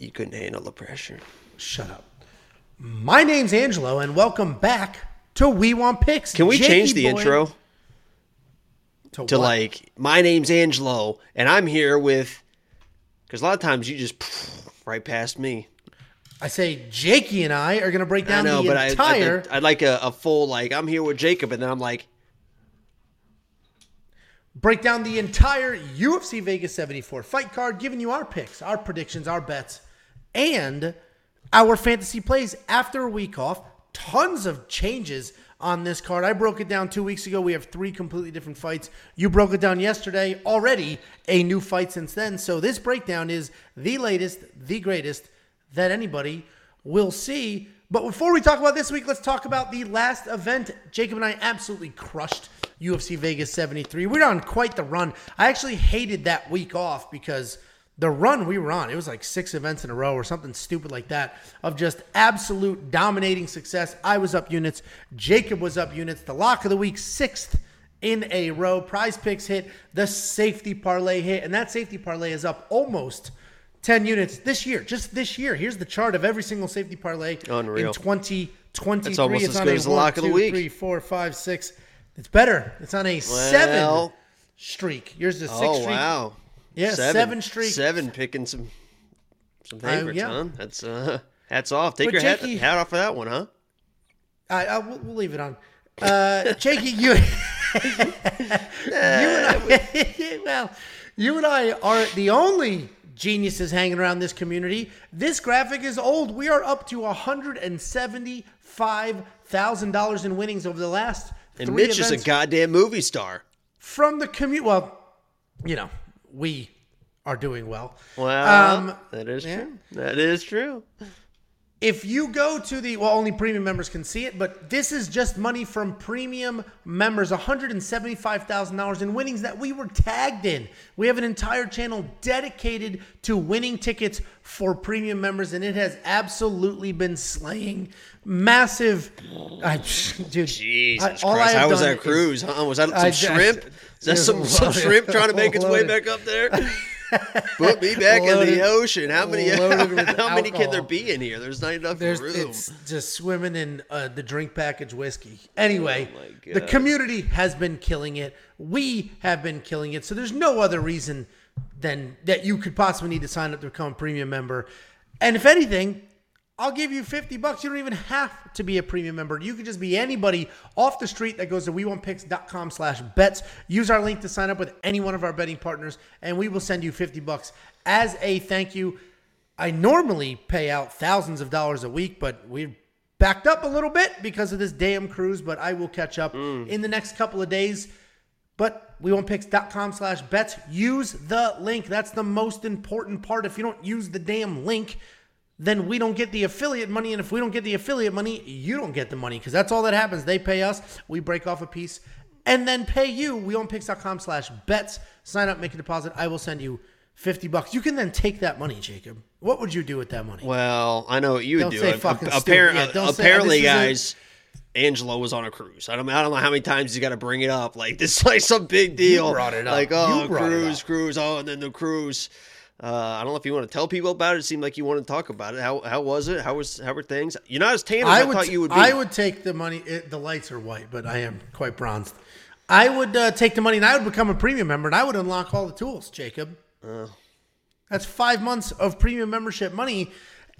You couldn't handle the pressure. Shut up. My name's Angelo, and welcome back to We Want Picks. Can we Jakey change the boy- intro to, to what? like, my name's Angelo, and I'm here with. Because a lot of times you just right past me. I say Jakey and I are going to break I down know, the but I, entire. I, I'd like a, a full like I'm here with Jacob, and then I'm like, break down the entire UFC Vegas 74 fight card, giving you our picks, our predictions, our bets, and our fantasy plays after a week off. Tons of changes on this card. I broke it down two weeks ago. We have three completely different fights. You broke it down yesterday. Already a new fight since then. So this breakdown is the latest, the greatest that anybody will see. But before we talk about this week, let's talk about the last event. Jacob and I absolutely crushed UFC Vegas 73. We're on quite the run. I actually hated that week off because the run we were on, it was like six events in a row or something stupid like that of just absolute dominating success. I was up units. Jacob was up units. The lock of the week, sixth in a row. Prize picks hit. The safety parlay hit. And that safety parlay is up almost 10 units this year. Just this year. Here's the chart of every single safety parlay Unreal. in 2023. That's almost it's as on good a as the one, lock of the two, week. three, four, five, six. It's better. It's on a seven streak. Yours is a six oh streak. wow, Yeah, seven streak. seven picking some some favorites, yeah. huh? That's uh, hats off. Take But your hat, Jakey- hat off for that one, huh? I, I, we'll, we'll leave it on. Uh, Jakey, you, you and I, well, you and I are the only geniuses hanging around this community. This graphic is old. We are up to one hundred and seventy-five thousand dollars in winnings over the last And Mitch is a goddamn movie star. from the commute. Well, you know, we are doing well. Well, Um, that is yeah. true. That is true. If you go to the well, only premium members can see it, but this is just money from premium members, one hundred and seventy-five thousand dollars in winnings that we were tagged in. We have an entire channel dedicated to winning tickets for premium members, and it has absolutely been slaying massive. I, dude, Jesus I- all I Christ! have How was done that is- cruise? Huh? Was that some I- I- shrimp? Is that some, some shrimp trying to make its way back up there? Put me back in the ocean. How many? Loaded with How many can there be in here? There's not enough There's, room. it's just swimming in uh, the drink package whiskey. Anyway, Oh the community has been killing it. We have been killing it. So there's no other reason than that you could possibly need to sign up to become a premium member. And if anything, I'll give you 50 bucks. You don't even have to be a premium member. You could just be anybody off the street that goes to wewantpicks.com slash bets. Use our link to sign up with any one of our betting partners, and we will send you 50 bucks as a thank you. I normally pay out thousands of dollars a week, but we've backed up a little bit because of this damn cruise, but I will catch up mm. in the next couple of days. But we won't picks.com slash bets. Use the link. That's the most important part. If you don't use the damn link, then we don't get the affiliate money. And if we don't get the affiliate money, you don't get the money because that's all that happens. They pay us, we break off a piece, and then pay you. We own picks.com slash bets. Sign up, make a deposit. I will send you 50 bucks. You can then take that money, Jacob. What would you do with that money? Well, I know what you would Don't do. say fucking a- appar- uh, Yeah, don't say- apparently, a- guys, Angelo was on a cruise. I don't, I don't know how many times he's got to bring it up. Like this, is like some big deal. brought it up. Like oh, You cruise, cruise. Oh, and then the cruise. Uh, I don't know if you want to tell people about it. It seemed like you wanted to talk about it. How how was it? How was how were things? You're not as tan as I, would, thought you would be. I would take the money. It, the lights are white, but I am quite bronzed. I would uh, take the money and I would become a premium member and I would unlock all the tools, Jacob. That's five months of premium membership money.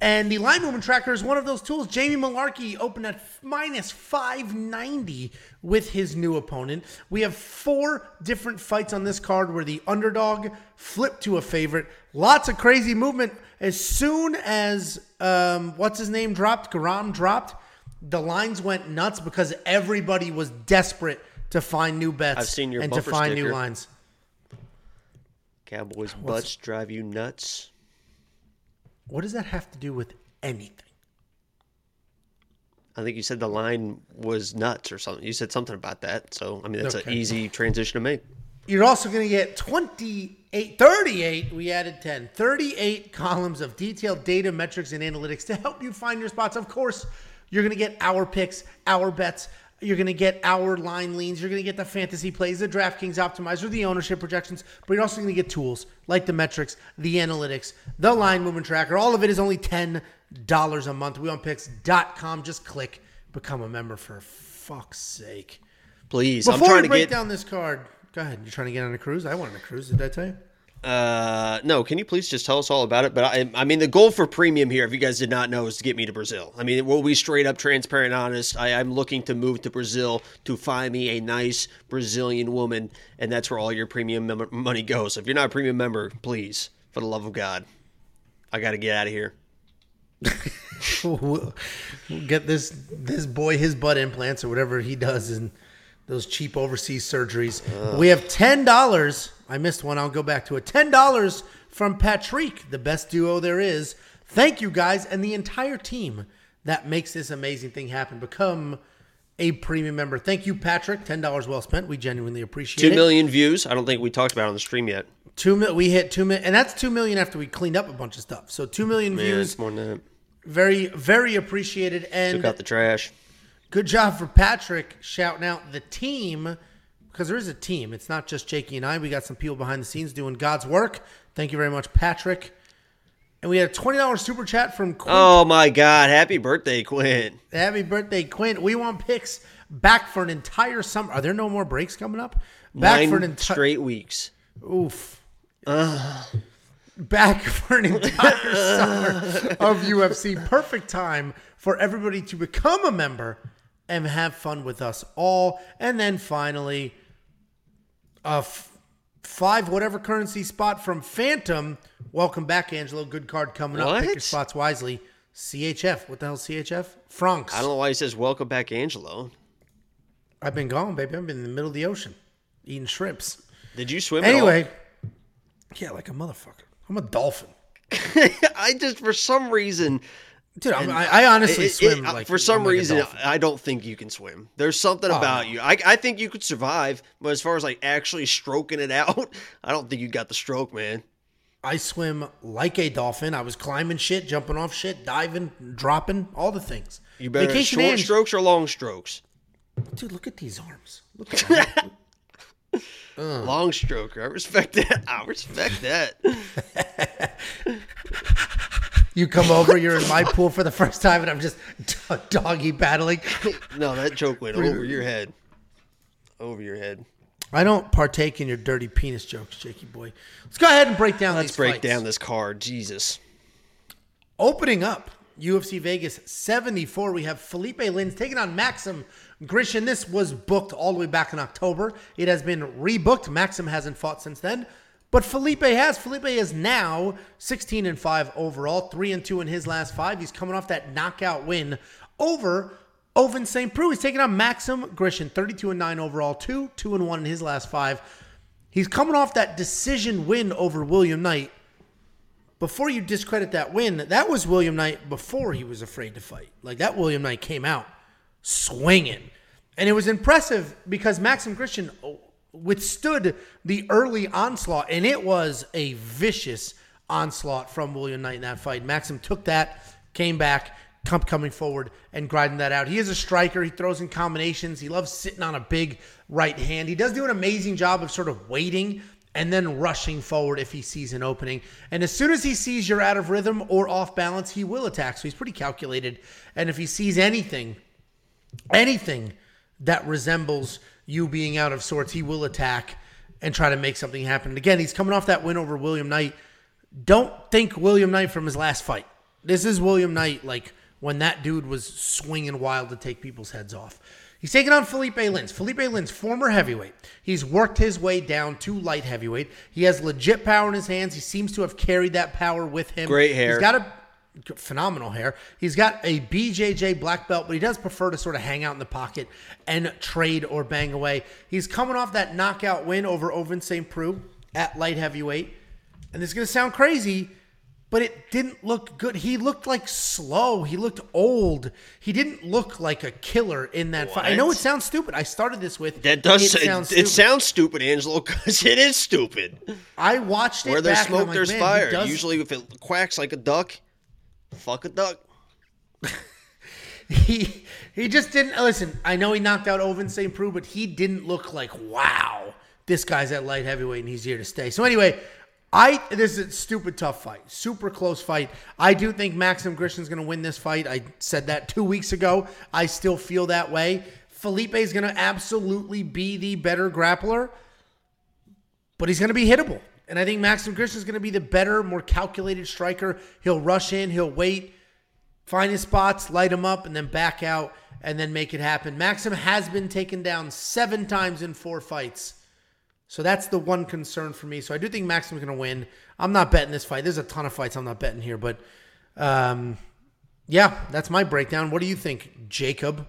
And the line movement tracker is one of those tools. Jamie Mullarkey opened at minus 590 with his new opponent. We have four different fights on this card where the underdog flipped to a favorite. Lots of crazy movement. As soon as, um, what's his name dropped, Garam dropped, the lines went nuts because everybody was desperate to find new bets I've seen your and to find new lines. Cowboys butts drive you nuts. What does that have to do with anything? I think you said the line was nuts or something. You said something about that. So I mean, that's an easy transition to make. You're also going to get 28, 38, we added 10, 38 columns of detailed data, metrics, and analytics to help you find your spots. Of course, you're going to get our picks, our bets, You're going to get our line leans. You're going to get the fantasy plays, the DraftKings optimizer, the ownership projections, but you're also going to get tools like the metrics, the analytics, the line movement tracker. All of it is only $10 a month. WeWantPicks.com. Just click become a member for fuck's sake. Please, Before I'm trying we to break get. down this card, go ahead. You're trying to get on a cruise? I went on a cruise. Did I tell you? Uh, no, can you please just tell us all about it? But I, I mean, the goal for premium here, if you guys did not know, is to get me to Brazil. I mean, we'll be straight up transparent, honest. I, I'm looking to move to Brazil to find me a nice Brazilian woman, and that's where all your premium mem- money goes. If you're not a premium member, please, for the love of God, I got to get out of here. we'll get this this boy his butt implants or whatever he does in those cheap overseas surgeries. We have ten dollars. I missed one. I'll go back to it. Ten dollars from Patrick, the best duo there is. Thank you guys and the entire team that makes this amazing thing happen. Become a premium member. Thank you, Patrick. Ten dollars well spent. We genuinely appreciate Two it. million views. I don't think we talked about it on the stream yet. Two mil. We hit two million, and that's two million after we cleaned up a bunch of stuff. So two million Man, views. it's more than that. Very, very appreciated. And Took out the trash. Good job for Patrick shouting out the team because there is a team. It's not just Jakey and I. We got some people behind the scenes doing God's work. Thank you very much, Patrick. And we had a twenty dollars super chat from Quint. Oh my God! Happy birthday, Quinn. Happy birthday, Quint. We want picks back for an entire summer. Are there no more breaks coming up? Back Nine for an entire straight weeks. oof. Back for an entire summer of UFC. Perfect time for everybody to become a member and have fun with us all. And then finally, a f- five whatever currency spot from Phantom. Welcome back, Angelo. Good card coming up. Pick your spots wisely. CHF. What the hell, CHF? Francs. I don't know why he says "Welcome back, Angelo." I've been gone, baby. I've been in the middle of the ocean eating shrimps. Did you swim? Anyway, yeah, like a motherfucker. I'm a dolphin. I just for some reason Dude, I'm, I, I honestly it- it- swim uh, like for some like reason. I don't think you can swim. There's something about no. you. I, I think you could survive, but as far as like actually stroking it out, I don't think you got the stroke, man. I swim like a dolphin. I was climbing shit, jumping off shit, diving, dropping, all the things. You better Vacation short Ange- strokes or long strokes. Dude, look at these arms. Look at that. Long stroker. I respect that. I respect that. You come over, you're in my pool for the first time, and I'm just doggy battling. no, that joke went over your head. Over your head. I don't partake in your dirty penis jokes, Jakey boy. Let's go ahead and break down Let's break fights. down this card. Jesus. Opening up UFC Vegas 74, we have Felipe Lins taking on Maxim Grishin. This was booked all the way back in October. It has been rebooked. Maxim hasn't fought since then, but Felipe has. Felipe is now 16 and 5 overall, 3 and 2 in his last five. He's coming off that knockout win over Ovince St. Preux. He's taking on Maxim Grishin, 32 and 9 overall, 2 2 and 1 in his last five. He's coming off that decision win over William Knight before you discredit that win, that was William Knight before he was afraid to fight. Like that William Knight came out swinging. And it was impressive because Maxim Grishin withstood the early onslaught, and it was a vicious onslaught from William Knight in that fight. Maxim took that, came back, coming forward and grinding that out. He is a striker. He throws in combinations. He loves sitting on a big right hand. He does do an amazing job of sort of waiting and then rushing forward if he sees an opening. And as soon as he sees you're out of rhythm or off balance, he will attack. So he's pretty calculated. And if he sees anything, anything that resembles you being out of sorts, he will attack and try to make something happen. And again, he's coming off that win over William Knight. Don't think William Knight from his last fight. This is William Knight, like when that dude was swinging wild to take people's heads off. He's taking on Felipe Lins. Felipe Lins, former heavyweight. He's worked his way down to light heavyweight. He has legit power in his hands. He seems to have carried that power with him. Great hair. He's got a phenomenal hair. He's got a BJJ black belt, but he does prefer to sort of hang out in the pocket and trade or bang away. He's coming off that knockout win over Ovince St. Preux at light heavyweight. And this is going to sound crazy, but it didn't look good. He looked like slow. He looked old. He didn't look like a killer in that fight. I know it sounds stupid. I started this with That does it it, sounds it stupid. sounds stupid, Angelo, because it is stupid. I watched it Where there's back and I'm smoke, like, there's fire. Usually, if it quacks like a duck, fuck a duck. he he just didn't listen. I know he knocked out Ovince St. Preux, but he didn't look like wow, this guy's at light heavyweight and he's here to stay. So anyway, I this is a stupid tough fight, super close fight. I do think Maxim Grishin's going to win this fight. I said that two weeks ago. I still feel that way. Felipe is going to absolutely be the better grappler, but he's going to be hittable. And I think Maxim Grishin is going to be the better, more calculated striker. He'll rush in, he'll wait, find his spots, light him up, and then back out and then make it happen. Maxim has been taken down seven times in four fights. So that's the one concern for me. So I do think Maxim's going to win. I'm not betting this fight. There's a ton of fights I'm not betting here, but um, yeah, that's my breakdown. What do you think, Jacob?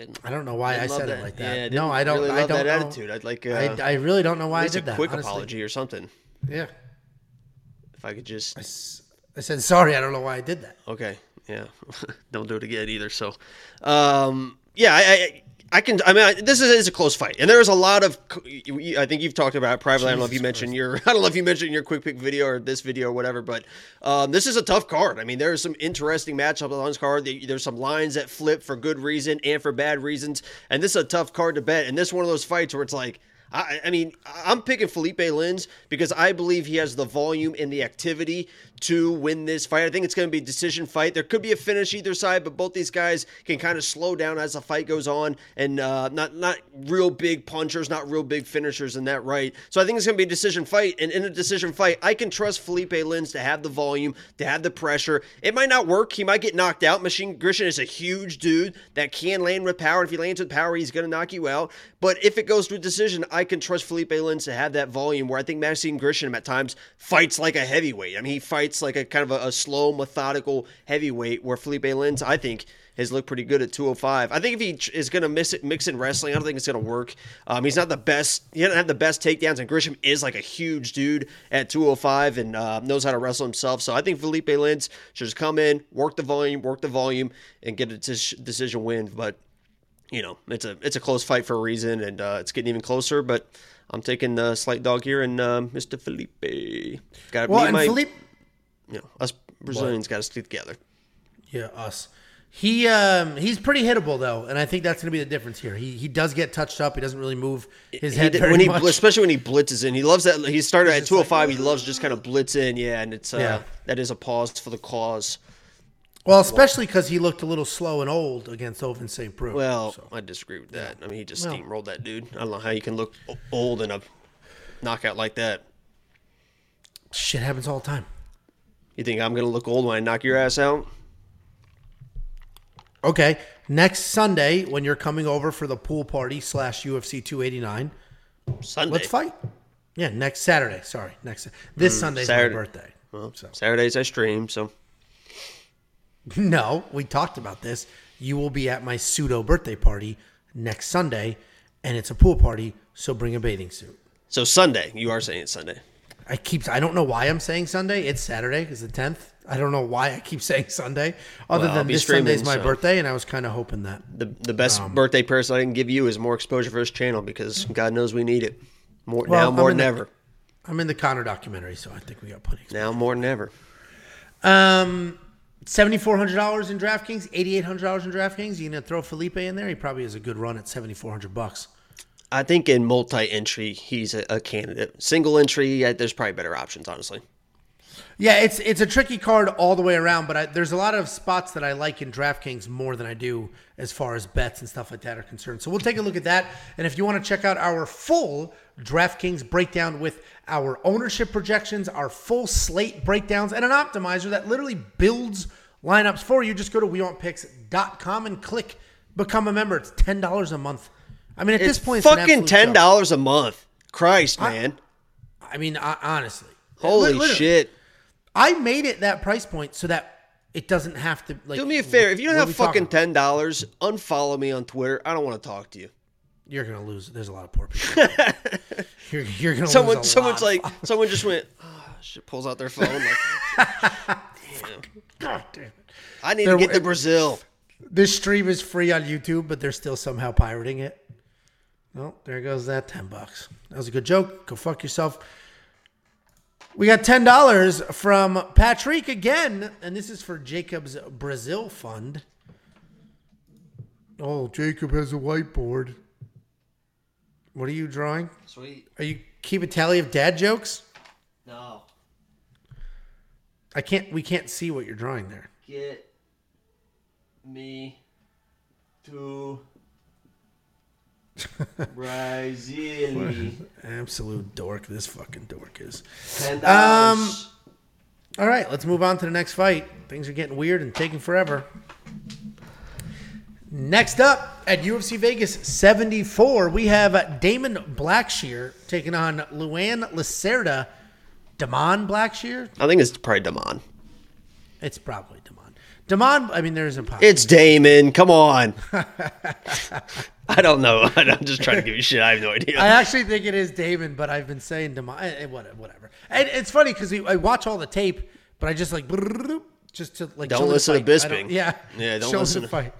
Didn't, I don't know why I said that. it like that. didn't no, I don't. Really I don't that know. attitude. I'd like uh, I, I really don't know why I did a that. quick honestly. apology or something. Yeah, If I could just I said sorry. I don't know why I did that. Okay. Yeah. Don't do it again either. So, um, yeah, I, I, I can. I mean, I, this is, is a close fight, and there's a lot of. I think you've talked about it privately. I don't know if you mentioned your. I don't know if you mentioned your quick pick video or this video or whatever, but um, this is a tough card. I mean, there are some interesting matchups on this card. There's some lines that flip for good reason and for bad reasons, and this is a tough card to bet. And this is one of those fights where it's like. I, I mean, I'm picking Felipe Lins because I believe he has the volume and the activity to win this fight. I think it's going to be a decision fight. There could be a finish either side, but both these guys can kind of slow down as the fight goes on, and uh, not not real big punchers, not real big finishers in that right. So I think it's going to be a decision fight, and in a decision fight, I can trust Felipe Lins to have the volume, to have the pressure. It might not work. He might get knocked out. Maxim Grishin is a huge dude that can land with power. If he lands with power, he's going to knock you out. But if it goes to a decision, I can trust Felipe Lins to have that volume where I think Maxim Grishin at times fights like a heavyweight. I mean, he fights like a kind of a, a slow, methodical heavyweight where Felipe Lins, I think, has looked pretty good at 205. I think if he is going to mix it, mix in wrestling, I don't think it's going to work. Um, he's not the best. He doesn't have the best takedowns, and Grishin is like a huge dude at 205 and uh, knows how to wrestle himself. So I think Felipe Lins should just come in, work the volume, work the volume, and get a decision win. But you know, it's a it's a close fight for a reason, and uh, it's getting even closer. But I'm taking the slight dog here, and uh, Mr. Felipe. Got Well, and my, Felipe, you know, us Brazilians got to stick together. yeah, us. He um he's pretty hittable though, and I think that's going to be the difference here. He he does get touched up. He doesn't really move his head did- very when he much. especially when he blitzes in, he loves that. He started at just like, 205. he loves just kind of blitz in, yeah, and it's uh, Yeah. that is a pause for the cause. Well, especially because he looked a little slow and old against Ovince St. Preux. Well, so. I disagree with that. I mean, he just Well- steamrolled that dude. I don't know how you can look old in a knockout like that. shit happens all the time. You think I'm gonna look old when I knock your ass out? Okay, next Sunday when you're coming over for the pool party slash UFC 289, Sunday. let's fight. Yeah, next Saturday. Sorry, next this hmm, Sunday's Saturday. my birthday. Well, So. Saturdays I stream, so No, we talked about this. You will be at my pseudo birthday party next Sunday, and it's a pool party, so bring a bathing suit. so Sunday. You are saying it's Sunday. I keep I don't know why I'm saying Sunday. It's Saturday because the 10th. I don't know why I keep saying Sunday. Other Well, than this Sunday's my so- birthday, and I was kind of hoping that. The the best Um, birthday person I can give you is more exposure for this channel because God knows we need it more Well, now more than ever. I'm in the Connor documentary, so I think we got plenty. Now more than ever. Um, seventy four hundred dollars in DraftKings, eighty eight hundred dollars in DraftKings. You gonna throw Felipe in there? He probably has a good run at seventy four hundred bucks. I think in multi-entry he's a, a candidate. Single entry, yeah, there's probably better options, honestly. Yeah, it's it's a tricky card all the way around, but I, there's a lot of spots that I like in DraftKings more than I do as far as bets and stuff like that are concerned. So we'll take a look at that. And if you want to check out our full DraftKings breakdown with our ownership projections, our full slate breakdowns, and an optimizer that literally builds lineups for you, just go to WeWantPicks.com and click become a member. It's ten dollars a month. I mean, at It's this point, it's fucking ten dollars a month. Christ, man. I mean, I, honestly, Holy Literally. shit. I made it that price point so that it doesn't have to like. Do me a favor. If you don't have fucking ten dollars, unfollow me on Twitter. I don't want to talk to you. You're gonna lose. There's a lot of poor people. you're, you're gonna Someone, someone's like, someone just went, oh, shit, pulls out their phone. Like, God damn it. I need to get to Brazil. This stream is free on YouTube, but they're still somehow pirating it. Well, there goes that ten bucks. That was a good joke. Go fuck yourself. We got ten dollars from Patrick again, and this is for Jacob's Brazil fund. Oh, Jacob has a whiteboard. What are you drawing? Sweet. Are you keep a tally of dad jokes? No. I can't. We can't see what you're drawing there. Get me to Brazil. Absolute dork. This fucking dork is. Um, All right, let's move on to the next fight. Things are getting weird and taking forever. Next up at UFC Vegas 74, we have Damon Blackshear taking on Luan Lacerda. Damon Blackshear? I think it's probably Damon. It's probably Damon. Damon, I mean, there's impossible. It's Damon. Come on. I don't know. I'm just trying to give you shit. I have no idea. I actually think it is Damon, but I've been saying Damon. eh, eh, Whatever. And it's funny because I watch all the tape, but I just like just to like Don't listen to fight. I don't- Bisping. Yeah, Yeah, don't listen to- fight.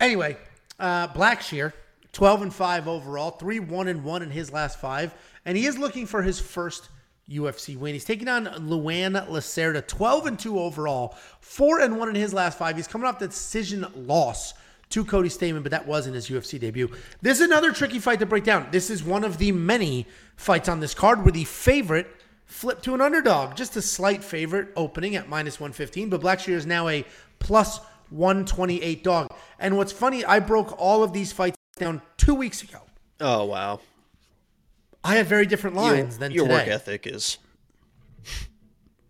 Anyway, uh, Blackshear, twelve and five overall, three one and one in his last five, and he is looking for his first UFC win. He's taking on Luan Lacerda, twelve and two overall, four and one in his last five. He's coming off the decision loss to Cody Stamann, but that wasn't his UFC debut. This is another tricky fight to break down. This is one of the many fights on this card where the favorite flipped to an underdog. Just a slight favorite opening at minus 115, but Blackshear is now a plus 128 dog. And what's funny, I broke all of these fights down two weeks ago. oh wow. I have very different Your, lines than your today. work ethic is.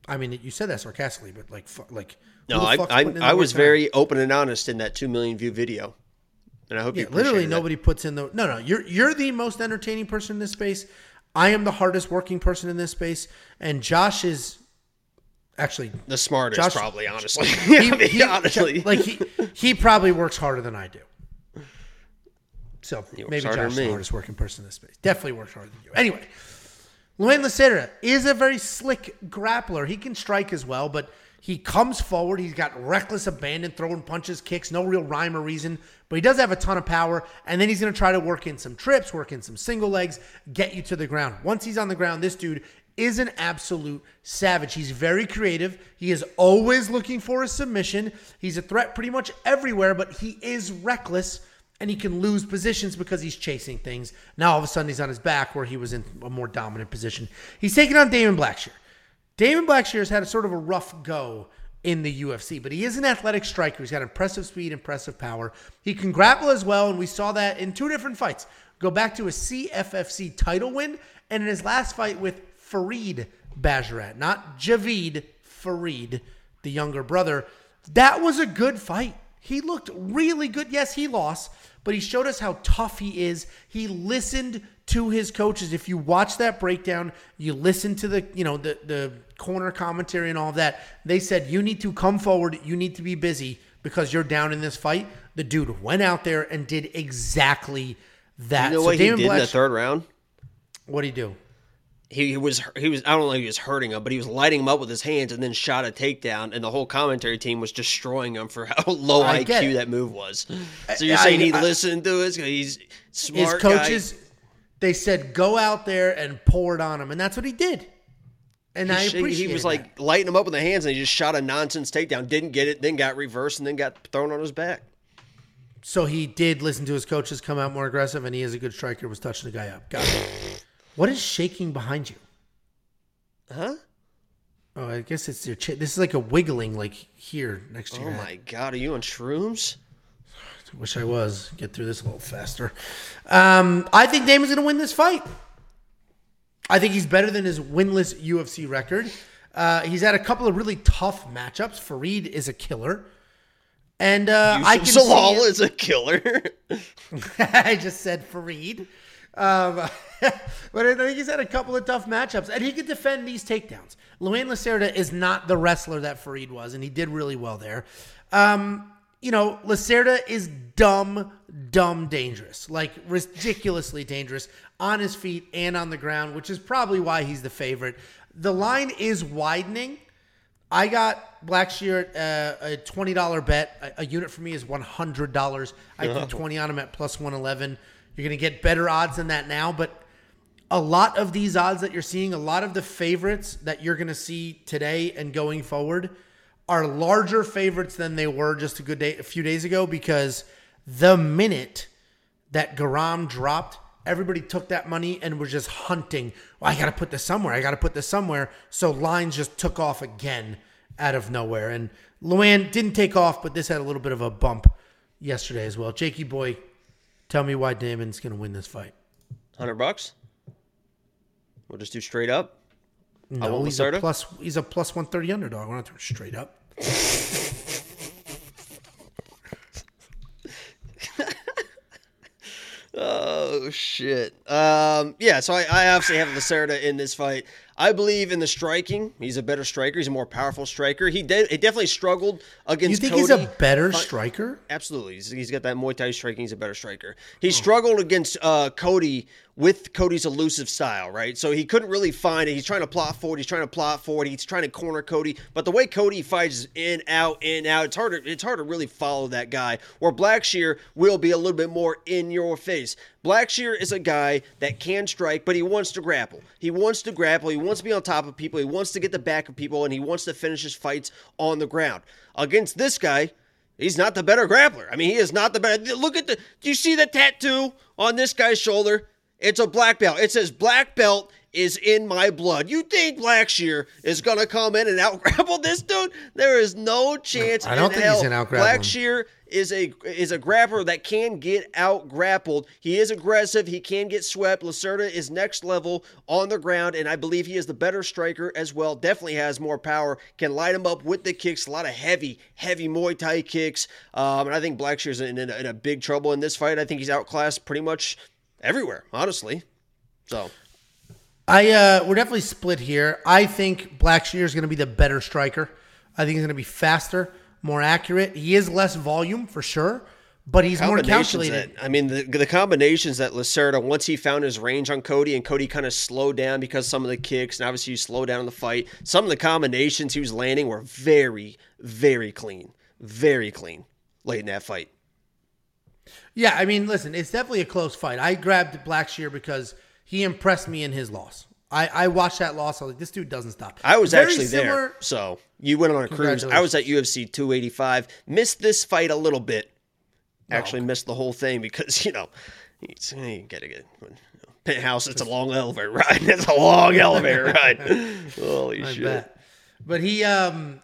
I mean, you said that sarcastically, but like, fu- like, No, I I, putting in the I was time? very open and honest in that two million view video, and I hope Yeah, you literally appreciated that. nobody puts in the no no you're you're the most entertaining person in this space i am the hardest working person in this space and josh is actually The smartest, Josh- probably. Honestly, he, I mean, he- honestly, like he he probably works harder than i do so maybe josh is the hardest working person in this space definitely works harder than you anyway Luan Lacerda is a very slick grappler. He can strike as well, but he comes forward. He's got reckless abandon, throwing punches, kicks, no real rhyme or reason, but he does have a ton of power. And then he's going to try to work in some trips, work in some single legs, get you to the ground. Once he's on the ground, this dude is an absolute savage. He's very creative. He is always looking for a submission. He's a threat pretty much everywhere, but he is reckless and he can lose positions because he's chasing things. Now all of a sudden he's on his back where he was in a more dominant position. He's taking on Damon Blackshear. Damon Blackshear has had a sort of a rough go in the UFC, but he is an athletic striker. He's got impressive speed, impressive power. He can grapple as well, and we saw that in two different fights. Go back to a CFFC title win, and in his last fight with Farid Basharat, not Javid Farid, the younger brother. That was a good fight. He looked really good. Yes, he lost, but he showed us how tough he is. He listened to his coaches. If you watch that breakdown, you listen to the, you know, the the corner commentary and all of that. They said you need to come forward, you need to be busy because you're down in this fight. The dude went out there and did exactly that. you know So what he Damon did in the third round? What do he do? He, he was he was I don't know if he was hurting him, but he was lighting him up with his hands and then shot a takedown, and the whole commentary team was destroying him for how low I IQ that move was. So you're I- saying he I- listened to it? He's smart. His coaches, they said go out there and pour it on him, and that's what he did. And I guy. He, appreciate he was that. like lighting him up with the hands, and he just shot a nonsense takedown. Didn't get it, then got reversed, and then got thrown on his back. So he did listen to his coaches, come out more aggressive, and he is a good striker. Was touching the guy up. Got it. what is shaking behind you? Huh? Oh, I guess it's your chin. This is like a wiggling, like here next to you. Oh your head. my god, are you on shrooms? Wish I was. Get through this a little faster. Um, I think Damon's going to win this fight. I think he's better than his winless UFC record. Uh, he's had a couple of really tough matchups. Farid is a killer. And uh, I can Yusuf see is a killer. I just said Farid. Um, but I think he's had a couple of tough matchups, and he could defend these takedowns. Luan Lacerda is not the wrestler that Farid was, and he did really well there. Um, you know, Lacerda is dumb, dumb dangerous, like ridiculously dangerous on his feet and on the ground, which is probably why he's the favorite. The line is widening. I got Blackshear uh, a twenty dollar bet. A, a unit for me is one hundred dollars. I threw twenty on him at plus one eleven. You're gonna get better odds than that now, but a lot of these odds that you're seeing, a lot of the favorites that you're going to see today and going forward are larger favorites than they were just a good day a few days ago because the minute that Garam dropped, everybody took that money and was just hunting. Well, I got to put this somewhere. I got to put this somewhere. So lines just took off again out of nowhere. And Luann didn't take off, but this had a little bit of a bump yesterday as well. Jakey boy, tell me why Damon's going to win this fight. Hundred bucks. We'll just do straight up. No, want he's a plus. He's a plus one thirty underdog. We're not doing straight up. Oh shit. Um, yeah, so I, I obviously have Lacerda in this fight. I believe in the striking. He's a better striker. He's a more powerful striker. He did. He definitely struggled against. You think Cody. he's a better striker? Absolutely, he's, he's got that Muay Thai striking. He's a better striker. He struggled against uh, Cody with Cody's elusive style, right? So he couldn't really find it. He's trying to plot forward. He's trying to plot forward. He's trying to corner Cody, but the way Cody fights is in, out, in, out. It's harder. It's hard to really follow that guy. Where Blackshear will be a little bit more in your face. Blackshear is a guy that can strike, but he wants to grapple. He wants to grapple. He wants to be on top of people. He wants to get the back of people, and he wants to finish his fights on the ground. Against this guy, He's not the better grappler. I mean, he is not the better. Look at the. Do you see the tattoo on this guy's shoulder? It's a black belt. It says black belt is in my blood. You think Blackshear is gonna come in and out grapple this dude? There is no chance. I don't in think hell. he's out-grapple him. Blackshear is a is a grappler that can get out grappled. He is aggressive. He can get swept. Lacerda is next level on the ground, and I believe he is the better striker as well. Definitely has more power. Can light him up with the kicks. A lot of heavy, heavy Muay Thai kicks. Um, and I think Blackshear's in, in, in a big trouble in this fight. I think he's outclassed pretty much everywhere, honestly. So I uh, we're definitely split here. I think Blackshear is going to be the better striker. I think he's going to be faster, more accurate. He is less volume for sure, but he's more calculated. that I mean the, the combinations that Lacerda once he found his range on Cody and Cody kind of slowed down because some of the kicks and obviously you slow down the fight. Some of the combinations he was landing were very very clean, very clean late in that fight. Yeah, I mean, listen, it's definitely a close fight. I grabbed Blackshear because he impressed me in his loss. I, I watched that loss. I was like, this dude doesn't stop. I was Very actually similar- there, so you went on a cruise. I was at UFC 285. Missed this fight a little bit. Actually, missed the whole thing because you know it's, you gotta get penthouse. It's a long elevator ride. It's a long elevator ride. Holy I shit! bet. But he, um,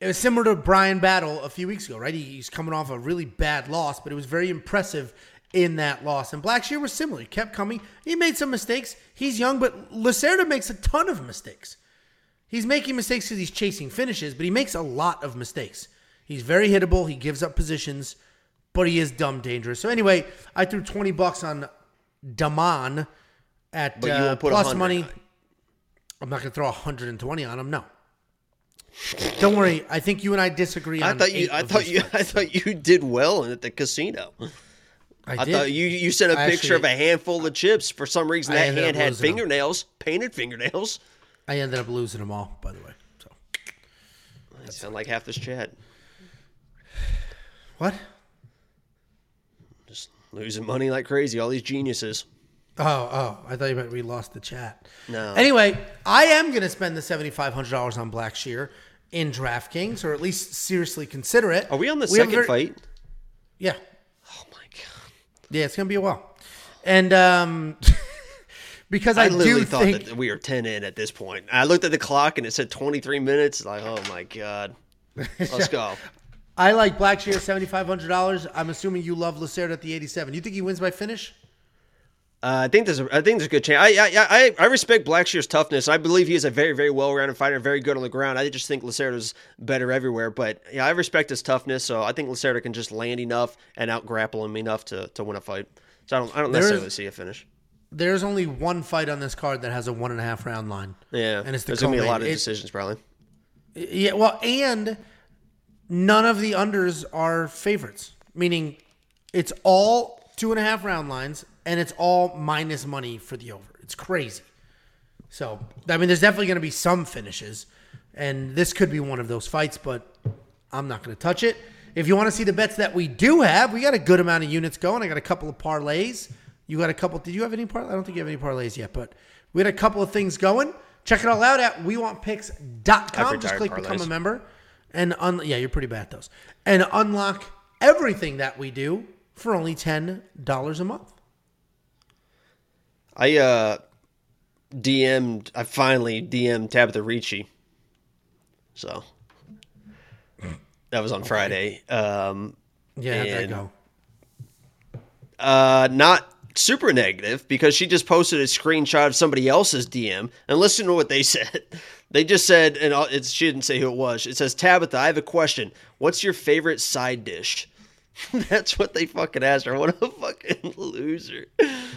it was similar to Bryan Battle a few weeks ago, right? He, he's coming off a really bad loss, but it was very impressive in that loss. And Blackshear was similar. He kept coming. He made some mistakes. He's young, but Lacerda makes a ton of mistakes. He's making mistakes because he's chasing finishes, but he makes a lot of mistakes. He's very hittable. He gives up positions, but he is dumb dangerous. So anyway, I threw 20 bucks on Daman at But you uh, plus 100 money. I'm not going to throw 120 on him. No. Don't worry. I think you and I disagree on I thought you. I thought you. fights. I thought you did well at the casino. I, I did. thought you. You sent a I picture of a handful of chips. For some reason, that hand had losing them. fingernails, painted fingernails. I ended up losing them all, by the way. So I sound like half this chat. what? Just losing money like crazy. All these geniuses. Oh, oh! I thought you meant we lost the chat. No. Anyway, I am going to spend the seventy five hundred dollars on Blackshear in DraftKings, or at least seriously consider it. Are we on the a second very- fight? Yeah! Yeah, it's going to be a while, and um, because I, I do literally thought think that we were ten in at this point. I looked at the clock and it said twenty three minutes. Like, oh my god. Let's go. I like Blackshear seventy five hundred dollars. I'm assuming you love Lacerda at the eighty seven. You think he wins by finish? Uh, I think there's a, I think there's a good chance. I, I I I respect Blackshear's toughness. I believe he is a very very well rounded fighter, very good on the ground. I just think Lacerda's better everywhere. But yeah, I respect his toughness. So I think Lacerda can just land enough and out grapple him enough to, to win a fight. So I don't I don't necessarily see a finish. There's only one fight on this card that has a one and a half round line. Yeah, and it's the there's gonna be a lot of It- decisions probably. Yeah, well, and none of the unders are favorites, meaning it's all two and a half round lines, and it's all minus money for the over. It's crazy. So, I mean, there's definitely going to be some finishes, and this could be one of those fights, but I'm not going to touch it. If you want to see the bets that we do have, we got a good amount of units going. I got a couple of parlays You got a couple. Did you have any parlay? I don't think you have any parlays yet, but we had a couple of things going. Check it all out at wewantpicks.com. Just click retired become a member, and un- yeah, you're pretty bad at those, and unlock everything that we do for only ten dollars a month. I uh DM'd I finally DM'd Tabatha Ricci. So that was on Friday. Um Yeah, how'd that go? uh not super negative because she just posted a screenshot of somebody else's DM and listen to what they said. They just said and it's she didn't say who it was. It says Tabatha, I have a question. What's your favorite side dish? That's what they fucking asked her. What a fucking loser.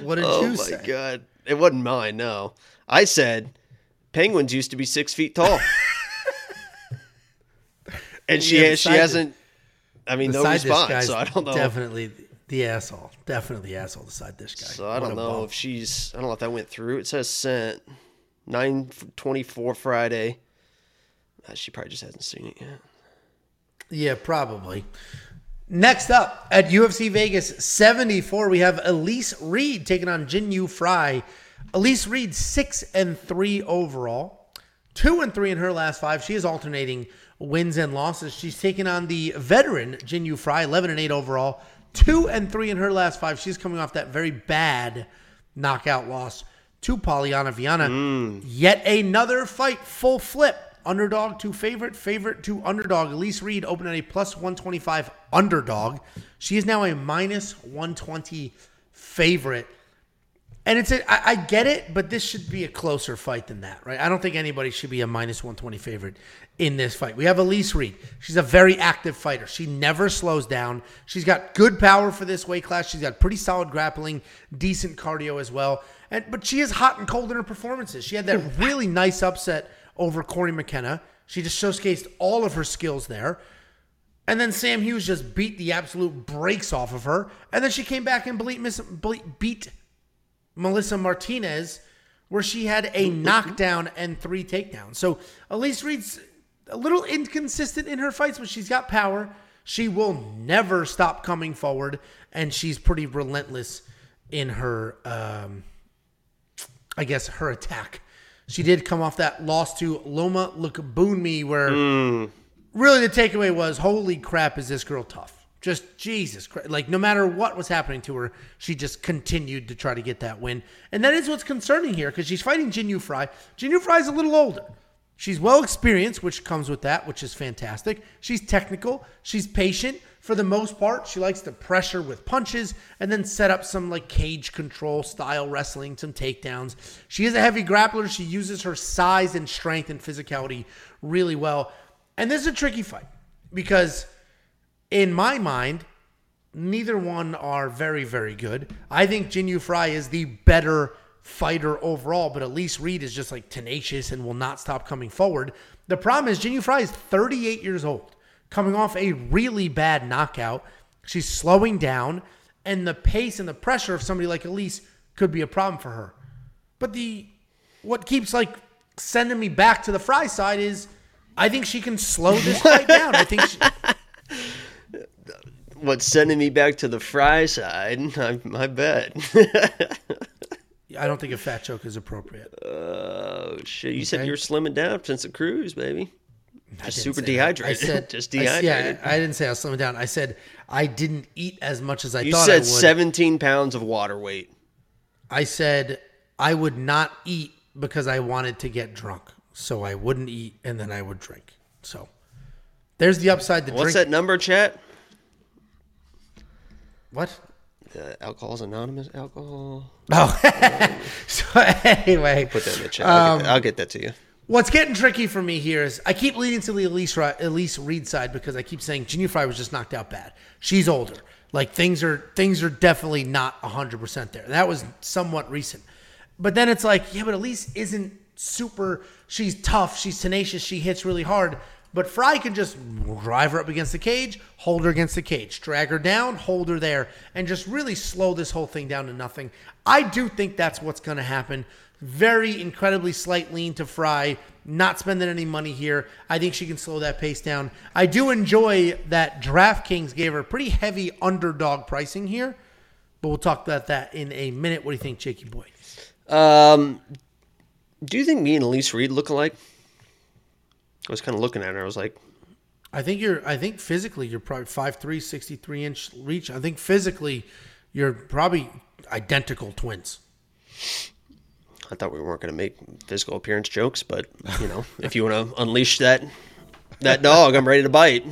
What did oh you my god. It wasn't mine, no. I said penguins used to be six feet tall. and she Yeah, she hasn't I mean no response, so I don't know. Definitely the asshole. Definitely the asshole. The side dish guy. So I What don't know if she's. I don't know if that went through. It says sent nine twenty four Friday. Uh, She probably just hasn't seen it yet. Yeah, probably. Next up at UFC Vegas 74, we have Elise Reed taking on Jinh Yu Frey. Elise Reed six and three overall, two and three in her last five. She is alternating wins and losses. She's taking on the veteran Jinh Yu Frey, eleven and eight overall, two and three in her last five. She's coming off that very bad knockout loss to Polyana Viana. Mm. Yet another fight, full flip. Underdog to favorite, favorite to underdog. Elise Reed opened at a plus 125 underdog. She is now a minus 120 favorite. And it's a, I, I get it, but this should be a closer fight than that, right? I don't think anybody should be a minus 120 favorite in this fight. We have Elise Reed. She's a very active fighter. She never slows down. She's got good power for this weight class. She's got pretty solid grappling, decent cardio as well. And but she is hot and cold in her performances. She had that really nice upset over Cory McKenna. She just showcased all of her skills there. And then Sam Hughes just beat the absolute brakes off of her. And then she came back and beat, Melissa Martinez, where she had a knockdown and three takedowns. So Elise Reed's a little inconsistent in her fights, but she's got power. She will never stop coming forward, and she's pretty relentless in her, um, I guess, her attack. She did come off that loss to Loma Lookboonmee, where hmm. really the takeaway was, holy crap, is this girl tough? Just Jesus Christ. Like, no matter what was happening to her, she just continued to try to get that win. And that is what's concerning here because she's fighting Jinh Yu Frey. Jinyu is a little older. She's well experienced, which comes with that, which is fantastic. She's technical. She's patient. For the most part, she likes to pressure with punches and then set up some like cage control style wrestling, some takedowns. She is a heavy grappler. She uses her size and strength and physicality really well. And this is a tricky fight because in my mind, neither one are very, very good. I think Jinh Yu Frey is the better fighter overall, but Elise Reed is just like tenacious and will not stop coming forward. The problem is Jinh Yu Frey is 38 years old, coming off a really bad knockout. She's slowing down, and the pace and the pressure of somebody like Elise could be a problem for her. But the what keeps like sending me back to the Frey side is I think she can slow this fight down. I think she, What's sending me back to the fry side? I, I bet. I don't think a fat choke is appropriate. oh shit! You said you're slimming down since the cruise, baby. Just super that. dehydrated. I said Just I dehydrated. yeah, I didn't say I was slimming down. I said I didn't eat as much as I you thought I said. 17 pounds of water weight. I said I would not eat because I wanted to get drunk, so I wouldn't eat and then I would drink. So there's the upside. The What's drink. that number, chat? What? Uh, alcohol's anonymous. Alcohol. Oh, so anyway, Put that in the chat. I'll, Um, get, that. I'll get that to you. What's getting tricky for me here is I keep leading to the Elise, Elise Reed side because I keep saying Jinh Yu Frey was just knocked out bad. She's older. Like things are things are definitely not 100% there. That was somewhat recent. But then it's like, yeah, but Elise isn't super she's tough, she's tenacious, she hits really hard. But Frey can just drive her up against the cage, hold her against the cage, drag her down, hold her there, and just really slow this whole thing down to nothing. I do think that's what's going to happen. Very incredibly slight lean to Frey, not spending any money here. I think she can slow that pace down. I do enjoy that DraftKings gave her pretty heavy underdog pricing here. But we'll talk about that in a minute. What do you think, Jakey boy? Um, do you think me and Elise Reed look alike? I was kind of looking at her. I was like, I think you're. I think physically you're probably 5'3", 63 inch reach. I think physically you're probably identical twins. I thought we weren't going to make physical appearance jokes, but you know, if you want to unleash that that dog, I'm ready to bite.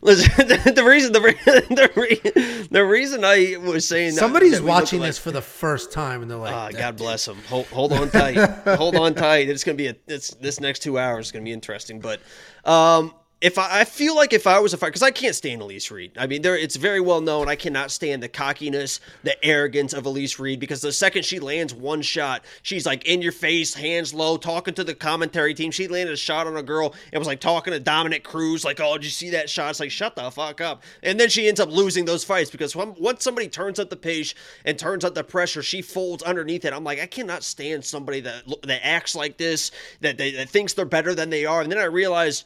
Listen, the, the reason the, the, re- the reason I was saying Somebody's that watching this for the first time and they're like, Ah, God bless them. Hold, hold on tight. hold on tight. It's gonna be a. It's this next two hours is gonna be interesting. But um, if I, I feel like if I was a fighter, because I can't stand Elise Reed. I mean, there it's very well known. I cannot stand the cockiness, the arrogance of Elise Reed. Because the second she lands one shot, she's like in your face, hands low, talking to the commentary team. She landed a shot on a girl and was like talking to Dominick Cruz, like, "Oh, did you see that shot?" It's like, "Shut the fuck up." And then she ends up losing those fights because when, once somebody turns up the pace and turns up the pressure, she folds underneath it. I'm like, I cannot stand somebody that that acts like this, that they, that thinks they're better than they are. And then I realize.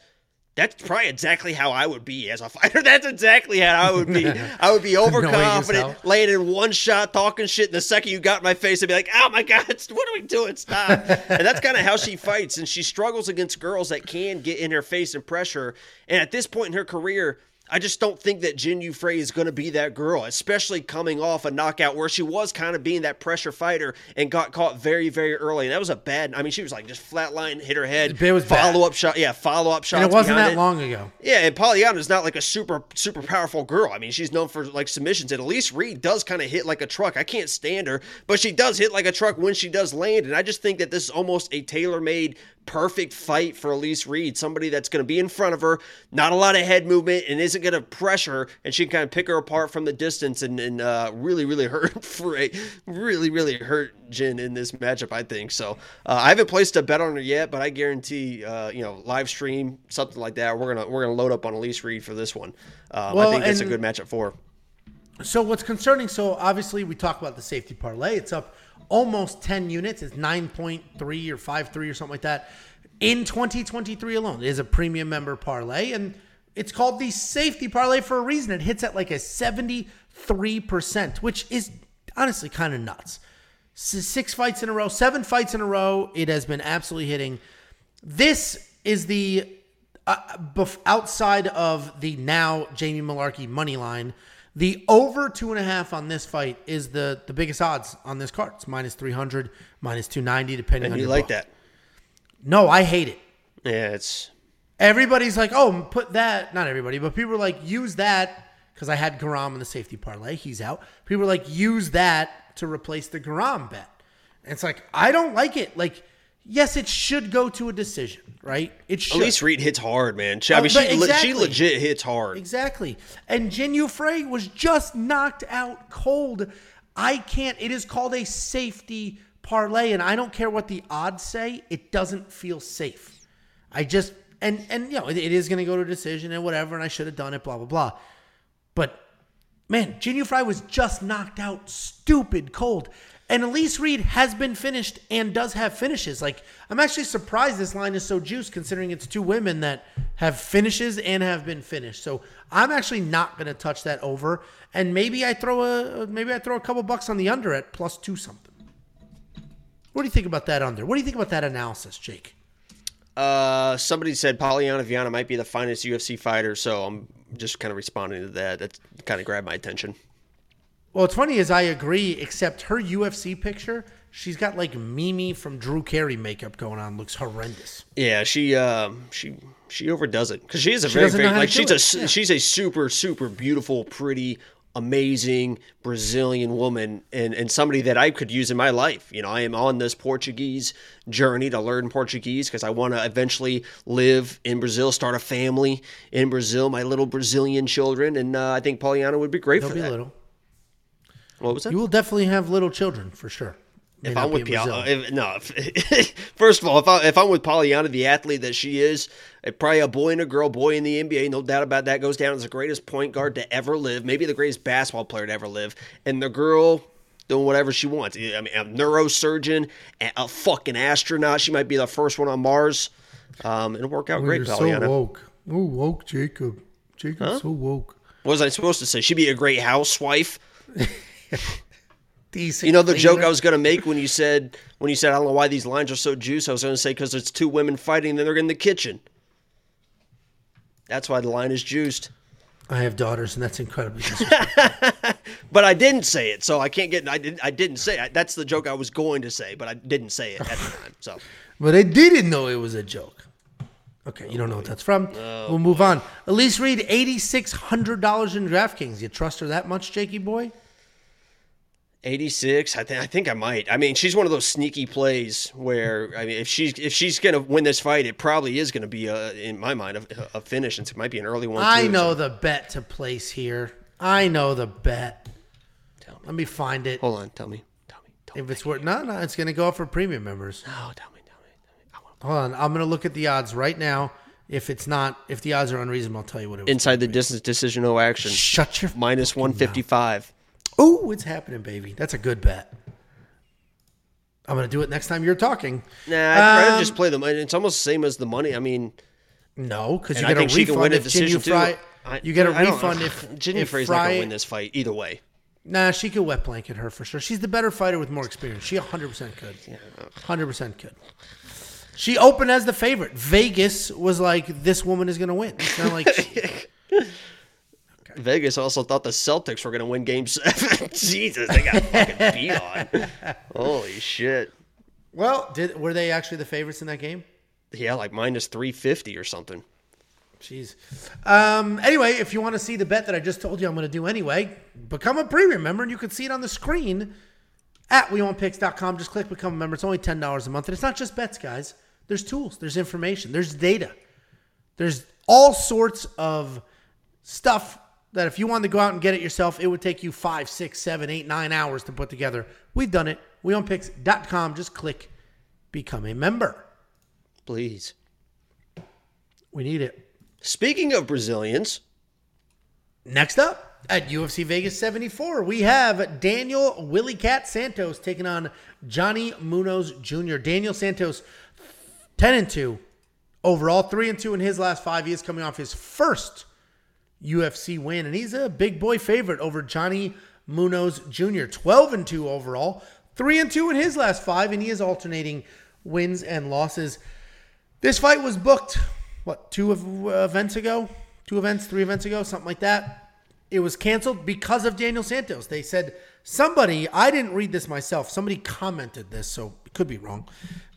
That's probably exactly how I would be as a fighter. That's exactly how I would be. I would be overconfident, yourself. laying in one shot, talking shit. And the second you got in my face, I'd be like, "Oh my god, what are we doing? Stop!" and that's kind of how she fights, and she struggles against girls that can get in her face and pressure. And at this point in her career, I just don't think that Jinh Yu Frey is going to be that girl, especially coming off a knockout where she was kind of being that pressure fighter and got caught very, very early. And that was a bad. I mean, she was like just flatline, hit her head. It was bad. follow up shot. Yeah, follow up shot. and it wasn't that it. long ago. Yeah, and Polyana is not like a super super powerful girl. I mean, she's known for like submissions. And Elise Reed does kind of hit like a truck. I can't stand her, but she does hit like a truck when she does land. And I just think that this is almost a tailor made perfect fight for Elise Reed. Somebody that's going to be in front of her, not a lot of head movement, and isn't going to pressure and she can kind of pick her apart from the distance and, and uh, really really hurt Frey, really really hurt Jinh in this matchup. I think so. Uh, I haven't placed a bet on her yet, but I guarantee uh, you know live stream something like that. We're gonna we're gonna load up on Elise Reed for this one. Um, Well, I think that's a good matchup for her. So what's concerning? So obviously we talk about the safety parlay. It's up almost ten units. It's nine point three or five three or something like that in 2023 alone. It is a premium member parlay, and it's called the safety parlay for a reason. It hits at like a 73 percent, which is honestly kind of nuts. Six fights in a row, seven fights in a row. It has been absolutely hitting. This is the uh, outside of the now Jamie Mullarkey money line. The over two and a half on this fight is the the biggest odds on this card. It's minus three hundred, minus two ninety, depending And on you your like book. that? No, I hate it. Yeah, it's Everybody's like, oh, put that. Not everybody, but people are like, use that because I had Garam in the safety parlay. He's out. People are like, use that to replace the Garam bet. And it's like, I don't like it. Like, yes, it should go to a decision, right? It should. Elise Reed hits hard, man. She, I Oh, mean, she, le- exactly. she legit hits hard. Exactly. And Jinh Frey was just knocked out cold. I can't. It is called a safety parlay, and I don't care what the odds say. It doesn't feel safe. I just and and you know it, it is going to go to a decision and whatever, and I should have done it. Blah blah blah. But man, Jinh Frey was just knocked out, stupid cold. And Elise Reed has been finished and does have finishes. Like I'm actually surprised this line is so juiced, considering it's two women that have finishes and have been finished. So I'm actually not going to touch that over. And maybe I throw a maybe I throw a couple bucks on the under at plus two something. What do you think about that under? What do you think about that analysis, Jake? Uh, somebody said Polyana Viana might be the finest UFC fighter, so I'm just kind of responding to that. That kind of grabbed my attention. Well, what's funny is I agree, except her UFC picture, she's got like Mimi from Drew Carey makeup going on. Looks horrendous. Yeah, she um she she overdoes it because she is a very very like she's a Yeah. she's a super super beautiful, pretty, amazing Brazilian woman, and and somebody that I could use in my life. You know, I am on this Portuguese journey to learn Portuguese because I want to eventually live in Brazil, start a family in Brazil, my little Brazilian children, and uh, I think Polyana would be great They'll for be that. little. What was that? You will definitely have little children for sure. May If I'm with in Polyana, Brazil. if, no. If, first of all, if, I, if I'm with Polyana, the athlete that she is, eh, probably a boy and a girl, boy in the NBA, no doubt about that, goes down as the greatest point guard to ever live, maybe the greatest basketball player to ever live, and the girl doing whatever she wants. I mean, a neurosurgeon, a, fucking astronaut. She might be the first one on Mars. Um, it'll work out great, Polyana. woke. Oh, woke, Jacob. Jacob's so woke. what was I supposed to say? She'd be a great housewife. You know the joke. I was gonna make when you said when you said I don't know why these lines are so juice. I was gonna say because it's two women fighting, and then they're in the kitchen. That's why the line is juiced. I have daughters, and that's incredibly. But I didn't say it, so I can't get. I didn't. I didn't say it. That's the joke I was going to say, but I didn't say it at the time. So but I didn't know it was a joke. Okay, you don't know what that's from. Oh, we'll move on. Elise Reed, eighty six hundred dollars in DraftKings. You trust her that much, Jakey boy? Eighty six. I think. I think I might. I mean, she's one of those sneaky plays where I mean, if she's if she's gonna win this fight, it probably is gonna be a, in my mind a, a finish, and it might be an early one. I too, know so- the bet to place here. I know the bet. Tell me. Let me find it. Hold on. Tell me. Tell me. Tell me. If it's worth no, no, it's gonna go up for premium members. No. Tell me. Tell me. Tell me. I Hold on, I'm gonna look at the odds right now. If it's not, if the odds are unreasonable, I'll tell you what it was. inside the distance decision, no action. Shut your. Minus one fifty five. Oh, it's happening, baby. That's a good bet. I'm gonna do it next time you're talking. Nah, I'd rather Um, just play the money. It's almost the same as the money. I mean, No, because you I get a think she can win refund a decision too. Frey. I- You get a I refund if Jinny if Frey's not gonna win this fight either way. Nah, she could wet blanket her for sure. She's the better fighter with more experience. She 100% could. 100% could. She opened as the favorite. Vegas was like, this woman is going to win. It's not like. she- Vegas also thought the Celtics were gonna win Game Seven. Jesus, they got fucking beat on. Holy shit! well, did were they actually the favorites in that game? Yeah, like minus three fifty or something. Jeez. Um, anyway, if you want to see the bet that I just told you I'm going to do anyway, become a premium member and you can see it on the screen at wewantpicks.com. Just click become a member. It's only $10 a month. And it's not just bets, guys. There's tools, there's information, there's data. There's all sorts of stuff that if you wanted to go out and get it yourself, it would take you five, six, seven, eight, nine hours to put together. We've done it. WeWantPicks.com. Just click become a member. Please. We need it. Speaking of Brazilians, Next up at UFC Vegas 74, we have Daniel Willie Cat Santos taking on Johnny Munoz Jr. Daniel Santos, 10 and 2 overall, 3 and 2 in his last five. He is coming off his first UFC win, and he's a big boy favorite over Johnny Munoz Jr. 12 and 2 overall, 3 and 2 in his last five, and he is alternating wins and losses. This fight was booked, what, two ev- events ago? Two events, three events ago, something like that. It was canceled because of Daniel Santos. They said somebody, I didn't read this myself, somebody commented this, so it could be wrong,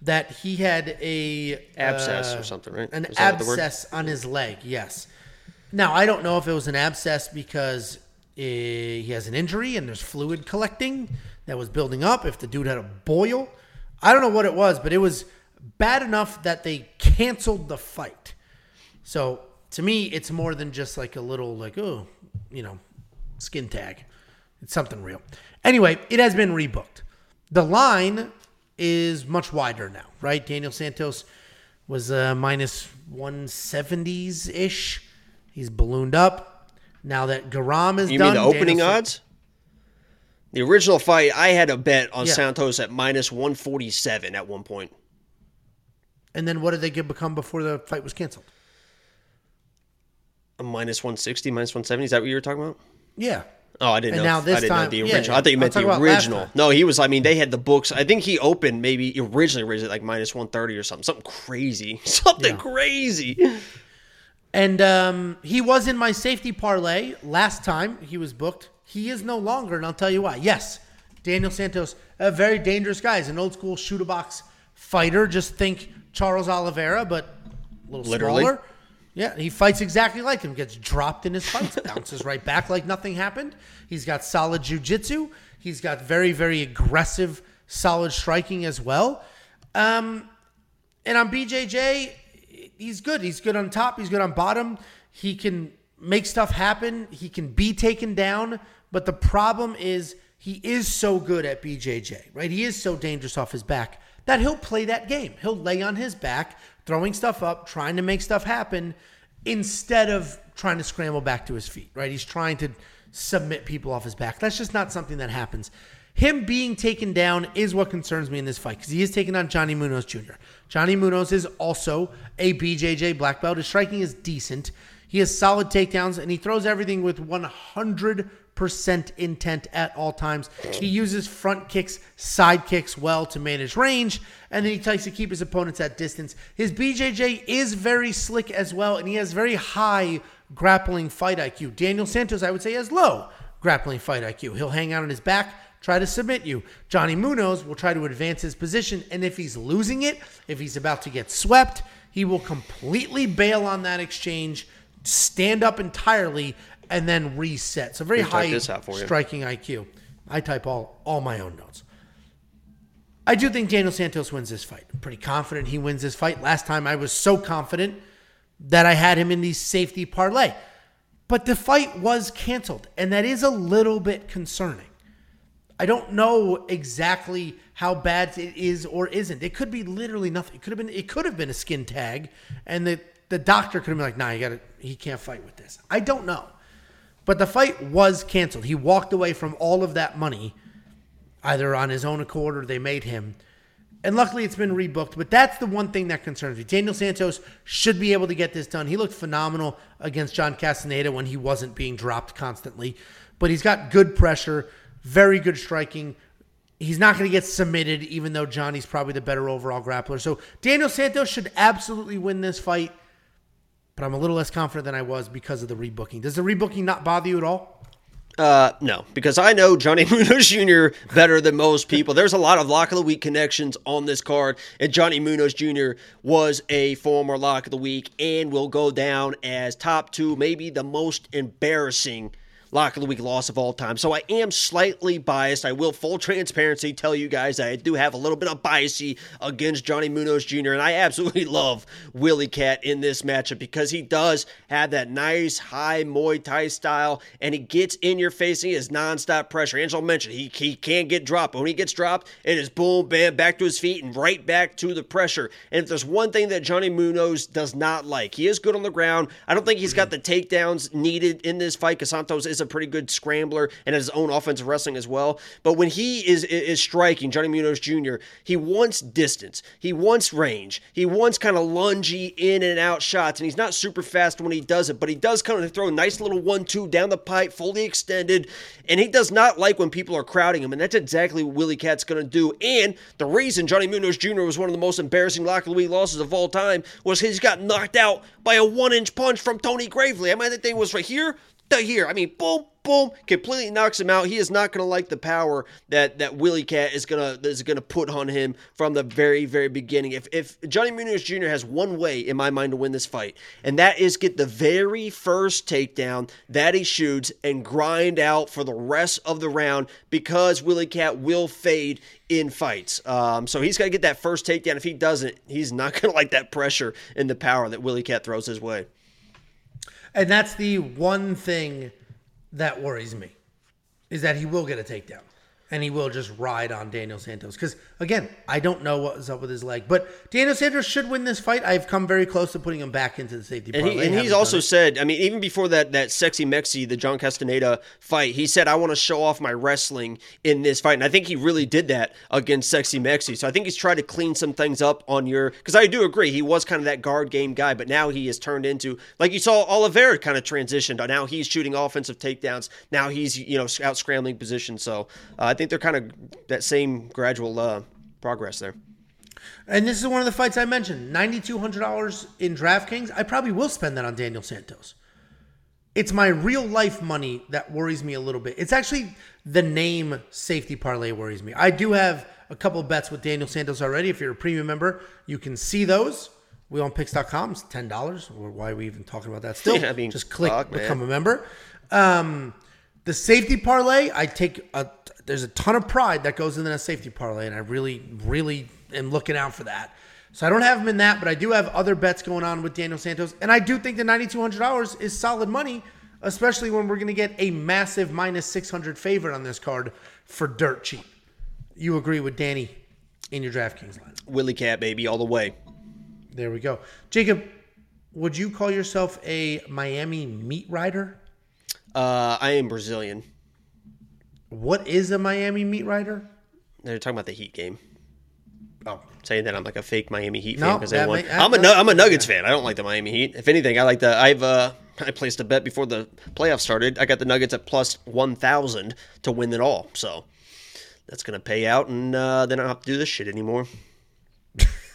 that he had a Abscess uh, or something, right? An Is that what the word- abscess on his leg, yes. Now, I don't know if it was an abscess because eh, he has an injury and there's fluid collecting that was building up, if the dude had a boil. I don't know what it was, but it was bad enough that they canceled the fight. So to me, it's more than just like a little, like, oh, you know, skin tag. It's something real. Anyway, it has been rebooked. The line is much wider now, right? Daniel Santos was uh, minus 170s ish. He's ballooned up. Now that Garam is you done, mean the opening Daniel San- odds? The original fight, I had a bet on Yeah. Santos at minus one forty seven at one point. And then what did they get become before the fight was canceled? A minus one sixty, minus one seventy. Is that what you were talking about? Yeah. Oh, I didn't And know. now this I didn't time- know the yeah, original. I thought you I'm meant the about last original. time. No, he was. I mean, they had the books. I think he opened maybe originally raised it like minus one thirty or something. Something crazy. Something crazy. And um, he was in my safety parlay last time he was booked. He is no longer, and I'll tell you why. Yes, Daniel Santos, a very dangerous guy. He's an old school Chute Boxe fighter. Just think Charles Oliveira, but a little Literally. smaller. Yeah, he fights exactly like him. Gets dropped in his fights, bounces right back like nothing happened. He's got solid jujitsu. He's got very, very aggressive, solid striking as well. Um, and on BJJ, he's good. He's good on top. He's good on bottom. He can make stuff happen. He can be taken down. But the problem is he is so good at BJJ, right? He is so dangerous off his back that he'll play that game. He'll lay on his back, throwing stuff up, trying to make stuff happen instead of trying to scramble back to his feet, right? He's trying to submit people off his back. That's just not something that happens. him being taken down is what concerns me in this fight because he is taking on Johnny Munoz Jr. Johnny Munoz is also a BJJ black belt. His striking is decent. He has solid takedowns and he throws everything with 100% intent at all times. He uses front kicks, side kicks well to manage range, and then he tries to keep his opponents at distance. His BJJ is very slick as well, and he has very high grappling fight IQ. Daniel Santos, I would say, has low grappling fight IQ. He'll hang out on his back, try to submit you. Johnny Munoz will try to advance his position, and if he's losing it, if he's about to get swept, he will completely bail on that exchange, stand up entirely, and then reset. So very Let me type high this out for striking IQ. I type all all my own notes. I do think Daniel Santos wins this fight. I'm pretty confident he wins this fight. Last time I was so confident that I had him in the safety parlay. But the fight was canceled, and that is a little bit concerning. I don't know exactly how bad it is or isn't. It could be literally nothing. It could have been it could have been a skin tag, and the the doctor could have been like, "Nah, you got he can't fight with this." I don't know. But the fight was canceled. He walked away from all of that money, either on his own accord or they made him. And luckily it's been rebooked. But that's the one thing that concerns me. Daniel Santos should be able to get this done. He looked phenomenal against John Castaneda when he wasn't being dropped constantly. But he's got good pressure, very good striking. He's not going to get submitted, even though Johnny's probably the better overall grappler. So Daniel Santos should absolutely win this fight but I'm a little less confident than I was because of the rebooking. Does the rebooking not bother you at all? Uh, no, because I know Johnny Munoz Jr. better than most people. There's a lot of lock of the week connections on this card, and Johnny Munoz Jr. was a former lock of the week and will go down as top two, maybe the most embarrassing lock of the week loss of all time. So I am slightly biased. I will full transparency tell you guys that I do have a little bit of biasy against Johnny Munoz Jr. and I absolutely love Willie Cat in this matchup because he does have that nice high Muay Thai style and he gets in your face and he has nonstop pressure. Angelo mentioned he he can't get dropped. When he gets dropped, it is boom, bam, back to his feet and right back to the pressure. And if there's one thing that Johnny Munoz does not like, he is good on the ground. I don't think he's got the takedowns needed in this fight because Santos is a pretty good scrambler and has his own offensive wrestling as well. But when he is is striking, Johnny Munoz Jr., he wants distance, he wants range, he wants kind of lungy in and out shots, and he's not super fast when he does it, but he does kind of throw a nice little one-two down the pipe, fully extended, and he does not like when people are crowding him, and that's exactly what Willie Cat's going to do. And the reason Johnny Munoz Jr. was one of the most embarrassing lock of the week losses of all time was he's got knocked out by a one-inch punch from Tony Gravely. I mean, that thing was right here here. I mean, boom, boom, completely knocks him out. He is not going to like the power that that Willie Cat is gonna is gonna put on him from the very very beginning. If if Johnny Munoz Jr. has one way in my mind to win this fight, and that is get the very first takedown that he shoots and grind out for the rest of the round because Willie Cat will fade in fights. Um, so he's got to get that first takedown. If he doesn't, he's not going to like that pressure and the power that Willie Cat throws his way. And that's the one thing that worries me is that he will get a takedown and he will just ride on Daniel Santos. Because again, I don't know what was up with his leg, but Daniel Santos should win this fight. I've come very close to putting him back into the safety. And, he, and he's also said, I mean, even before that that sexy Mexi, the John Castaneda fight, he said, I want to show off my wrestling in this fight. And I think he really did that against sexy Mexi. So I think he's tried to clean some things up on your, because I do agree, he was kind of that guard game guy, but now he has turned into, like you saw Oliveira kind of transitioned. Now he's shooting offensive takedowns. Now he's, you know, out scrambling position. So uh, think they're kind of that same gradual uh, progress there. And this is one of the fights I mentioned. $9,200 in DraftKings. I probably will spend that on Daniel Santos. It's my real life money that worries me a little bit. It's actually the name safety parlay worries me. I do have a couple bets with Daniel Santos already. If you're a premium member, you can see those. WeWantPicks.com. It's $10. Or why are we even talking about that still? Yeah, I mean, Just click fuck, man. become a member. Um, the safety parlay, I take a there's a ton of pride that goes into a safety parlay, and I really, really am looking out for that. So I don't have him in that, but I do have other bets going on with Daniel Santos, and I do think the ninety two hundred dollars is solid money, especially when we're going to get a massive minus six hundred favorite on this card for dirt cheap. You agree with Danny in your DraftKings line? Willie Cat, baby, all the way. There we go, Jacob. Would you call yourself a Miami meat rider? Uh, I am Brazilian. What is a Miami meat writer? They're talking about the Heat game. Oh, saying that I'm like a fake Miami Heat No, fan because they won. I'm a am a Nuggets fan. I don't like the Miami Heat. If anything, I like the I've uh I placed a bet before the playoffs started. I got the Nuggets at plus one thousand to win it all. So that's gonna pay out, and uh, then I don't have to do this shit anymore.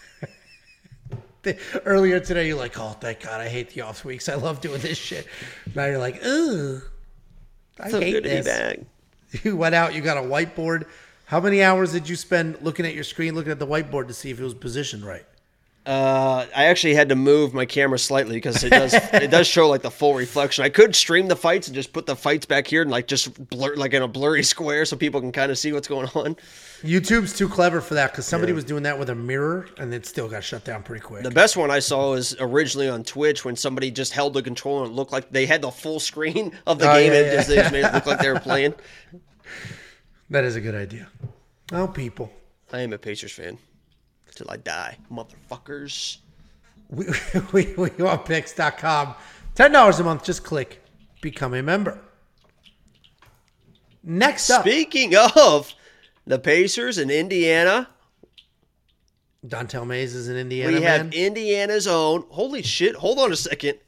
The- Earlier today, you're like, "Oh, thank God, I hate the off weeks. I love doing this shit." Now you're like, "Ugh, I So hate good to be this." back. You went out. You got a whiteboard. How many hours did you spend looking at your screen, looking at the whiteboard to see if it was positioned right? Uh, I actually had to move my camera slightly because it does it does show like the full reflection. I could stream the fights and just put the fights back here and like just blur like in a blurry square so people can kind of see what's going on. YouTube's too clever for that because somebody was doing that with a mirror and it still got shut down pretty quick. The best one I saw was originally on Twitch when somebody just held the controller and it looked like they had the full screen of the Oh, game yeah, and yeah. just, they just made it look like they were playing. that is a good idea. Oh, people. I am a Pacers fan till I die, motherfuckers. We, we, we want picks.com. $10 a month. Just click become a member. Next up, Speaking of the Pacers in Indiana, Don'Tale Mayes is in Indiana. we have man. Indiana's own. Holy shit! Hold on a second.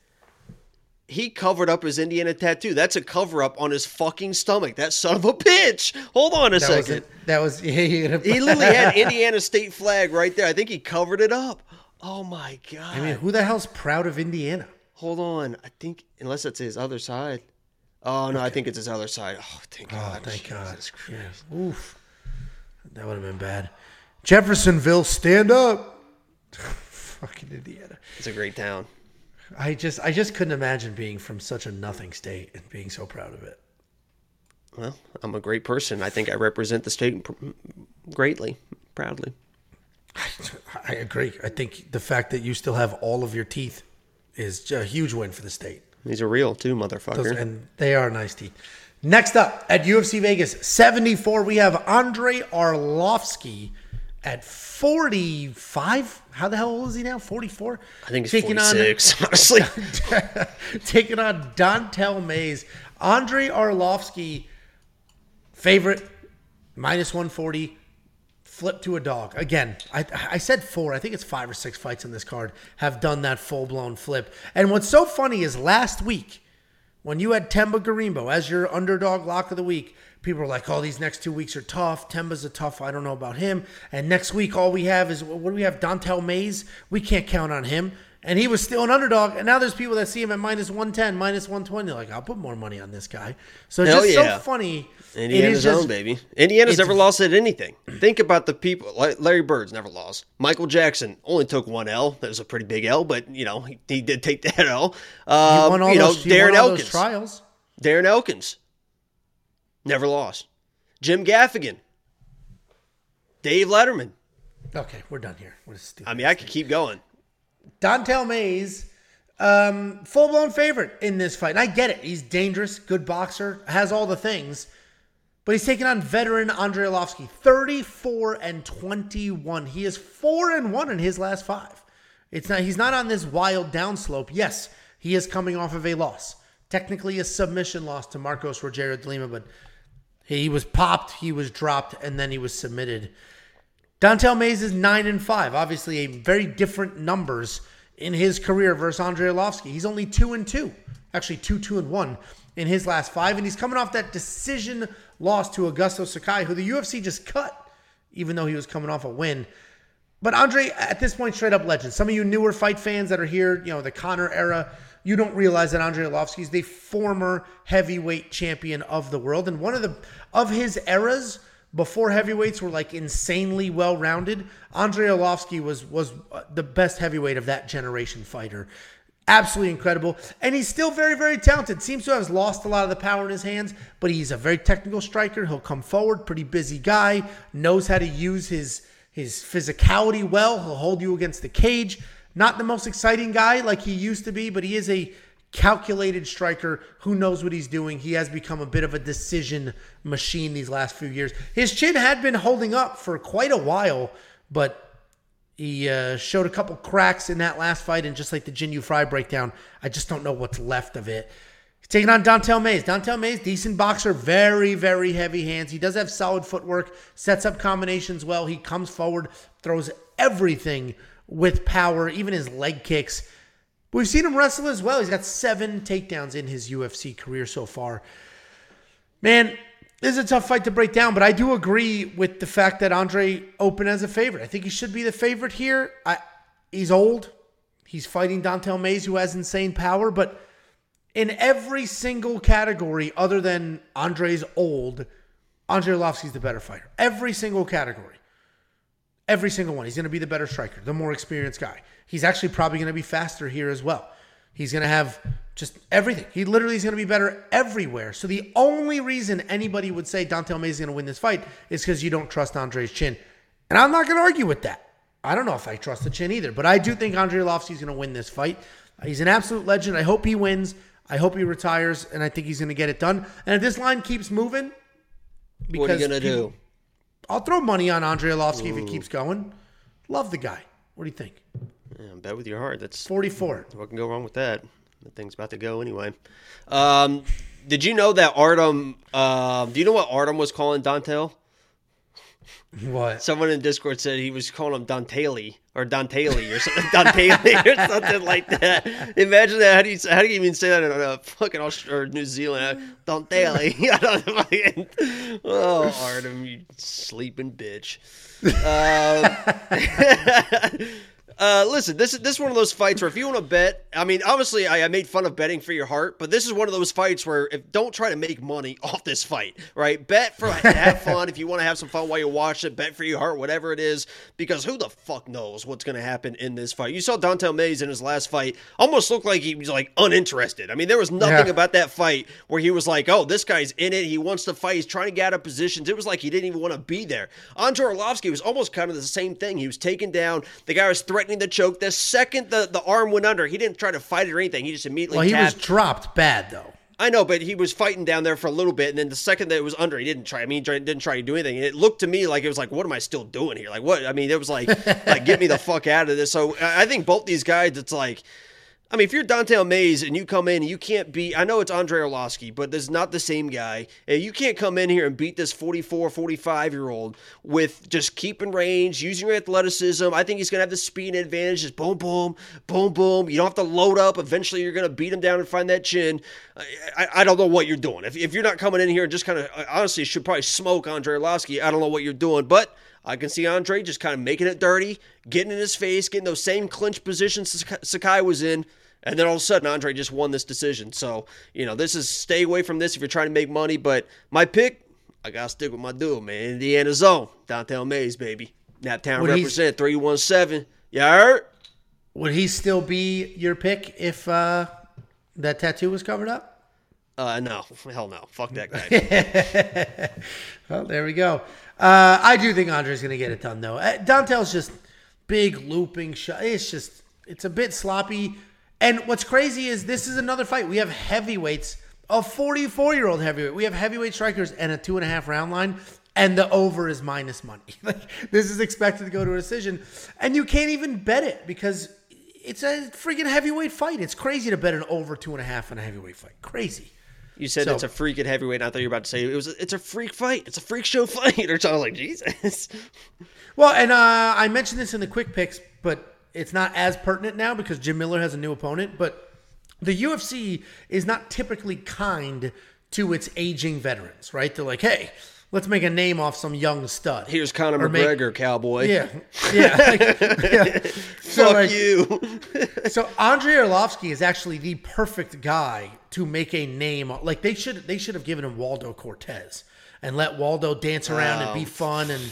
He covered up his Indiana tattoo. That's a cover up on his fucking stomach. That son of a bitch. Hold on a that was second. That was yeah, He literally had Indiana state flag right there. I think he covered it up. Oh my god. I mean, who the hell's proud of Indiana? Hold on. I think unless it's his other side. Oh no, I think it's his other side. Oh, thank Oh, God. thank God. Christ. Yeah. Oof. That would have been bad. Jeffersonville, stand up. Fucking Indiana. It's a great town. I just I just couldn't imagine being from such a nothing state and being so proud of it. Well, I'm a great person. I think I represent the state greatly, proudly. I agree. I think the fact that you still have all of your teeth is a huge win for the state. These are real too, Those- motherfucker. and they are nice teeth. Next up at UFC Vegas 74, we have Andre Arlovski at 45. How the hell old is he now? 44? I think he's 46. honestly, taking on Don'Tale Mayes. Andre Arlovski, favorite, minus 140, flip to a dog. Again, I, I said four. I think it's five or six fights on this card have done that full blown flip. And what's so funny is last week, when you had Themba Gorimbo as your underdog lock of the week, people were like, oh, these next two weeks are tough. Themba's a tough, I don't know about him. And next week, all we have is, what do we have? Don'Tale Mayes. We can't count on him. And he was still an underdog. And now there's people that see him at minus 110, minus 120. Like, I'll put more money on this guy. So it's Hell just yeah. so funny. Indiana's just- own baby. Indiana's never lost at anything. Think about the people. like Larry Bird's never lost. Michael Jackson only took one L. That was a pretty big L, but you know he, he did take that L. He Uh, won all you know those, he Darren won all those Elkins. trials. Darren Elkins never lost. Jim Gaffigan. Dave Letterman. Okay, we're done here. Stupid? I mean, I could keep going. Don'Tale Mayes, um, full blown favorite in this fight. And I get it. He's dangerous, good boxer, has all the things. But he's taking on veteran Andrei Arlovski, 34 and 21. He is 4 and 1 in his last five. It's not he's not on this wild downslope. Yes, he is coming off of a loss. Technically a submission loss to Marcos Rogério de Lima, but he was popped, he was dropped, and then he was submitted. Don'Tale Mayes is nine and five. Obviously, a very different numbers in his career versus Andrei Arlovski. He's only two and two, actually two two and one in his last five, and he's coming off that decision loss to Augusto Sakai, who the UFC just cut, even though he was coming off a win. But Andre, at this point, straight up legend. Some of you newer fight fans that are here, you know, the Conor era, you don't realize that Andre Arlovski is the former heavyweight champion of the world, and one of the of his eras before heavyweights were like insanely well rounded. Andre Arlovski was was uh, the best heavyweight of that generation fighter. Absolutely incredible. And he's still very, very talented. Seems to have lost a lot of the power in his hands, but he's a very technical striker. He'll come forward, pretty busy guy, knows how to use his his physicality well. He'll hold you against the cage. Not the most exciting guy like he used to be, but he is a calculated striker who knows what he's doing. He has become a bit of a decision machine these last few years. His chin had been holding up for quite a while, but he uh, showed a couple cracks in that last fight, and just like the Jinh Yu Frey breakdown, I just don't know what's left of it. He's taking on Don'Tale Mayes. Don'Tale Mayes, decent boxer, very, very heavy hands. He does have solid footwork, sets up combinations well. He comes forward, throws everything with power, even his leg kicks. We've seen him wrestle as well. He's got seven takedowns in his UFC career so far. Man, this is a tough fight to break down, but I do agree with the fact that Andre opened as a favorite. I think he should be the favorite here. I, he's old. He's fighting Don'Tale Mayes, who has insane power, but in every single category other than Andre's old, Andre Arlovski's the better fighter. Every single category. Every single one. He's going to be the better striker, the more experienced guy. He's actually probably going to be faster here as well. He's going to have just everything. He literally is going to be better everywhere. So the only reason anybody would say Dante Mayes is going to win this fight is because you don't trust Andre's chin. And I'm not going to argue with that. I don't know if I trust the chin either, but I do think Andre is going to win this fight. He's an absolute legend. I hope he wins. I hope he retires, and I think he's going to get it done. And if this line keeps moving, What are you gonna do? I'll throw money on Andre Arlovski if he keeps going. Love the guy. What do you think? Yeah, bet with your heart. That's 44. what can go wrong with that. The thing's about to go anyway. Um, did you know that Artem? Um, do you know what Artem was calling Dantel? What? Someone in Discord said he was calling him Dantele or Dantele or something, Dantele or something like that. Imagine that. How do you how do you even say that in uh, fucking Aust- or New Zealand? Dantele. I don't fucking- oh, Artem, you sleeping bitch. Uh, uh, listen, this is this is one of those fights where if you want to bet, I mean, obviously I, I made fun of betting for your heart, but this is one of those fights where if don't try to make money off this fight, right? Bet for have fun if you want to have some fun while you watch it. Bet for your heart, whatever it is, because who the fuck knows what's going to happen in this fight? You saw Don'Tale Mayes in his last fight, almost looked like he was like uninterested. I mean, there was nothing Yeah. about that fight where he was like, "Oh, this guy's in it. He wants to fight. He's trying to get out of positions." It was like he didn't even want to be there. Andre Arlovski was almost kind of the same thing. He was taken down. The guy was threatening to choke. The second the, the arm went under, he didn't try to fight it or anything. He just immediately Well, he was dropped bad, though. I know, but he was fighting down there for a little bit, and then the second that it was under, he didn't try. I mean, he didn't try to do anything. And it looked to me like it was like, what am I still doing here? Like, what? I mean, it was like, like get me the fuck out of this. So I think both these guys, it's like. I mean, if you're Dante Mayes and you come in and you can't beat, I know it's Andre Arlovski, but this is not the same guy. And you can't come in here and beat this 44, 45 year old with just keeping range, using your athleticism. I think he's going to have the speed advantage. Just boom, boom, boom, boom. You don't have to load up. Eventually, you're going to beat him down and find that chin. I, I, don't know what you're doing. If, if you're not coming in here and just kind of, honestly, should probably smoke Andre Arlovski, I don't know what you're doing. But I can see Andre just kind of making it dirty, getting in his face, getting those same clinch positions Sakai- was in. And then all of a sudden, Andre just won this decision. So, you know, this is stay away from this if you're trying to make money. But my pick, I got to stick with my dude, man. Indiana Zone, Don'Tale Mayes, baby. Naptown Would represent 317. You heard? Would he still be your pick if uh, that tattoo was covered up? Uh, no. Hell no. Fuck that guy. Well, there we go. Uh, I do think Andre's going to get it done, though. Uh, Don'Tale's just big looping shot. It's just, it's a bit sloppy. And what's crazy is this is another fight. We have heavyweights, a 44 year old heavyweight. We have heavyweight strikers and a two and a half round line, and the over is minus money. Like this is expected to go to a decision, and you can't even bet it because it's a freaking heavyweight fight. It's crazy to bet an over two and a half in a heavyweight fight. Crazy. You said So- it's a freak at heavyweight. and I thought you were about to say it was. A, it's a freak fight. It's a freak show fight. Or something like Jesus. Well, and uh, I mentioned this in the quick picks, but it's not as pertinent now because Jim Miller has a new opponent. But the UFC is not typically kind to its aging veterans, right? They're like, hey, let's make a name off some young stud. Here's Conor Or make- McGregor, cowboy. Yeah, yeah. like- yeah. So, Fuck like, you. so Andre Arlovski is actually the perfect guy to make a name. Like they should, they should have given him Waldo Cortez and let Waldo dance around and be oh. fun and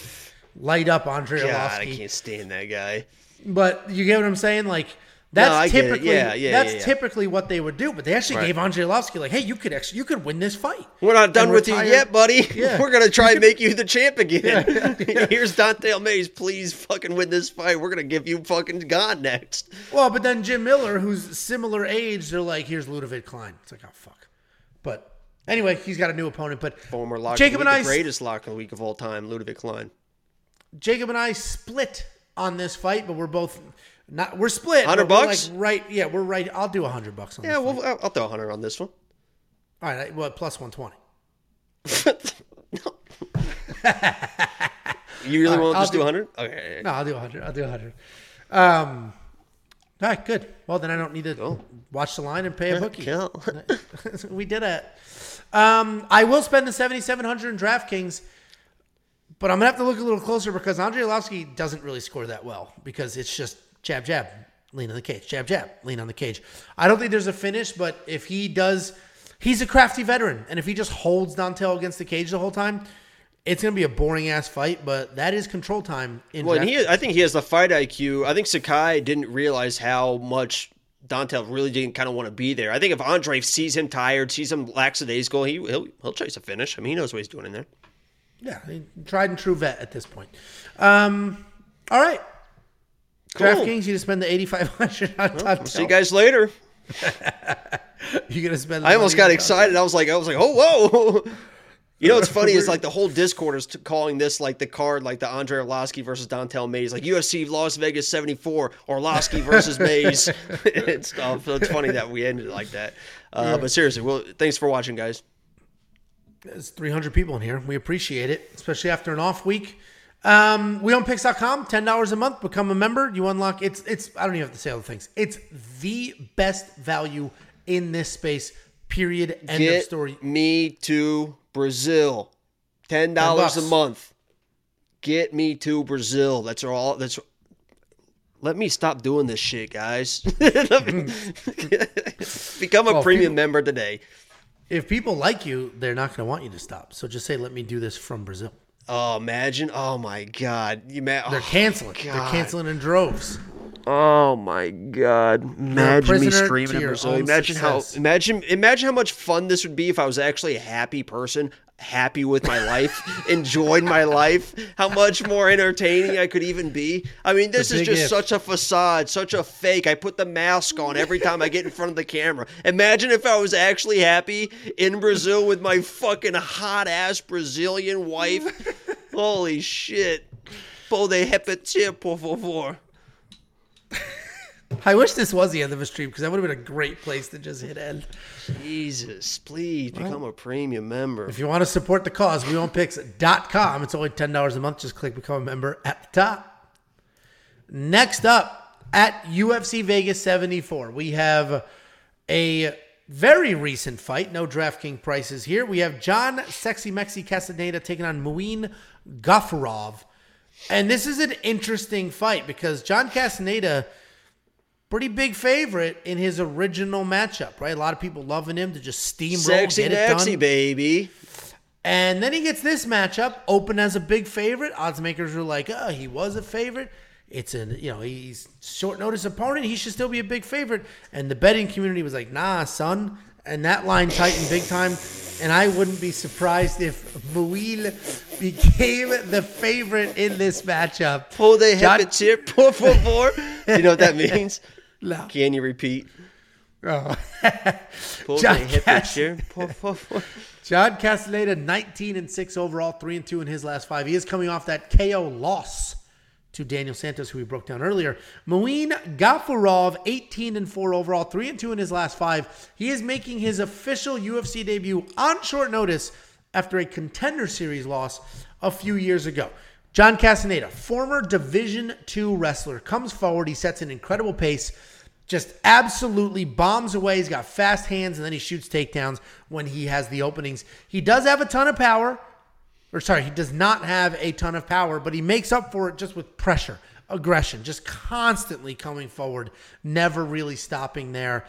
light up Andre God, I can't stand that guy. But you get what I'm saying? Like that's it. typically Yeah, yeah, that's yeah, typically what they would do. But they actually Right. gave Andre Arlovski like, hey, you could actually you could win this fight. We're not done And with retire- you yet, buddy. We're gonna try and make you the champ again. Here's Dante Mayes. Please fucking win this fight. We're gonna give you fucking God next. Well, but then Jim Miller, who's similar age, they're like, here's Ludovit Klein. It's like, oh fuck. But anyway, he's got a new opponent. But Former lock Jacob and I greatest lock of the week of all time, Ludovit Klein. Jacob and I split on this fight, but we're both not we're split. 100 but bucks? Like right, yeah, we're right. I'll do a hundred bucks on Yeah, this well, I'll, I'll throw a hundred on this one. All right, well, plus 120. You really want to I'll just do 100? Okay. No, I'll do 100. I'll do 100. Um, all right, good. Well, then I don't need to Cool. watch the line and pay a bookie. We did it. Um, I will spend the 7,700 in DraftKings, but I'm going to have to look a little closer because Andrei Arlovski doesn't really score that well because it's just jab, jab, lean on the cage, jab, jab, lean on the cage. I don't think there's a finish, but if he does, he's a crafty veteran. And if he just holds Don'Tale against the cage the whole time, it's going to be a boring ass fight, but that is control time in Well, and he, I think he has the fight IQ. I think Sakai didn't realize how much Don'Tale really didn't kind of want to be there. I think if Andre sees him tired, sees him lackadaisical, he he'll he'll chase a finish. I mean, he knows what he's doing in there. Yeah, tried and true vet at this point. Um, all right. Cool. DraftKings, you just spend the 8500 on Don'Tale. See you guys later. You're gonna spend. the I almost got excited. I was like, I was like, oh whoa. You know what's funny is like the whole Discord is calling this like the card like the Andre Arlovski versus Don'Tale Mayes, like UFC Las Vegas 74, Arlovski versus Mayes and stuff. So it's funny that we ended it like that. Uh, But seriously, well, thanks for watching, guys. There's 300 people in here. We appreciate it, especially after an off week. Um, wewantpicks.com, $10 a month. Become a member. You unlock it's it's I don't even have to say all the things. It's the best value in this space. Period. End of Get story. me to Brazil. Ten dollars a month. Get me to Brazil. That's all. That's. Let me stop doing this shit, guys. Become a Well, premium people- member today. If people like you, they're not gonna want you to stop. So just say, let me do this from Brazil. Oh, imagine! Oh my God! You ma- They're oh, canceling. They're canceling in droves. Oh my God! Imagine me streaming in Brazil. Imagine success. how imagine imagine how much fun this would be if I was actually a happy person, happy with my life, enjoyed my life. How much more entertaining I could even be. I mean, this is just if. such a facade, such a fake. I put the mask on every time I get in front of the camera. Imagine if I was actually happy in Brazil with my fucking hot ass Brazilian wife. Holy shit! Pode repetir, por favor. I wish this was the end of a stream because that would have been a great place to just hit end. Jesus, please become a premium member. If you want to support the cause, wewantpicks.com. It's only $10 a month. Just click become a member at the top. Next up at UFC Vegas 74, we have a very recent fight. No DraftKings prices here. We have John Sexy Mexi Castaneda taking on Muin Gafurov. And this is an interesting fight because John Castaneda pretty big favorite in his original matchup, right? A lot of people loving him to just steamroll, Sexy get it Maxi, done. baby. And then he gets this matchup open as a big favorite. Odds makers were like, oh, he was a favorite. It's an you know he's short notice opponent. He should still be a big favorite. And the betting community was like, nah, son. And that line tightened big time. And I wouldn't be surprised if Muin became the favorite in this matchup. Pode John- repetir, por favor. you know what that means? No. Can you repeat? Oh. John por. John Castaneda, 19 and 6 overall, 3 and 2 in his last five. He is coming off that KO loss to Daniel Santos, who we broke down earlier. Muin Gafurov, 18 and 4 overall, 3 and 2 in his last five. He is making his official UFC debut on short notice after a contender series loss a few years ago. John Castaneda, former Division II wrestler, comes forward. He sets an incredible pace just absolutely bombs away. He's got fast hands and then he shoots takedowns when he has the openings. He does have a ton of power, or sorry, he does not have a ton of power, but he makes up for it just with pressure, aggression, just constantly coming forward, never really stopping there.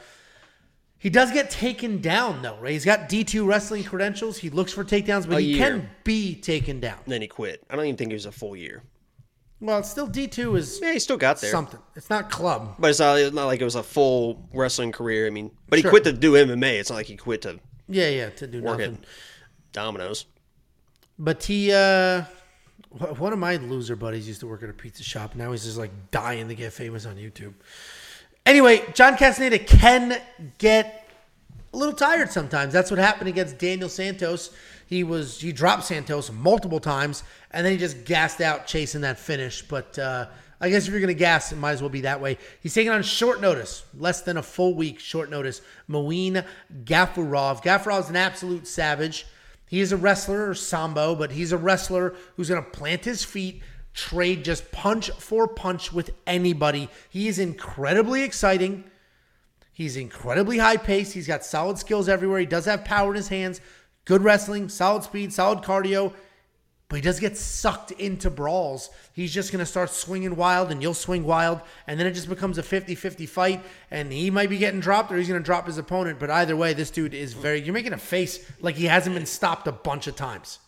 He does get taken down though, right? He's got D2 wrestling credentials. He looks for takedowns, but A he year. can be taken down. Then he quit. I don't even think it was a full year. Well, it's still D2 is Yeah, he still got there. something. It's not club. But it's not, it's not like it was a full wrestling career. I mean, but he Sure. quit to do MMA. It's not like he quit to Yeah, yeah, to do work nothing. at Domino's. But he, uh, wh- one of my loser buddies used to work at a pizza shop. Now he's just like dying to get famous on YouTube. Anyway, John Castaneda can get a little tired sometimes. That's what happened against Daniel Santos. He was he dropped Santos multiple times, and then he just gassed out chasing that finish. But uh, I guess if you're to gas, it might as well be that way. He's taking on short notice, less than a full week short notice. Muin Gafurov. Gafurov's an absolute savage. He is a wrestler or sambo, but he's a wrestler who's to plant his feet, trade just punch for punch with anybody. He is incredibly exciting. He's incredibly high paced. He's got solid skills everywhere. He does have power in his hands, good wrestling, solid speed, solid cardio but he does get sucked into brawls. He's just going to start swinging wild and you'll swing wild. And then it just becomes a 50 50 fight. And he might be getting dropped or he's going to drop his opponent. But either way, this dude is very. You're making a face like he hasn't been stopped a bunch of times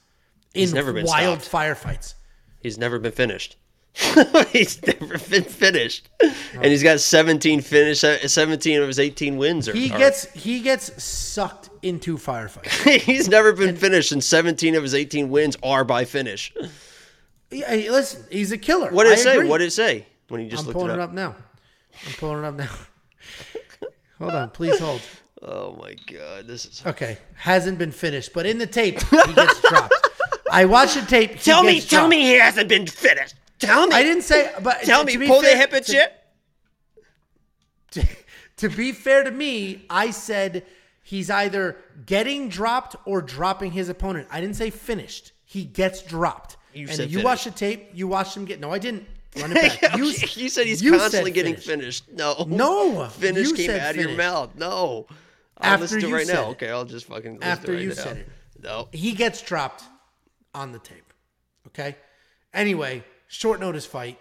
in He's never been wild stopped. firefights. He's never been finished. he's never been finished, and he's got 17 finish, uh, 17 of his 18 wins. Are, He are- gets he gets sucked into firefights. he's never been finished, and 17 of his 18 wins are by finish. Yeah, hey, listen, he's a killer. What did I say? agree. What did it say when you just I'm looked pulling it it up? up now. I'm pulling it up now. hold on, please hold. Oh my god, this is. Okay, hasn't been finished, but in the tape he gets dropped. I watched the tape. he Tell me, gets tell me he hasn't been finished. Tell me. I didn't say, but Tell me, pull the fair- hip and to- shit. To, to be fair to me, I said he's either getting dropped or dropping his opponent. I didn't say finished. He gets dropped. You and said you finished. watch the tape. You watched him get. No, I didn't. Run it back. you, You, said he's you said constantly getting finished. No, No, finish came said out of your mouth. No, I'll After listen to it you right said now. it. Okay, I'll just fucking listen After it right you now. said it. No, he gets dropped on the tape. Okay. Anyway, short notice fight.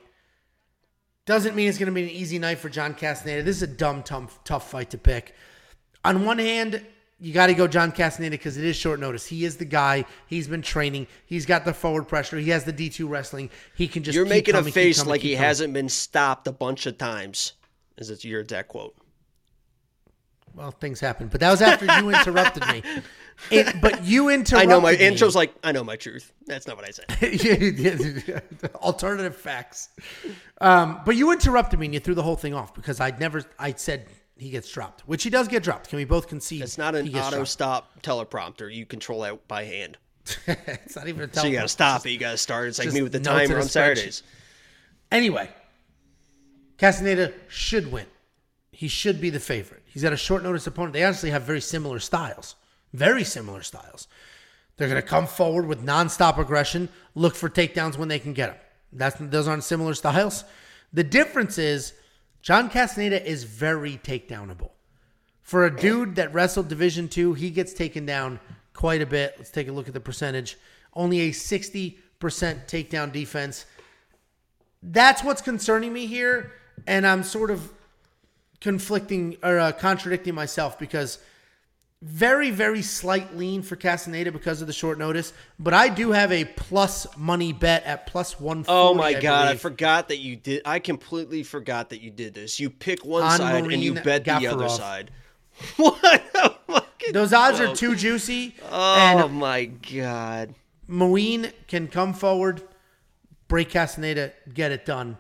Doesn't mean it's going to be an easy night for John Castaneda. This is a dumb, tough, tough fight to pick. On one hand, you got to go John Castaneda because it is short notice. He is the guy. He's been training. He's got the forward pressure. He has the D two wrestling. He can just. you're making coming, a face coming, like he coming. hasn't been stopped a bunch of times. Is it your exact quote? Well, things happen, but that was after you interrupted me. It, but you interrupted. I know my me. intro's like I know my truth. That's not what I said. alternative facts. Um, but you interrupted me and you threw the whole thing off because I'd never. I said he gets dropped, which he does get dropped. Can we both concede? It's not an auto dropped? stop teleprompter. You control that by hand. it's not even a teleprompter. So you got to stop it. You got to start. It's like me with the timer on. Saturdays. Anyway, Castaneda should win. He should be the favorite. He's got a short notice opponent. They honestly have very similar styles. Very similar styles. They're going to come forward with nonstop aggression, look for takedowns when they can get them. That's those aren't similar styles. The difference is John Castaneda is very takedownable. For a dude that wrestled Division Two, he gets taken down quite a bit. Let's take a look at the percentage. Only a 60% takedown defense. That's what's concerning me here. And I'm sort of conflicting or uh, contradicting myself because very, very slight lean for Castaneda because of the short notice. But I do have a plus money bet at plus 140. Oh my I god, I forgot that you did. I completely forgot that you did this. You pick one On side and you Marine bet the other side. What Those odds are too juicy. Oh my god. Muin can come forward, break Castaneda, get it done.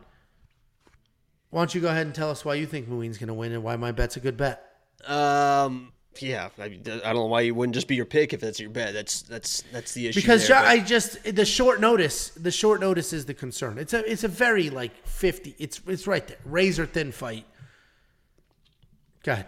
Why don't you go ahead and tell us why you think Muin's going to win and why my bet's a good bet? Um. Yeah, I, mean, I don't know why you wouldn't just be your pick if that's your bet. That's that's that's the issue. Because there, I just the short notice, the short notice is the concern. It's a it's a very like fifty. It's it's right there, razor thin fight. Go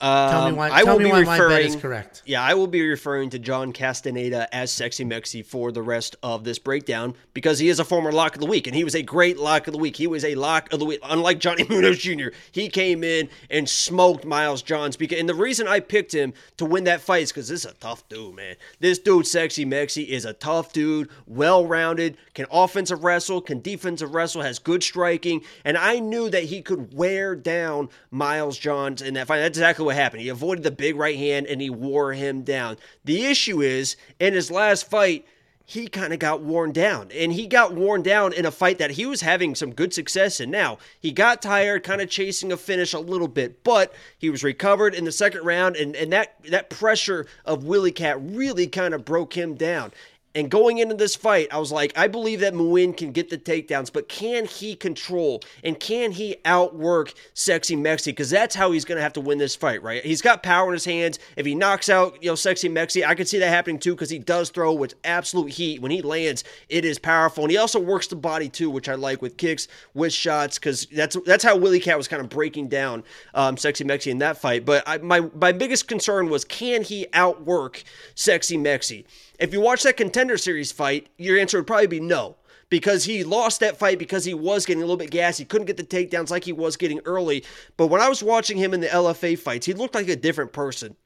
ahead. Tell me Um, why. I will be why my bet is referring- correct. Yeah, I will be referring to John Castaneda as Sexy Mexi for the rest of this breakdown because he is a former lock of the week and he was a great lock of the week. He was a lock of the week. Unlike Johnny Munoz Jr., he came in and smoked Miles Johns. Because, and the reason I picked him to win that fight is because this is a tough dude, man. This dude, Sexy Mexi, is a tough dude, well rounded, can offensive wrestle, can defensive wrestle, has good striking. And I knew that he could wear down Miles Johns in that fight. That's exactly what happened. He avoided the big right hand and he wore him down. The issue is, in his last fight, he kind of got worn down. And he got worn down in a fight that he was having some good success in. Now, he got tired, kind of chasing a finish a little bit, but he was recovered in the second round, and, and that, that pressure of Willycat really kind of broke him down. And going into this fight, I was like, I believe that Muin can get the takedowns, but can he control and can he outwork Sexy Mexi? Because that's how he's going to have to win this fight, right? He's got power in his hands. If he knocks out, you know, Sexy Mexi, I could see that happening too because he does throw with absolute heat. When he lands, it is powerful, and he also works the body too, which I like with kicks, with shots, because that's that's how Willycat was kind of breaking down um, Sexy Mexi in that fight. But I, my my biggest concern was can he outwork Sexy Mexi? If you watch that contender series fight, your answer would probably be no because he lost that fight because he was getting a little bit gassy. He couldn't get the takedowns like he was getting early. But when I was watching him in the LFA fights, he looked like a different person.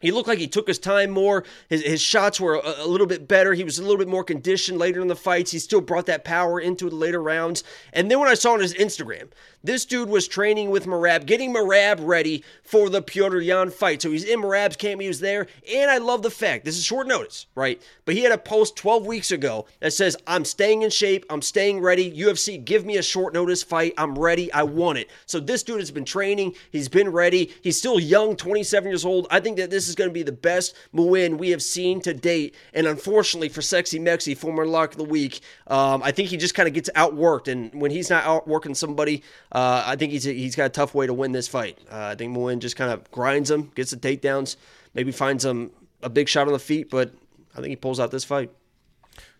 He looked like he took his time more. His, his shots were a, a, little bit better. He was a little bit more conditioned later in the fights. He still brought that power into the later rounds. And then when I saw on his Instagram, this dude was training with Merab, getting Merab ready for the Petr Yan fight. So he's in Merab's camp. He was there. And I love the fact, this is short notice, right? But he had a post 12 weeks ago that says, I'm staying in shape. I'm staying ready. UFC, give me a short notice fight. I'm ready. I want it. So this dude has been training. He's been ready. He's still young, 27 years old. I think that this is going to be the best Muin we have seen to date. And unfortunately for Sexy Mexi, former Lock of the Week, um, I think he just kind of gets outworked. And when he's not outworking somebody, uh, I think he's he's got a tough way to win this fight. Uh, I think Muin just kind of grinds him, gets the takedowns, maybe finds him a big shot on the feet, but I think he pulls out this fight.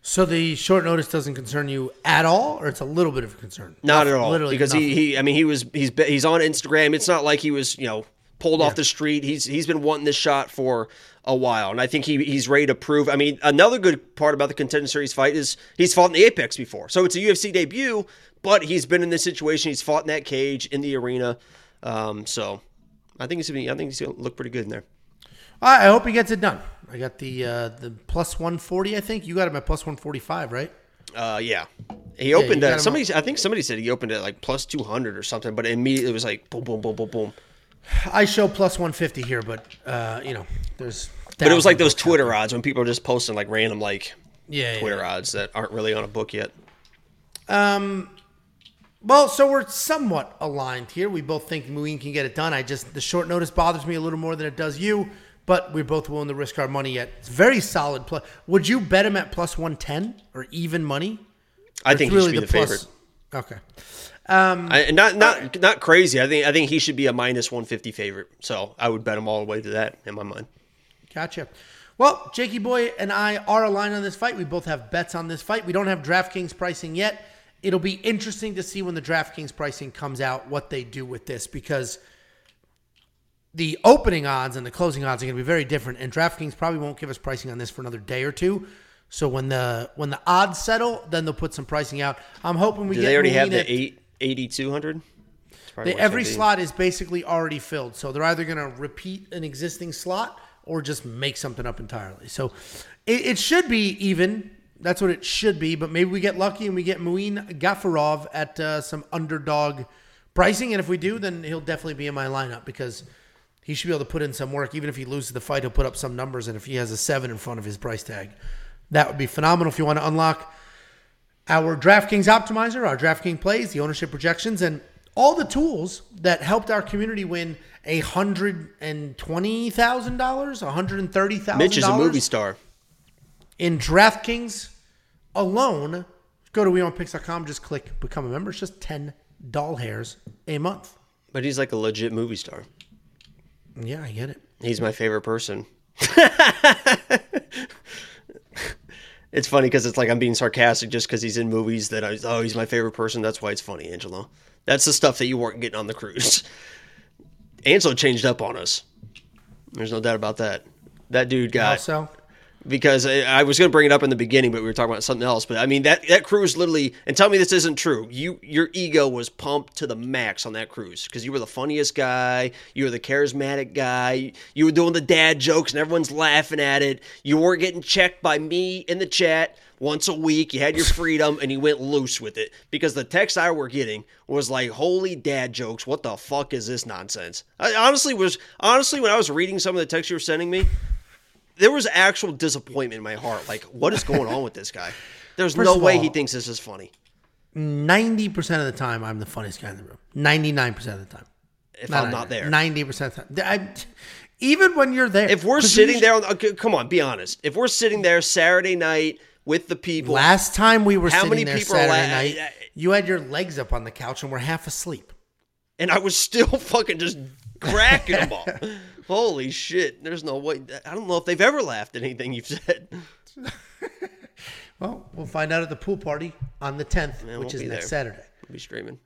So the short notice doesn't concern you at all, or it's a little bit of a concern. Not at all, Literally because he, he, I mean, he was he's he's on Instagram. It's not like he was you know pulled yeah. off the street. He's he's been wanting this shot for a while, and I think he he's ready to prove. I mean, another good part about the contender series fight is he's fought in the Apex before, so it's a UFC debut, but he's been in this situation. He's fought in that cage in the arena, um, so I think he's gonna be, I think he's gonna look pretty good in there. I hope he gets it done. I got the uh, the plus one forty. I think you got him at plus one forty five, right? Uh, yeah. He opened yeah, at somebody. I think somebody said he opened at like plus two hundred or something, but immediately it was like boom, boom, boom, boom, boom. I show plus 150 here, but uh, you know, there's. But it was like those Twitter odds when people are just posting like random like yeah, Twitter yeah. odds that aren't really on a book yet. Um, well, so we're somewhat aligned here. We both think Muin can get it done. I just the short notice bothers me a little more than it does you, but we're both willing to risk our money yet. It's very solid plus. Would you bet him at plus 110 or even money? I think really he should be the, the favorite. Okay. Um, I, not not uh, not crazy. I think I think he should be a minus one fifty favorite. So I would bet him all the way to that in my mind. Gotcha. Well, Jakey Boy and I are aligned on this fight. We both have bets on this fight. We don't have DraftKings pricing yet. It'll be interesting to see when the DraftKings pricing comes out what they do with this because the opening odds and the closing odds are going to be very different. And DraftKings probably won't give us pricing on this for another day or two. So when the when the odds settle, then they'll put some pricing out. I'm hoping we do get. They already have the eight 8200 every slot is basically already filled so they're either going to repeat an existing slot or just make something up entirely. So it, it, should be even that's what it should be but maybe we get lucky and we get Muin Gafurov at uh, some underdog pricing and if we do then he'll definitely be in my lineup because he should be able to put in some work. Even if he loses the fight he'll put up some numbers and if he has a seven in front of his price tag that would be phenomenal if you want to unlock our DraftKings optimizer, our DraftKings plays, the ownership projections, and all the tools that helped our community win a hundred and twenty thousand dollars, a hundred and thirty thousand. Mitch is a movie star. In DraftKings alone, go to WeWantPicks.com, just click become a member. It's just ten doll hairs a month. But he's like a legit movie star. Yeah, I get it. He's my favorite person. It's funny because it's like I'm being sarcastic just because he's in movies that I oh he's my favorite person. That's why it's funny, Angelo. That's the stuff that you weren't getting on the cruise. Angelo changed up on us. There's no doubt about that. That dude got also because I, was going to bring it up in the beginning, but we were talking about something else. But I mean that that cruise literally, and tell me this isn't true. You your ego was pumped to the max on that cruise because you were the funniest guy, you were the charismatic guy, you were doing the dad jokes, and everyone's laughing at it. You weren't getting checked by me in the chat once a week. You had your freedom, and you went loose with it because the text I were getting was like, "Holy dad jokes! What the fuck is this nonsense?" I honestly was honestly when I was reading some of the texts you were sending me there was actual disappointment in my heart. Like, what is going on with this guy? There's First no way all, he thinks this is funny. Ninety percent of the time, I'm the funniest guy in the room. Ninety nine percent of the time. If not I'm not there, ninety percent of the time. I, even when you're there, if we're sitting there, on, okay, come on, be honest. If we're sitting there Saturday night with the people. Last time we were How sitting many there people Saturday night, you had your legs up on the couch and were half asleep. and I was still fucking just cracking them all. Holy shit! There's no way. I don't know if they've ever laughed at anything you've said. Well, we'll find out at the pool party on the 10th, Yeah, which won't is next there. Saturday. I'll be streaming.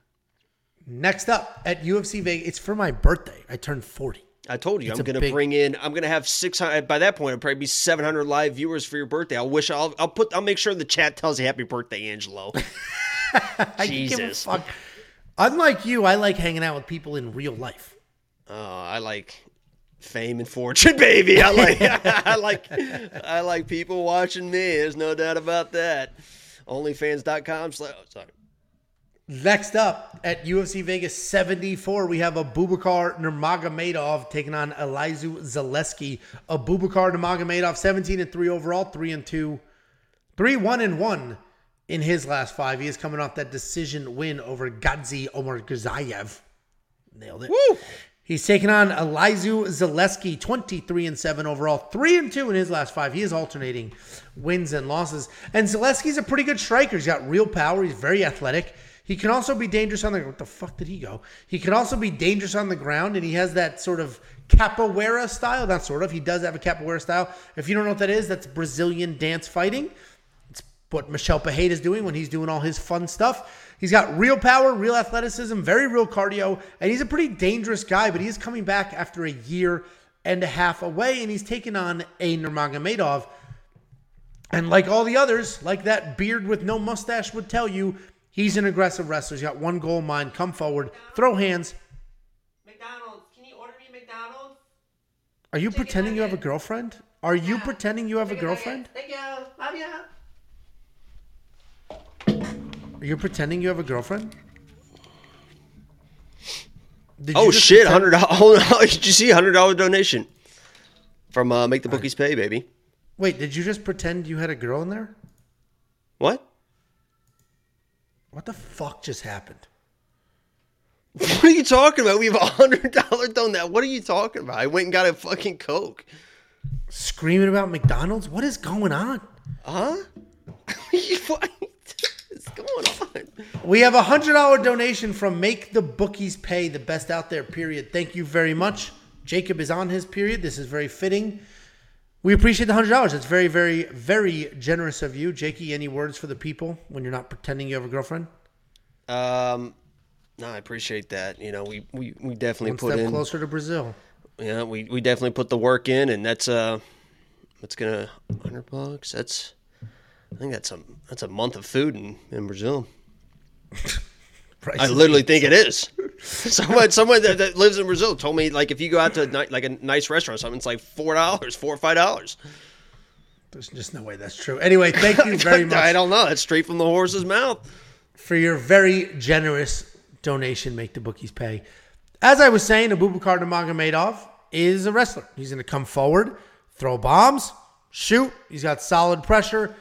Next up at UFC Vegas, it's for my birthday. I turned 40. I told you It's I'm gonna big- bring in. I'm gonna have 600. By that point, it'll probably be 700 live viewers for your birthday. I'll wish. I'll. I'll put. I'll make sure the chat tells you happy birthday, Angelo. I Jesus. fuck. Unlike you, I like hanging out with people in real life. Oh, I like fame and fortune, baby. I like. I like. I like people watching me. There's no doubt about that. Onlyfans.com. Slash, oh, sorry. Next up at UFC Vegas 74, we have a Abubakar Nurmagomedov taking on Elizeu Zaleski. A Abubakar Nurmagomedov 17 and 3 overall, 3 and 2, 3 1 and 1 in his last five. He is coming off that decision win over Gadzhi Omargadzhiev. Nailed it. Woo! He's taking on Elizeu Zaleski, 23 and 7 overall, 3 and 2 in his last five. He is alternating wins and losses. And Zaleski's a pretty good striker. He's got real power. He's very athletic. He can also be dangerous on the what the fuck did he go? He can also be dangerous on the ground, and he has that sort of capoeira style. Not sort of. He does have a capoeira style. If you don't know what that is, that's Brazilian dance fighting It's what Michel Pereira is doing when he's doing all his fun stuff. He's got real power, real athleticism, very real cardio, and he's a pretty dangerous guy, but he is coming back after a year and a half away, and he's taking on a Nurmagomedov. And like all the others, like that beard with no mustache would tell you, he's an aggressive wrestler. He's got one goal in mind come forward, throw hands. McDonald's, can you order me McDonald's? Are you pretending you have a girlfriend? Are you pretending you have a girlfriend? Thank you. Love ya. Are you pretending you have a girlfriend? Did Oh shit! Hundred dollars. Did you see hundred dollar donation from uh, Make the Bookies Pay, baby? Wait, did you just pretend you had a girl in there? What? What the fuck just happened? What are you talking about? We have a hundred dollar donation. What are you talking about? I went and got a fucking coke. Screaming about McDonald's? What is going on? Huh? what is going on? We have a hundred dollar donation from Make the Bookies Pay, the best out there. Period. Thank you very much. Jacob is on his period. This is very fitting. We appreciate the hundred dollars. It's very, very, very generous of you, Jakey. Any words for the people when you're not pretending you have a girlfriend? Um, no, I appreciate that. You know, we we, we definitely One put step in. closer to Brazil. Yeah, we, we definitely put the work in, and that's uh, that's gonna hundred bucks. That's I think that's a that's a month of food in, in Brazil. I literally think it is. someone someone that, that lives in Brazil told me like if you go out to a ni- like a nice restaurant or something, it's like four dollars, four or five dollars. There's just no way that's true. Anyway, thank you very much. I don't know. That's straight from the horse's mouth. for your very generous donation. Make the bookies pay. As I was saying, Abubakar Nurmagomedov is a wrestler. He's going to come forward, throw bombs, shoot. He's got solid pressure,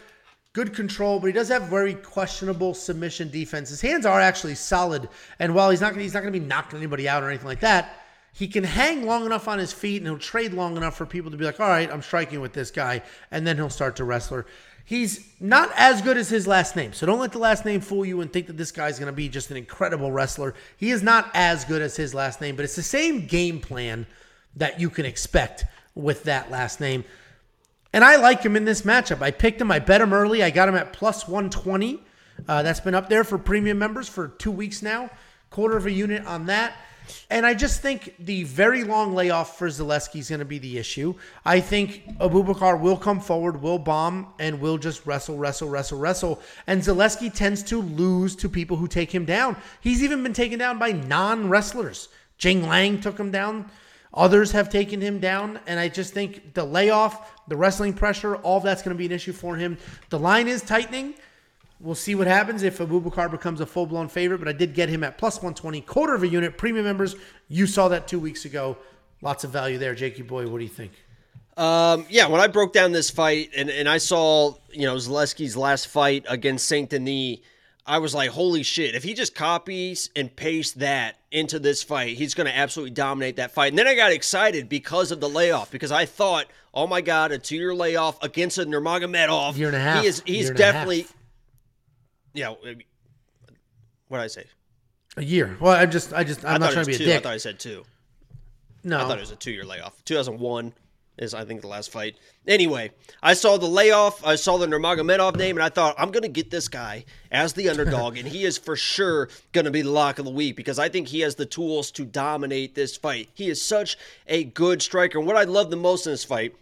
good control, but he does have very questionable submission defense. His hands are actually solid, and while he's not gonna, he's not going to be knocking anybody out or anything like that. He can hang long enough on his feet and he'll trade long enough for people to be like, all right, I'm striking with this guy. And then he'll start to wrestler. He's not as good as his last name. So don't let the last name fool you and think that this guy's going to be just an incredible wrestler. He is not as good as his last name, but it's the same game plan that you can expect with that last name. And I like him in this matchup. I picked him. I bet him early. I got him at plus 120. Uh, that's been up there for premium members for two weeks now. Quarter of a unit on that. And I just think the very long layoff for Zaleski is going to be the issue. I think Abubakar will come forward, will bomb, and will just wrestle, wrestle, wrestle, wrestle. And Zaleski tends to lose to people who take him down. He's even been taken down by non wrestlers. Jingliang took him down. Others have taken him down, and I just think the layoff, the wrestling pressure, all that's going to be an issue for him. The line is tightening. We'll see what happens if Abubakar becomes a full blown favorite, but I did get him at plus 120, quarter of a unit. Premium members, you saw that two weeks ago. Lots of value there. Jakey boy, what do you think? Um, yeah, when I broke down this fight and, and I saw, you know, Zaleski's last fight against Saint Denis, I was like, holy shit, if he just copies and pastes that into this fight, he's going to absolutely dominate that fight. And then I got excited because of the layoff, because I thought, oh my God, a two year layoff against a Nurmagomedov. Year and a half. He is, he's Year and a half. definitely, yeah. what did I say? A year. Well, I'm just, I just, I'm I not trying to be two. a I dick. thought I said two. no, I thought it was a two year layoff. 2001 is, I think, the last fight. Anyway, I saw the layoff. I saw the Nurmagomedov name, and I thought, I'm going to get this guy as the underdog, and he is for sure going to be the lock of the week because I think he has the tools to dominate this fight. He is such a good striker. And what I love the most in this fight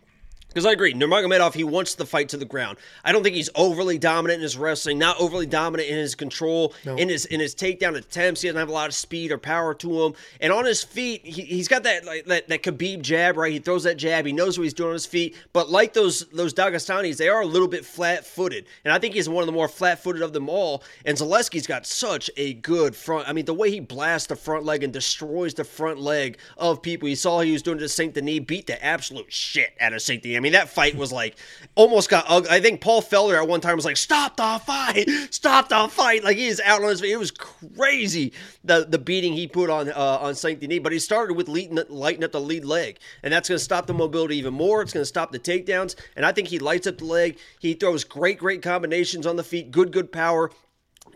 because I agree, Nurmagomedov, he wants the fight to the ground. I don't think he's overly dominant in his wrestling, not overly dominant in his control, No. in his in his takedown attempts. He doesn't have a lot of speed or power to him. And on his feet, he, he's got that like that, that Khabib jab, right? He throws that jab. He knows what he's doing on his feet. But like those those Dagestanis, they are a little bit flat footed. And I think he's one of the more flat footed of them all. And Zaleski's got such a good front. I mean, the way he blasts the front leg and destroys the front leg of people. You saw he was doing it to Saint Denis, beat the absolute shit out of Saint Denis. I mean, that fight was like almost got ugly. I think Paul Felder at one time was like, "Stop the fight! Stop the fight!" Like he is out on his. It was crazy the the beating he put on uh, on Saint Denis. But he started with leading, lighting up the lead leg, and that's going to stop the mobility even more. It's going to stop the takedowns, and I think he lights up the leg. He throws great, great combinations on the feet. Good, good power.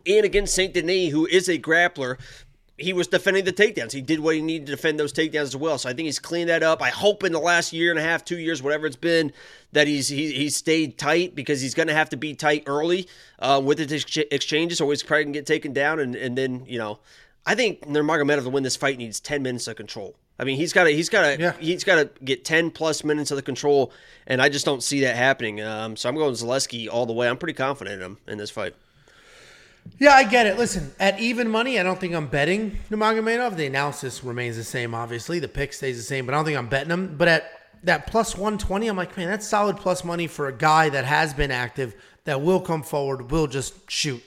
And against Saint Denis, who is a grappler, he was defending the takedowns. He did what he needed to defend those takedowns as well. So I think he's cleaned that up. I hope in the last year and a half, two years, whatever it's been, that he's he, he's stayed tight because he's going to have to be tight early uh, with the ex- exchanges, or he's probably going to get taken down. And, and then you know, I think Nurmagomedov to win this fight needs ten minutes of control. I mean, he's got to he's got to Yeah. he's got to get ten plus minutes of the control, and I just don't see that happening. Um, so I'm going Zaleski all the way. I'm pretty confident in him in this fight. Yeah, I get it. Listen, at even money, I don't think I'm betting Nurmagomedov. The analysis remains the same, obviously. The pick stays the same, but I don't think I'm betting him. But at that plus 120, I'm like, man, that's solid plus money for a guy that has been active, that will come forward, will just shoot,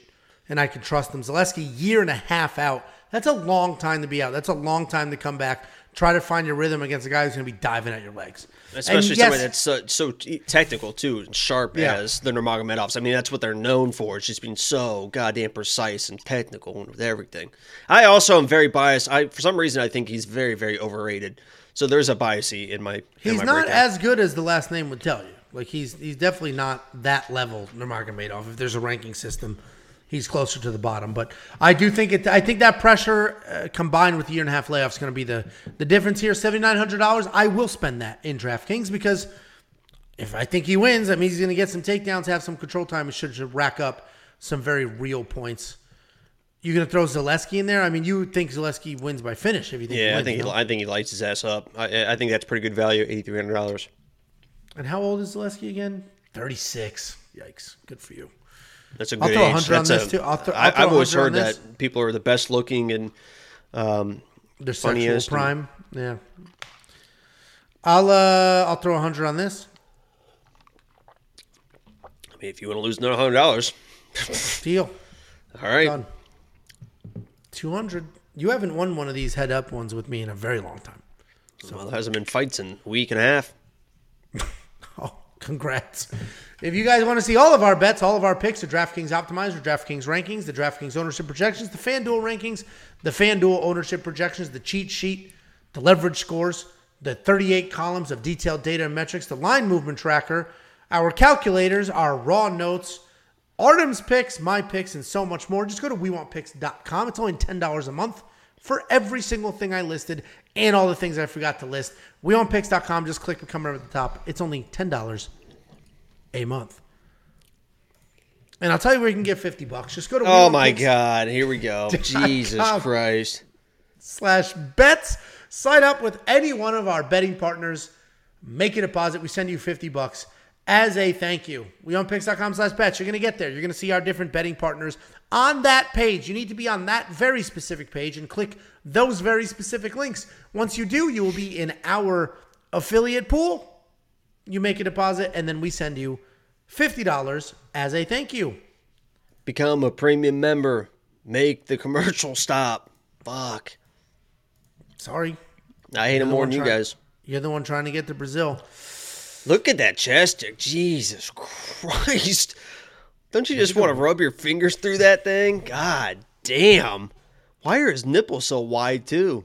and I can trust him. Zaleski, year and a half out. That's a long time to be out. That's a long time to come back. Try to find your rhythm against a guy who's going to be diving at your legs. Especially And yes, somebody that's so, so technical too, and sharp Yeah. as the Nurmagomedovs. I mean, that's what they're known for. It's just being so goddamn precise and technical with everything. I also am very biased. I for some reason I think he's very very overrated. So there's a biasy in my. in He's my not breakdown. as good as the last name would tell you. Like he's he's definitely not that level Nurmagomedov. If there's a ranking system, he's closer to the bottom. But I do think it. I think that pressure uh, combined with the year and a half layoff is going to be the the difference here. Seventy nine hundred dollars. I will spend that in DraftKings because if I think he wins, that means he's going to get some takedowns, have some control time, and should, should rack up some very real points. You going to throw Zaleski in there? I mean, you think Zaleski wins by finish if you think. he Yeah, I think you he, know? I think he lights his ass up. I, I think that's pretty good value, eighty three hundred dollars. And how old is Zaleski again? 36. Yikes. Good for you. That's a I'll throw age. 100 on That's this, a- too. I'll I, I'll throw I've always 100 on heard that people are the best looking and um, Their Funniest and- prime. Yeah. I'll uh I'll throw a 100 on this. I mean, if you want to lose another hundred dollars, Deal. all right. Done. 200. You haven't won one of these head up ones with me in a very long time. Well, there hasn't been fights in a week and a half. Congrats. If you guys want to see all of our bets, all of our picks, the DraftKings Optimizer, DraftKings rankings, the DraftKings ownership projections, the FanDuel rankings, the FanDuel ownership projections, the cheat sheet, the leverage scores, the 38 columns of detailed data and metrics, the line movement tracker, our calculators, our raw notes, Artem's picks, my picks, and so much more. Just go to WeWantPicks.com. It's only $10 a month for every single thing I listed and all the things I forgot to list. WeWantPicks.com. Just click become member at the top. It's only $10 a month. And I'll tell you where you can get 50 bucks. Just go to Oh my God! Here we go. Jesus. Christ! slash bets. Sign up with any one of our betting partners. Make a deposit. We send you 50 bucks as a thank you. WeWantPicks.com slash bets. You're going to get there. You're going to see our different betting partners on that page. You need to be on that very specific page and click those very specific links. Once you do, you will be in our affiliate pool. You make a deposit, and then we send you $50 as a thank you. Become a premium member. Make the commercial stop. Fuck. Sorry. I hate him the more than you trying- guys. You're the one trying to get to Brazil. Look at that chest. Jesus Christ. Don't you just want to rub your fingers through that thing? God damn. Why are his nipples so wide too?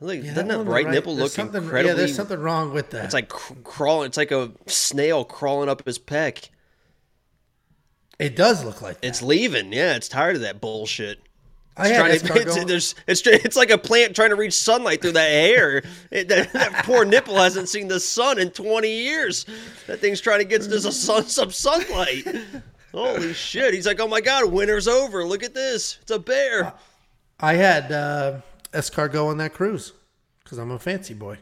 Like, Yeah, doesn't that the right, right- nipple look incredibly? Yeah, there's something wrong with that. It's like cr- crawling. It's like a snail crawling up his pec. it does look like that. It's leaving. Yeah, it's tired of that bullshit. I It's, had trying to, it's, it's, it's like a plant trying to reach sunlight through that hair. It, that, that poor nipple hasn't seen the sun in 20 years. That thing's trying to get sun, some sunlight. Holy shit. He's like, oh my God, winter's over. Look at this. It's a bear. I had uh, escargot on that cruise because I'm a fancy boy.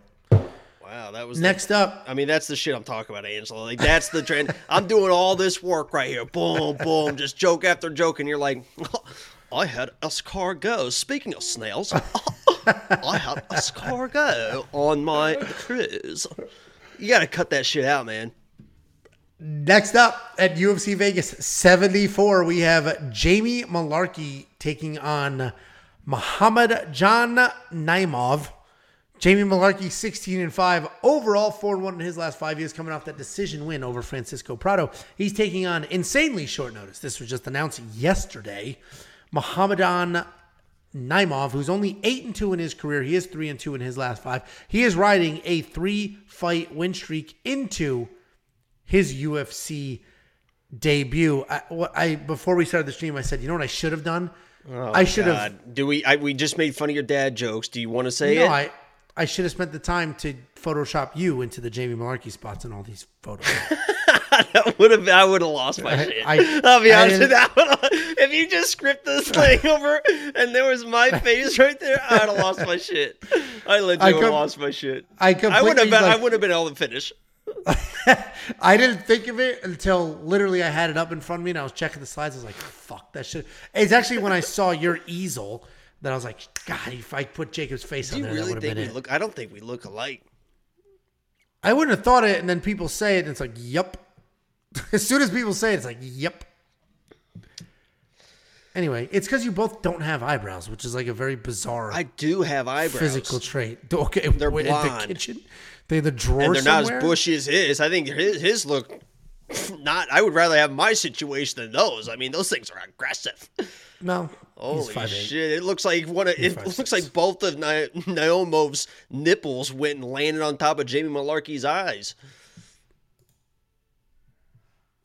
Wow, that was Next up, I mean, that's the shit I'm talking about, Angelo. Like, that's the trend. I'm doing all this work right here. Boom, boom, just joke after joke. And you're like, I had escargot. Speaking of snails, I had escargot on my cruise. You got to cut that shit out, man. Next up at UFC Vegas 74, we have Jamie Mullarkey taking on Muhammadjan Naimov. Jamie Mullarkey, 16 and 5, overall 4 1 in his last five years, coming off that decision win over Francisco Prado. He's taking on insanely short notice. This was just announced yesterday. Muhammadjan Naimov, who's only 8 and 2 in his career. He is 3 and 2 in his last five. He is riding a three fight win streak into his UFC debut. I, what I before we started the stream, I said, you know what I should have done? Oh, I should have. Do we? I, we just made fun of your dad jokes. Do you want to say No, it? I I should have spent the time to Photoshop you into the Jamie Mullarkey spots in all these photos. that would have. I would have lost my shit. I- will be I honest with you. If you just script this thing over and there was my face right there, I'd have lost my shit. I legit I would have lost my shit. I I would have. completely, Been, I would have been able to finish. I didn't think of it until literally I had it up in front of me and I was checking the slides. I was like, "Fuck that shit." It's actually when I saw your easel that I was like, "God, if I put Jacob's face Do on there, that would have been it." look? I don't think we look alike. I wouldn't have thought it, and then people say it, and it's like, "Yep." as soon as people say it, it's like, "Yep." Anyway, it's because you both don't have eyebrows, which is like a very bizarre I do have eyebrows. physical trait. Okay, They're wait, in the blonde. kitchen. They in the drawer and they're not as bushy as his. I think his, his look not. I would rather have my situation than those. I mean, those things are aggressive. No, Holy shit! It looks like one of it five, looks six. like both of Ni- Naomov's nipples went and landed on top of Jamie Mullarkey's eyes.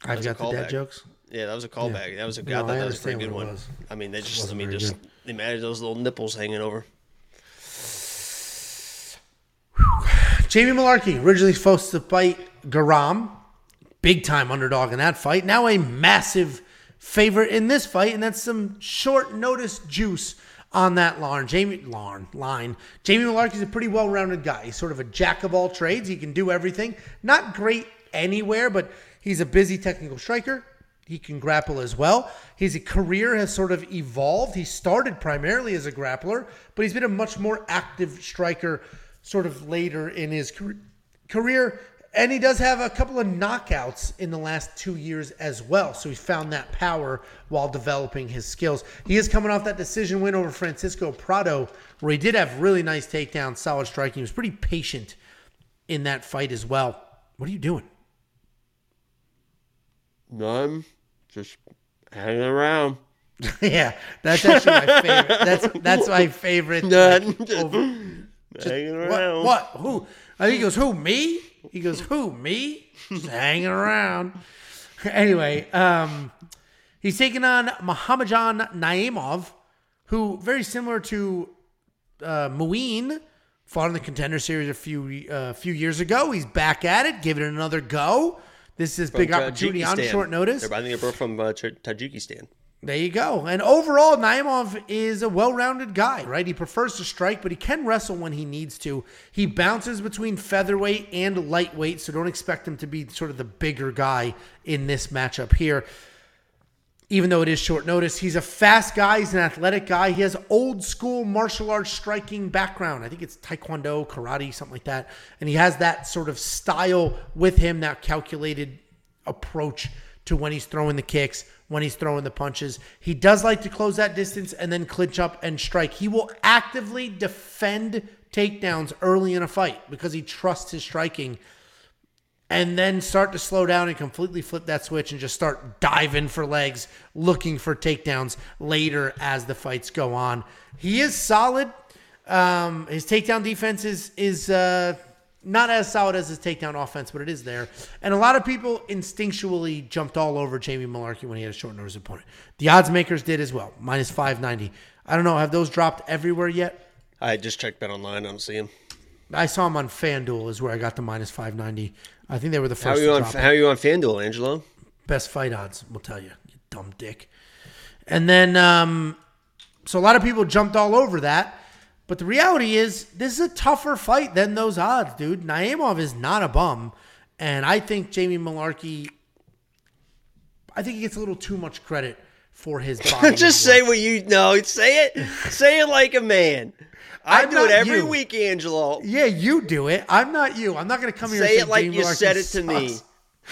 I've got the dad jokes. Yeah, that was a callback. That was a. No, I I that was a pretty good one. was. I mean, they just. I mean, just good. imagine those little nipples hanging over. Jamie Mullarkey originally supposed to fight Guram, big time underdog in that fight. Now a massive favorite in this fight, and that's some short notice juice on that line. Jamie line line. Jamie Mullarkey's a pretty well rounded guy. He's sort of a jack of all trades. He can do everything. Not great anywhere, but he's a busy technical striker. He can grapple as well. His career has sort of evolved. He started primarily as a grappler, but he's been a much more active striker sort of later in his career. And he does have a couple of knockouts in the last two years as well. So he's found that power while developing his skills. He is coming off that decision win over Francisco Prado, where he did have really nice takedowns, solid striking. He was pretty patient in that fight as well. What are you doing? None, just hanging around. yeah, that's actually my favorite. That's that's my favorite. None, like, just over- hanging what? around. What? Who? I think he goes, who? Me? He goes, who? Me? Just hanging around. Anyway, um, he's taking on Muhammadjan Naimov, who very similar to uh, Muin, fought in the contender series a few uh, few years ago. He's back at it, giving it another go. This is big opportunity on short notice. They're, I think they're from uh, Taj- Tajikistan. There you go. And overall, Naimov is a well-rounded guy, right? He prefers to strike, but he can wrestle when he needs to. He bounces between featherweight and lightweight, so don't expect him to be sort of the bigger guy in this matchup here. Even though it is short notice, he's a fast guy. He's an athletic guy. He has old school martial arts striking background. I think it's taekwondo, karate, something like that. And he has that sort of style with him, that calculated approach to when he's throwing the kicks, when he's throwing the punches. He does like to close that distance and then clinch up and strike. He will actively defend takedowns early in a fight because he trusts his striking. And then start to slow down and completely flip that switch and just start diving for legs, looking for takedowns later as the fights go on. He is solid. Um, his takedown defense is is uh, not as solid as his takedown offense, but it is there. And a lot of people instinctually jumped all over Jamie Mullarkey when he had a short notice opponent. The odds makers did as well, minus 590. I don't know, have those dropped everywhere yet? I just checked Bet Online. I don't see him. I saw him on FanDuel is where I got the minus 590. I think they were the first How are you on? How are you on FanDuel, Angelo? best fight odds We'll tell you you dumb dick and then um so a lot of people jumped all over that but the reality is this is a tougher fight than those odds dude naimov is not a bum and i think jamie mullarkey i think he gets a little too much credit for his body just say what you know. Say it. say it like a man. I do it every you. week, Angelo. yeah you do it i'm not you i'm not going to come here Say and it like Jamie you said it to me.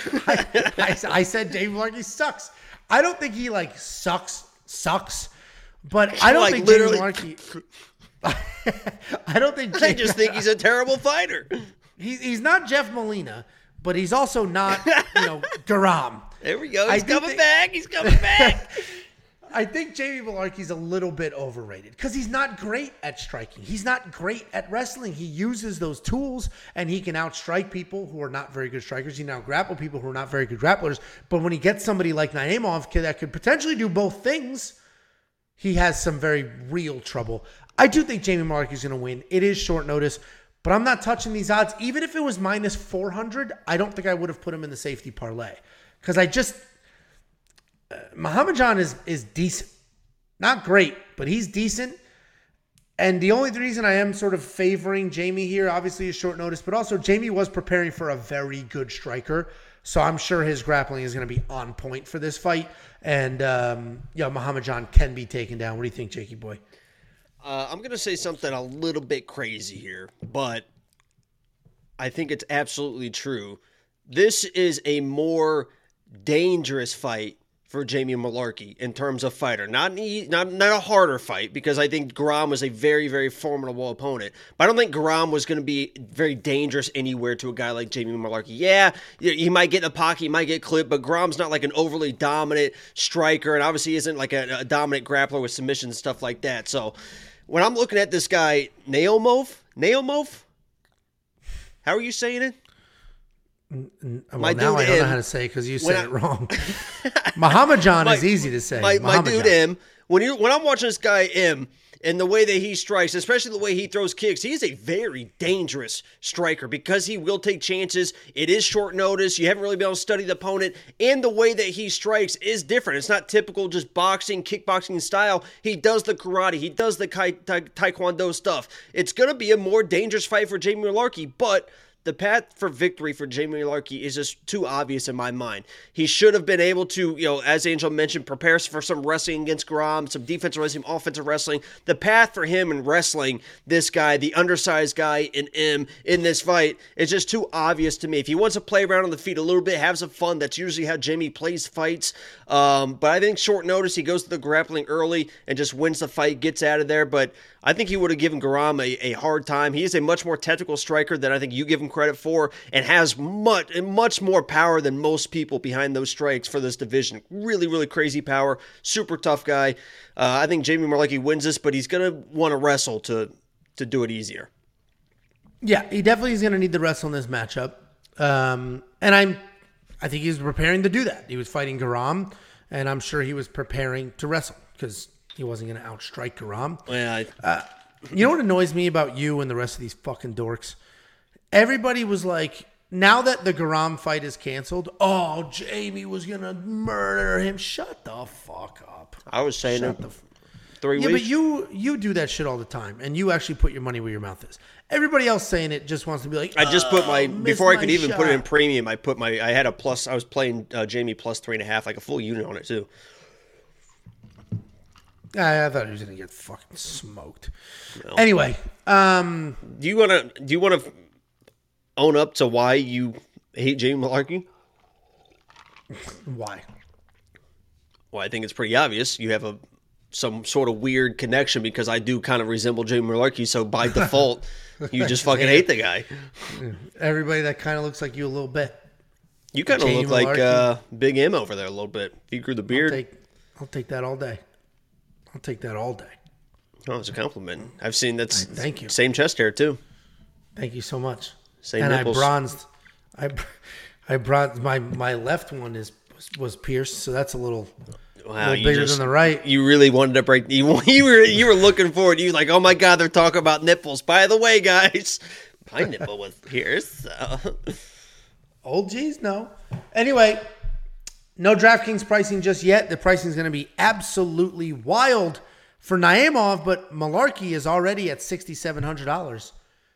I, I, I said Jamie Mullarkey sucks. I don't think he like sucks, sucks, but I don't Like, think literally- Jamie Mullarkey. I don't think I just think he's a terrible fighter. he's he's not Jeff Molina, but he's also not you know Guram. There we go. He's coming think- back. He's coming back. I think Jamie Mullarkey's a little bit overrated because he's not great at striking. He's not great at wrestling. He uses those tools and he can outstrike people who are not very good strikers. He now grapple people who are not very good grapplers. But when he gets somebody like Naimov that could potentially do both things, he has some very real trouble. I do think Jamie Mullarkey's going to win. It is short notice, but I'm not touching these odds. Even if it was minus 400, I don't think I would have put him in the safety parlay because I just Muhammadjan is is decent. Not great, but he's decent. And the only reason I am sort of favoring Jamie here, obviously, is short notice, but also Jamie was preparing for a very good striker. So I'm sure his grappling is going to be on point for this fight. And, um, yeah, Muhammadjan can be taken down. What do you think, Jakey boy? Uh, I'm going to say something a little bit crazy here, but I think it's absolutely true. This is a more dangerous fight for Jamie Mullarkey in terms of fighter. Not an not not a harder fight because I think Guram was a very very formidable opponent. But I don't think Guram was going to be very dangerous anywhere to a guy like Jamie Mullarkey. Yeah, he might get in the pocket, he might get clipped, but Guram's not like an overly dominant striker, and obviously isn't like a, a dominant grappler with submissions and stuff like that. So when I'm looking at this guy, Naomov, Naomov, how are you saying it? Well, My now dude I don't know how to say it because you said I- it wrong. Muhammadjan My- is easy to say. my, my dude John. M. When you when I'm watching this guy M and the way that he strikes, especially the way he throws kicks, he is a very dangerous striker because he will take chances. It is short notice. You haven't really been able to study the opponent, and the way that he strikes is different. It's not typical just boxing, kickboxing style. He does the karate, he does the kai, tai, taekwondo stuff. It's gonna be a more dangerous fight for Jamie Larkey, but the path for victory for Jamie Larkey is just too obvious in my mind. He should have been able to, you know, as Angel mentioned, prepare for some wrestling against Grom, some defensive wrestling, offensive wrestling. The path for him in wrestling this guy, the undersized guy in M in this fight, is just too obvious to me. If he wants to play around on the feet a little bit, have some fun, that's usually how Jamie plays fights. Um, but I think short notice, he goes to the grappling early and just wins the fight, gets out of there. But I think he would have given Guram a, a hard time. He is a much more technical striker than I think you give him credit for, and has much much more power than most people behind those strikes for this division. Really, really crazy power. Super tough guy. Uh, I think Jamie Mullarkey wins this, but he's gonna want to wrestle to to do it easier. Yeah, he definitely is going to need the wrestle in this matchup. Um, and I'm, I think he's preparing to do that. He was fighting Guram, and I'm sure he was preparing to wrestle because he wasn't going to outstrike Guram. Yeah, I, You know what annoys me about you and the rest of these fucking dorks? Everybody was like, now that the Guram fight is canceled, oh, Jamie was going to murder him. Shut the fuck up. I was saying Shut it the f- three Yeah, weeks. but you you do that shit all the time, and you actually put your money where your mouth is. Everybody else saying it just wants to be like. I just put my "Oh, before I could even put it in premium. I put my I had a plus. I was playing uh, Jamie plus three and a half, like a full unit on it too. I, I thought he was gonna get fucking smoked. Anyway, um, Do you want to? Do you want to own up to why you hate Jamie Mullarkey? why? Well, I think it's pretty obvious. You have a some sort of weird connection because I do kind of resemble Jamie Mullarkey. So by default, you just fucking hate the guy. Everybody that kind of looks like you a little bit. You kind of look like uh, Big M over there a little bit. If you grew the I'll beard, take, I'll take that all day. I'll take that all day. oh, it's a compliment. I've seen that's thank you. Same chest hair too. Thank you so much. Same and nipples. I bronzed. I, I bronzed my my left one is was pierced, so that's a little, Wow, little bigger just- than the right. You really wanted to break. You, you were you were looking forward. You were like, oh my god, they're talking about nipples. By the way, guys, my nipple was pierced. So. Old G's, no. Anyway, no DraftKings pricing just yet. The pricing is going to be absolutely wild for Naimov, but Mullarkey is already at sixty-seven hundred dollars.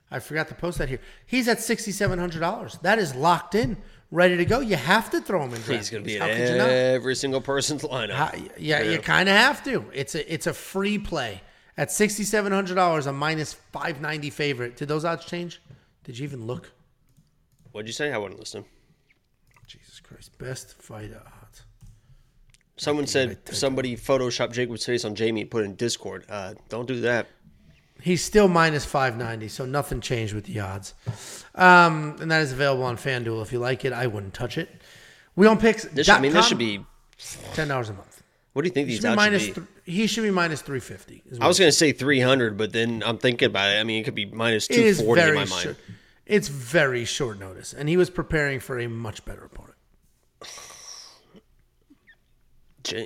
I forgot to post that here. He's at sixty-seven hundred dollars. That is locked in, ready to go. You have to throw him in. He's going to be DraftKings. in How not? every single person's lineup. How- yeah, you kind of have to. It's a it's a free play at sixty seven hundred dollars, a minus five ninety favorite. Did those odds change? Did you even look? What'd you say? I wasn't listening. Christ, best fighter odds. Someone said somebody photoshopped Jacob's face on Jamie and put it in Discord. Uh, don't do that. He's still minus five ninety, so nothing changed with the odds. Um, and that is available on FanDuel. If you like it, I wouldn't touch it. We on picks. This, I mean, this should be. ten dollars a month. What do you think He these should odds minus. should be? Th- he should be minus three fifty. I was going to say 300, but then I'm thinking about it. I mean, it could be minus 240 in my mind. short. It's very short notice, and he was preparing for a much better opponent.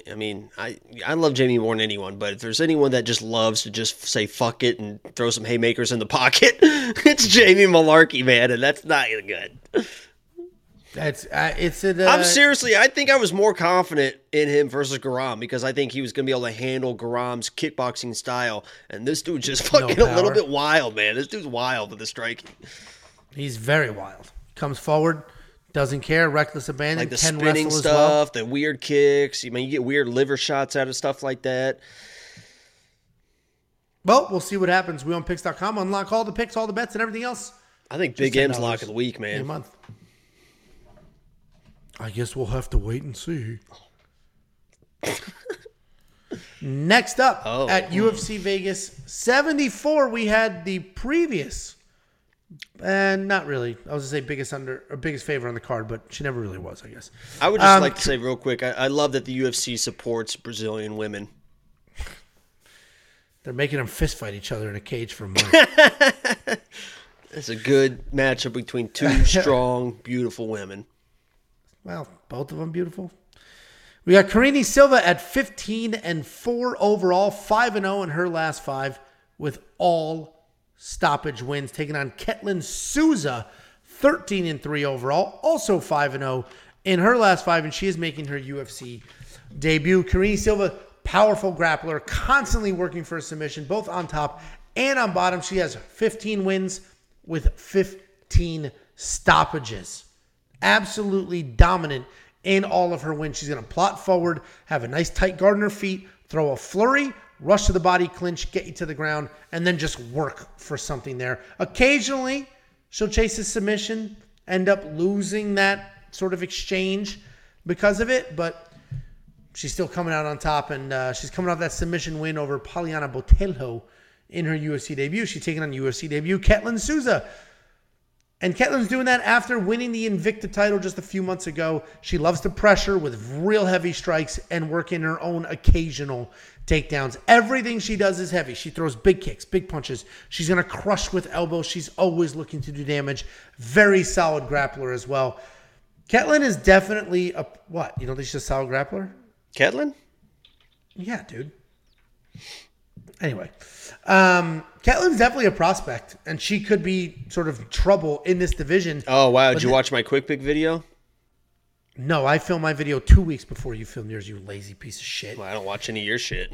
I mean, I I love Jamie more than anyone, but if there's anyone that just loves to just say fuck it and throw some haymakers in the pocket, it's Jamie Mullarkey, man, and that's not good. That's uh, it's a. Uh, I'm seriously, I think I was more confident in him versus Guram because I think he was going to be able to handle Guram's kickboxing style, and this dude's just fucking a little bit wild, man. This dude's wild with the striking, He's very wild. Comes forward, doesn't care, reckless abandon, like the can spinning stuff, as well. the weird kicks. I mean, you get weird liver shots out of stuff like that. Well, we'll see what happens. WeWantPicks.com unlock all the picks, all the bets, and everything else I think Big $10 M's lock of the week, man. month. I guess we'll have to wait and see. Next up Oh. at UFC Vegas 74, we had the previous, and not really. I was gonna say biggest under or biggest favor on the card, but she never really was. I guess. I would just Um, like to say real quick, I, I love that the UFC supports Brazilian women. They're making them fist fight each other in a cage for money. It's a good matchup between two strong, beautiful women. well, both of them beautiful. We got Karine Silva at 15 and 4 overall, 5 and 0 in her last 5 with all stoppage wins taking on Ketlen Souza 13 and 3 overall, also 5 and 0 in her last 5 and she is making her UFC debut. Karine Silva powerful grappler, constantly working for a submission both on top and on bottom. She has 15 wins with 15 stoppages absolutely dominant in all of her wins. She's going to plot forward, have a nice tight guard on her feet, throw a flurry, rush to the body, clinch, get you to the ground, and then just work for something there. Occasionally, she'll chase a submission, end up losing that sort of exchange because of it, but she's still coming out on top, and uh, she's coming off that submission win over Polyana Botelho in her UFC debut. She's taking on UFC debut Ketlen Souza. And Ketlen's doing that after winning the Invicta title just a few months ago. She loves to pressure with real heavy strikes and work in her own occasional takedowns. Everything she does is heavy. She throws big kicks, big punches. She's going to crush with elbows. She's always looking to do damage. Very solid grappler as well. Ketlen is definitely a what? You know, she's a solid grappler. Ketlen? Yeah, dude. Anyway, um, Ketlen's definitely a prospect, and she could be sort of trouble in this division. Oh wow! But Did you watch my quick pick video? No, I filmed my video two weeks before you filmed yours, you lazy piece of shit. Well, I don't watch any of your shit,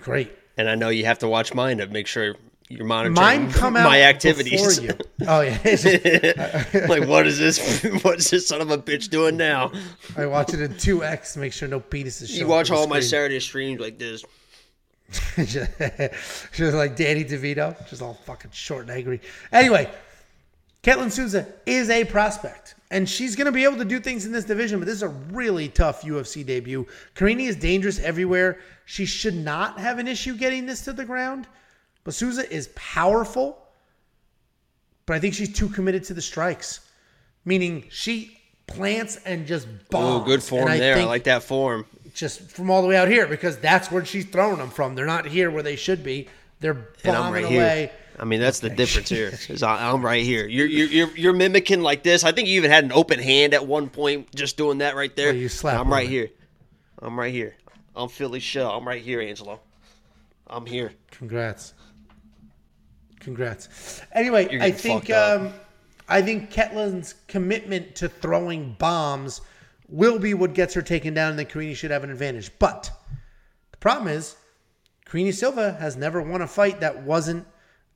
Great. and I know you have to watch mine to make sure you're monitoring Mine come out my activities. you. Oh yeah, just- like, what is this? What's this son of a bitch doing now? I watch it in two X to make sure no penis is. You watch all my. Saturday streams like this. she was like Danny DeVito, just all fucking short and angry. Anyway, Ketlen Souza is a prospect, and she's going to be able to do things in this division, but this is a really tough UFC debut. Karine is dangerous everywhere. She should not have an issue getting this to the ground, but Souza is powerful, but I think she's too committed to the strikes, meaning she plants and just Oh, bombs. good form And there. I like that form. just from all the way out here because that's where she's throwing them from. They're not here where they should be. They're bombing right away. here. I mean, that's the difference here. Is I- I'm right here. You're, you're you're mimicking like this. I think you even had an open hand at one point, just doing that right there. Well, you slap I'm right it. here. I'm right here. I'm Philly Shell. I'm right here, Angelo. I'm here. Congrats. Congrats. Anyway, I think um, I think Ketlen's commitment to throwing bombs will be what gets her taken down, and then Karine should have an advantage. But the problem is, Karine Silva has never won a fight that wasn't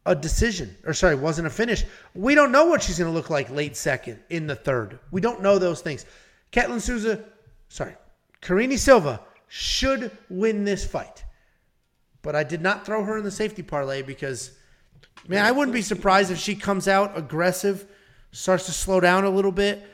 a decision, or sorry, wasn't a finish. We don't know what she's going to look like late second in the third. We don't know those things. Ketlen Souza, sorry, Karine Silva should win this fight. But I did not throw her in the safety parlay because, man, I wouldn't be surprised if she comes out aggressive, starts to slow down a little bit,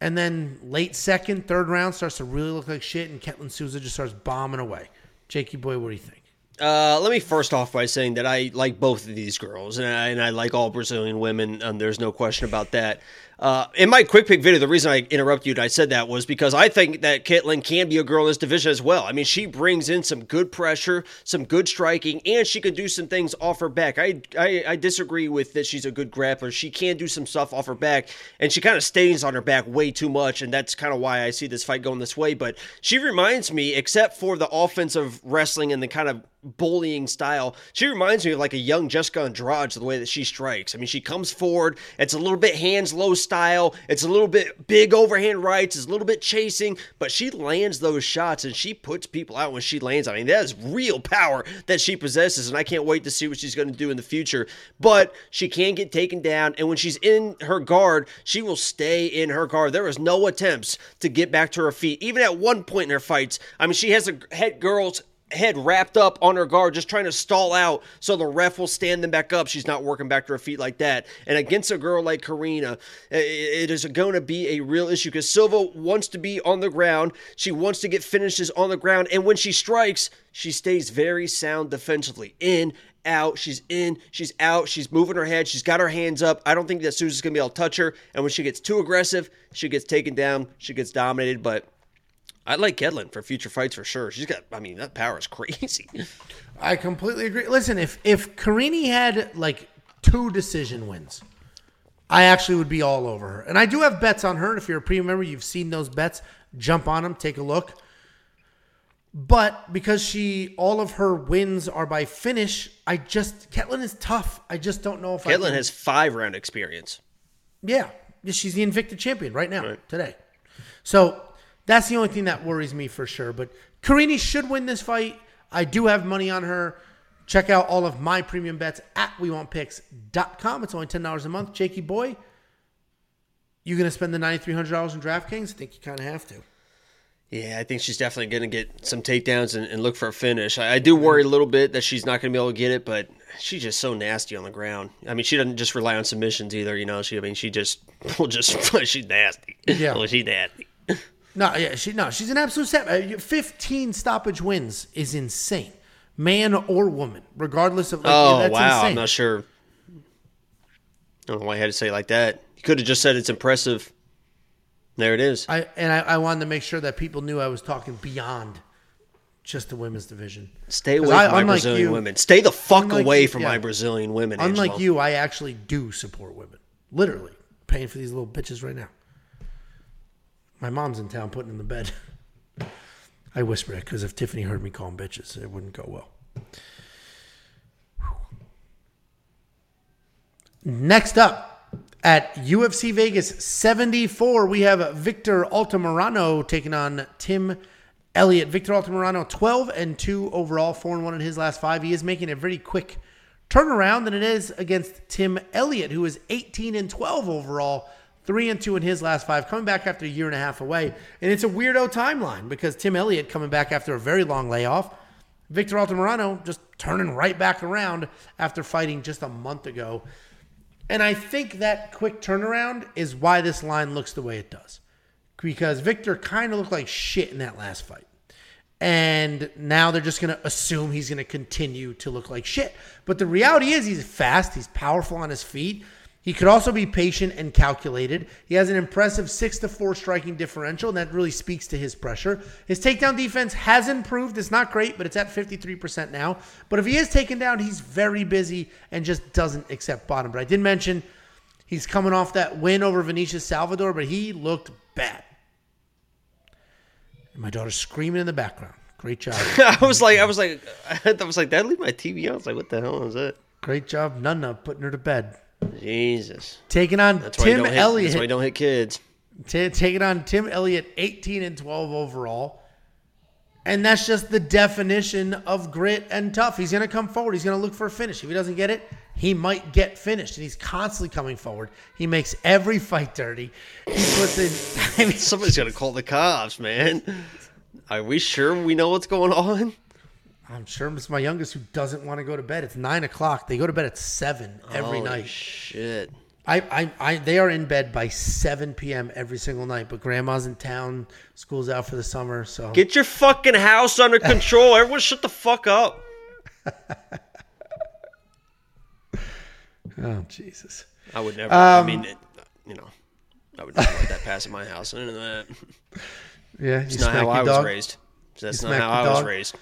and then late second, third round starts to really look like shit, and Ketlen Souza just starts bombing away. Jakey boy, what do you think? Uh, let me first off by saying that I like both of these girls, and I, and I like all Brazilian women. And there's no question about that. Uh, in my quick pick video, the reason I interrupted you and I said that was because I think that Ketlen can be a girl in this division as well. I mean, she brings in some good pressure, some good striking, and she can do some things off her back. I I, I disagree with that she's a good grappler. She can do some stuff off her back, and she kind of stays on her back way too much, and that's kind of why I see this fight going this way. But she reminds me, except for the offensive wrestling and the kind of bullying style. She reminds me of like a young Jessica Andrade, the way that she strikes. I mean, she comes forward. It's a little bit hands low style. It's a little bit big overhand rights. It's a little bit chasing, but she lands those shots and she puts people out when she lands. I mean, that is real power that she possesses, and I can't wait to see what she's going to do in the future. But she can get taken down, and when she's in her guard, she will stay in her guard. There was no attempts to get back to her feet, even at one point in her fights. I mean, she has a head girls head wrapped up on her guard, just trying to stall out so the ref will stand them back up. She's not working back to her feet like that. And against a girl like Karina, it is going to be a real issue because Silva wants to be on the ground. She wants to get finishes on the ground. And when she strikes, she stays very sound defensively. In, out, she's in, she's out, she's moving her head, she's got her hands up. I don't think that Susan's going to be able to touch her. And when she gets too aggressive, she gets taken down, she gets dominated. But I like Ketlen for future fights for sure. She's got, I mean, that power is crazy. I completely agree. Listen, if if Karine had like two decision wins, I actually would be all over her. And I do have bets on her. If you're a premium member, you've seen those bets. Jump on them, take a look. But because she, all of her wins are by finish, I just Ketlen is tough. I just don't know if can- has five round experience. Yeah, she's the Invicta champion right now, today. So that's the only thing that worries me for sure. But Karine should win this fight. I do have money on her. Check out all of my premium bets at WeWantPicks.com. It's only $10 a month. Jakey boy, you going to spend the $9,300 in DraftKings? I think you kind of have to. Yeah, I think she's definitely going to get some takedowns and, and look for a finish. I, I do worry a little bit that she's not going to be able to get it, but she's just so nasty on the ground. I mean, she doesn't just rely on submissions either. You know, she. I mean, she just will just she's nasty. Yeah. well, she's nasty. No, yeah, she no, she's an absolute set. uh, Fifteen stoppage wins is insane, man or woman, regardless of. Like, Oh that's wow, insane. I'm not sure. I don't know why I had to say it like that. You could have just said it's impressive. There it is. I and I, I wanted to make sure that people knew I was talking beyond just the women's division. Stay away I- from my Brazilian you- women. Stay the fuck away you- from yeah. my Brazilian women. Unlike Angelo. you, I actually do support women. Literally paying for these little bitches right now. My mom's in town putting in the bed. I whisper it because if Tiffany heard me call them bitches, it wouldn't go well. Next up at UFC Vegas 74, we have Victor Altamirano taking on Tim Elliott. Victor Altamirano, 12 and 2 overall, 4 and 1 in his last five. He is making a very quick turnaround than it is against Tim Elliott, who is 18 and 12 overall, 3 and 2 in his last five, coming back after a year and a half away. And it's a weirdo timeline because Tim Elliott coming back after a very long layoff. Victor Altamirano just turning right back around after fighting just a month ago. And I think that quick turnaround is why this line looks the way it does. Because Victor kind of looked like shit in that last fight. And now they're just going to assume he's going to continue to look like shit. But the reality is, he's fast, he's powerful on his feet. He could also be patient and calculated. He has an impressive 6 to 4 striking differential, and that really speaks to his pressure. His takedown defense has improved. It's not great, but it's at 53% now. But if he is taken down, he's very busy and just doesn't accept bottom. But I did mention he's coming off that win over Vinicius Salvador, but he looked bad. And my daughter's screaming in the background. Great job. I was like, I was like, I was like, Dad, leave my TV on. I was like, what the hell is that? Great job, Nunna, putting her to bed. Jesus. Taking on That's Tim don't hit, Elliott. That's why you don't hit kids. Ta taking on Tim Elliott, 18 and 12 overall. And that's just the definition of grit and tough. He's going to come forward. He's going to look for a finish. If he doesn't get it, he might get finished. And he's constantly coming forward. He makes every fight dirty. He puts in. I mean, Somebody's gonna call the cops, man. Are we sure we know what's going on? I'm sure it's my youngest who doesn't want to go to bed. It's nine o'clock. They go to bed at seven every Holy night. Shit. I, I, I, they are in bed by 7 p.m. every single night. But grandma's in town. School's out for the summer. So Get your fucking house under control. Everyone shut the fuck up. oh Jesus. I would never. I Um, mean, it, you know, I would never let that pass in my house. None of that. Yeah, It's not how I was raised. That's You not how I was raised.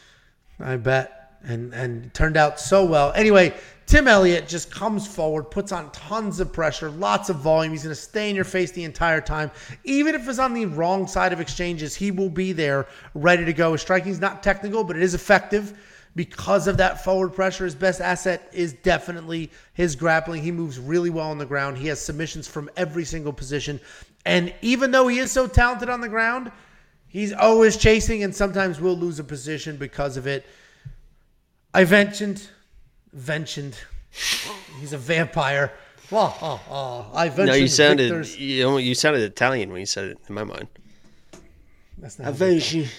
I bet. And and turned out so well. Anyway, Tim Elliott just comes forward, puts on tons of pressure, lots of volume. He's going to stay in your face the entire time. Even if it's on the wrong side of exchanges, he will be there ready to go. His striking's not technical, but it is effective. Because of that forward pressure, his best asset is definitely his grappling. He moves really well on the ground. He has submissions from every single position. And even though he is so talented on the ground, he's always chasing and sometimes will lose a position because of it. I mentioned, mentioned, he's a vampire. Oh, oh, oh. I mentioned No, you sounded you, know, you sounded Italian when you said it in my mind. That's not Avenge.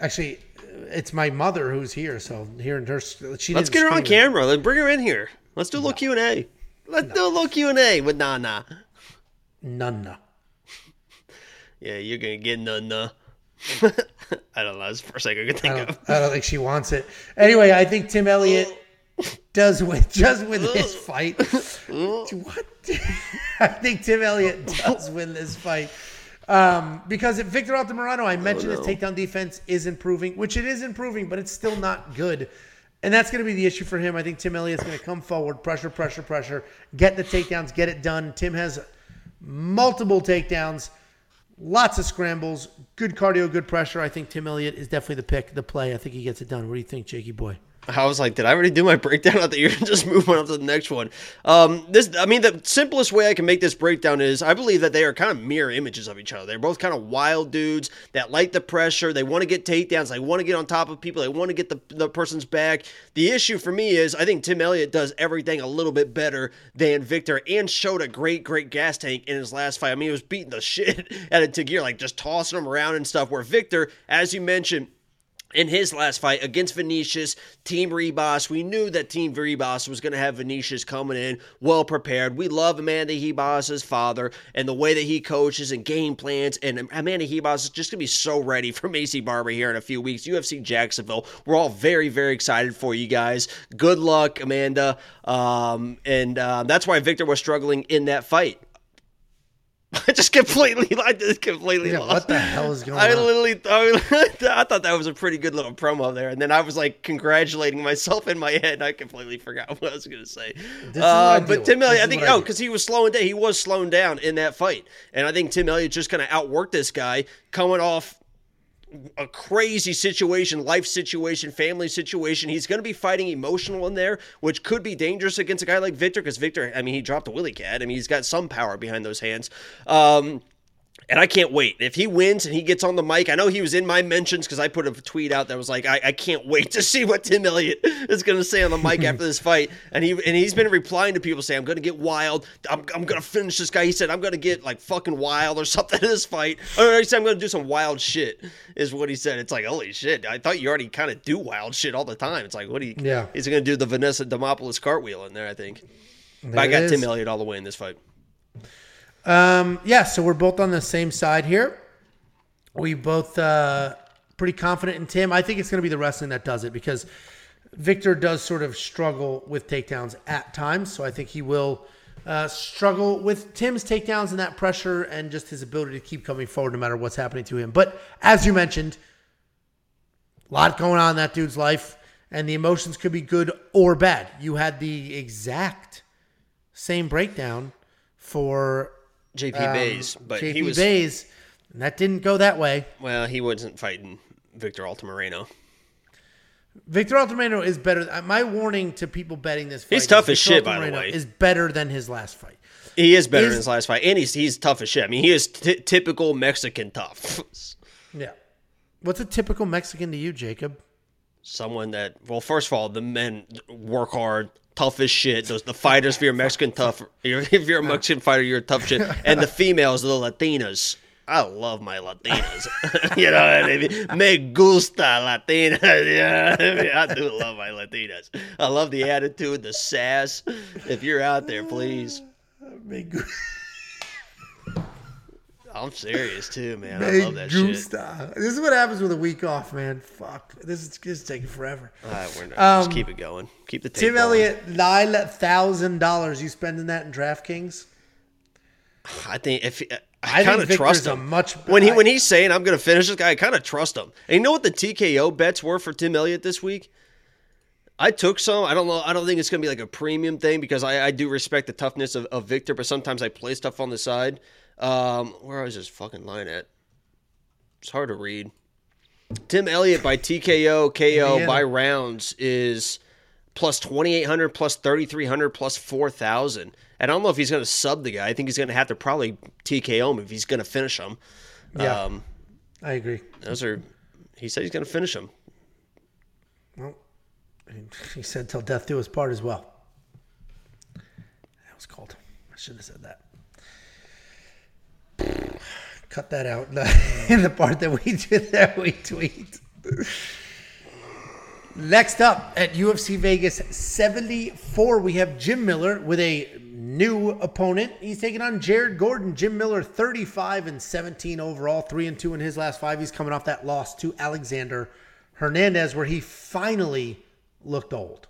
actually. Uh, it's my mother who's here, so here hearing her, she Let's didn't get her on camera. Let's bring her in here. Let's do a little Q and A. Let's do a little Q and A with Nana. Nana. Yeah, you're gonna get Nana. I don't know. That's the first thing I could think don't, of. I don't think she wants it. Anyway, I think Tim Elliott does win just win this fight. what? I think Tim Elliott does win this fight. Um, because if Victor Altamirano, I mentioned his takedown defense is improving, which it is improving, but it's still not good. And that's going to be the issue for him. I think Tim Elliott's going to come forward, pressure, pressure, pressure, get the takedowns, get it done. Tim has multiple takedowns, lots of scrambles, good cardio, good pressure. I think Tim Elliott is definitely the pick, the play. I think he gets it done. What do you think, Jakey boy? I was like, did I already do my breakdown? I thought you just moving on to the next one. Um, this, I mean, the simplest way I can make this breakdown is I believe that they are kind of mirror images of each other. They're both kind of wild dudes that like the pressure. They want to get takedowns. They want to get on top of people. They want to get the, the person's back. The issue for me is I think Tim Elliott does everything a little bit better than Victor and showed a great, great gas tank in his last fight. I mean, he was beating the shit out of Tagir, like just tossing him around and stuff. Where Victor, as you mentioned, in his last fight against Vinicius, Team Ribas, we knew that Team Ribas was going to have Vinicius coming in well prepared. We love Amanda Ribas' father and the way that he coaches and game plans. And Amanda Ribas is just going to be so ready for Maycee Barber here in a few weeks. UFC Jacksonville. We're all very, very excited for you guys. Good luck, Amanda. Um, and uh, that's why Victor was struggling in that fight. I just completely, I just completely Yeah, lost. what the hell is going on? I on? literally thought, I thought that was a pretty good little promo there, and then I was like congratulating myself in my head, and I completely forgot what I was going to say. Uh, but Tim Elliott, I think, oh, because he was slowing down, he was slowing down in that fight, and I think Tim Elliott just kind of outworked this guy coming off a crazy situation, life situation, family situation. He's going to be fighting emotional in there, which could be dangerous against a guy like Victor because Victor, I mean, he dropped a Willycat. I mean, he's got some power behind those hands. Um, and I can't wait. If he wins and he gets on the mic, I know he was in my mentions because I put a tweet out that was like, I, I can't wait to see what Tim Elliott is going to say on the mic after this fight. And he and he's been replying to people saying, I'm going to get wild. I'm, I'm going to finish this guy. He said, I'm going to get like fucking wild or something in this fight. Or he said, I'm going to do some wild shit, is what he said. It's like, holy shit. I thought you already kind of do wild shit all the time. It's like, what do you, Yeah. he's going to do the Vanessa Demopoulos cartwheel in there, I think. But I got it Tim. Elliott all the way in this fight. Um, yeah, so we're both on the same side here. We both uh, pretty confident in Tim. I think it's going to be the wrestling that does it because Victor does sort of struggle with takedowns at times. So I think he will uh, struggle with Tim's takedowns and that pressure and just his ability to keep coming forward no matter what's happening to him. But as you mentioned, a lot going on in that dude's life, and the emotions could be good or bad. You had the exact same breakdown for JP um, Buys, but JP he was Buys, and that didn't go that way. well, he wasn't fighting Victor Altamirano. Victor Altamirano is better. uh, My warning to people betting this fight He's tough as Victor shit, by the way. Is better than his last fight. He is better than his last fight, and he's he's tough as shit. I mean, he is t- typical Mexican tough. Yeah. What's a typical Mexican to you, Jacob? Someone that well, first of all, the men work hard, tough as shit. Those the fighters. If you're Mexican tough, if you're a Mexican fighter, you're tough shit. And the females, the Latinas. I love my Latinas. you know what I mean? Me gusta Latinas. Yeah, I, mean, I do love my Latinas. I love the attitude, the sass. If you're out there, please. I'm serious too, man. I love that shit. This is what happens with a week off, man. Fuck. This is just taking forever. All right, we're not, Um, just keep it going. Keep the tape Tim. Elliott, nine thousand dollars. You spending that in DraftKings? I think if I I, kind of trust a him much- when he when he's saying I'm going to finish this guy, I kind of trust him. And you know what the TKO bets were for Tim Elliott this week? I took some. I don't know. I don't think it's going to be like a premium thing because I, I do respect the toughness of, of Victor, but sometimes I play stuff on the side. Um, was this fucking line at? It's hard to read. Tim Elliott by TKO KO by rounds is plus 2800 plus 3300 plus 4000 and i don't know if he's going to sub the guy i think he's going to have to probably tko him if he's going to finish him Yeah. um I agree. those are he said he's going to finish him Well, he said till death do us part as well. That was cold. I should have said that. Cut that out in the part that we did that we tweet. Next up at UFC Vegas 74, we have Jim Miller with a new opponent. He's taking on Jared Gordon. Jim Miller, 35 and 17 overall, 3 and 2 in his last five. He's coming off that loss to Alexander Hernandez, where he finally looked old.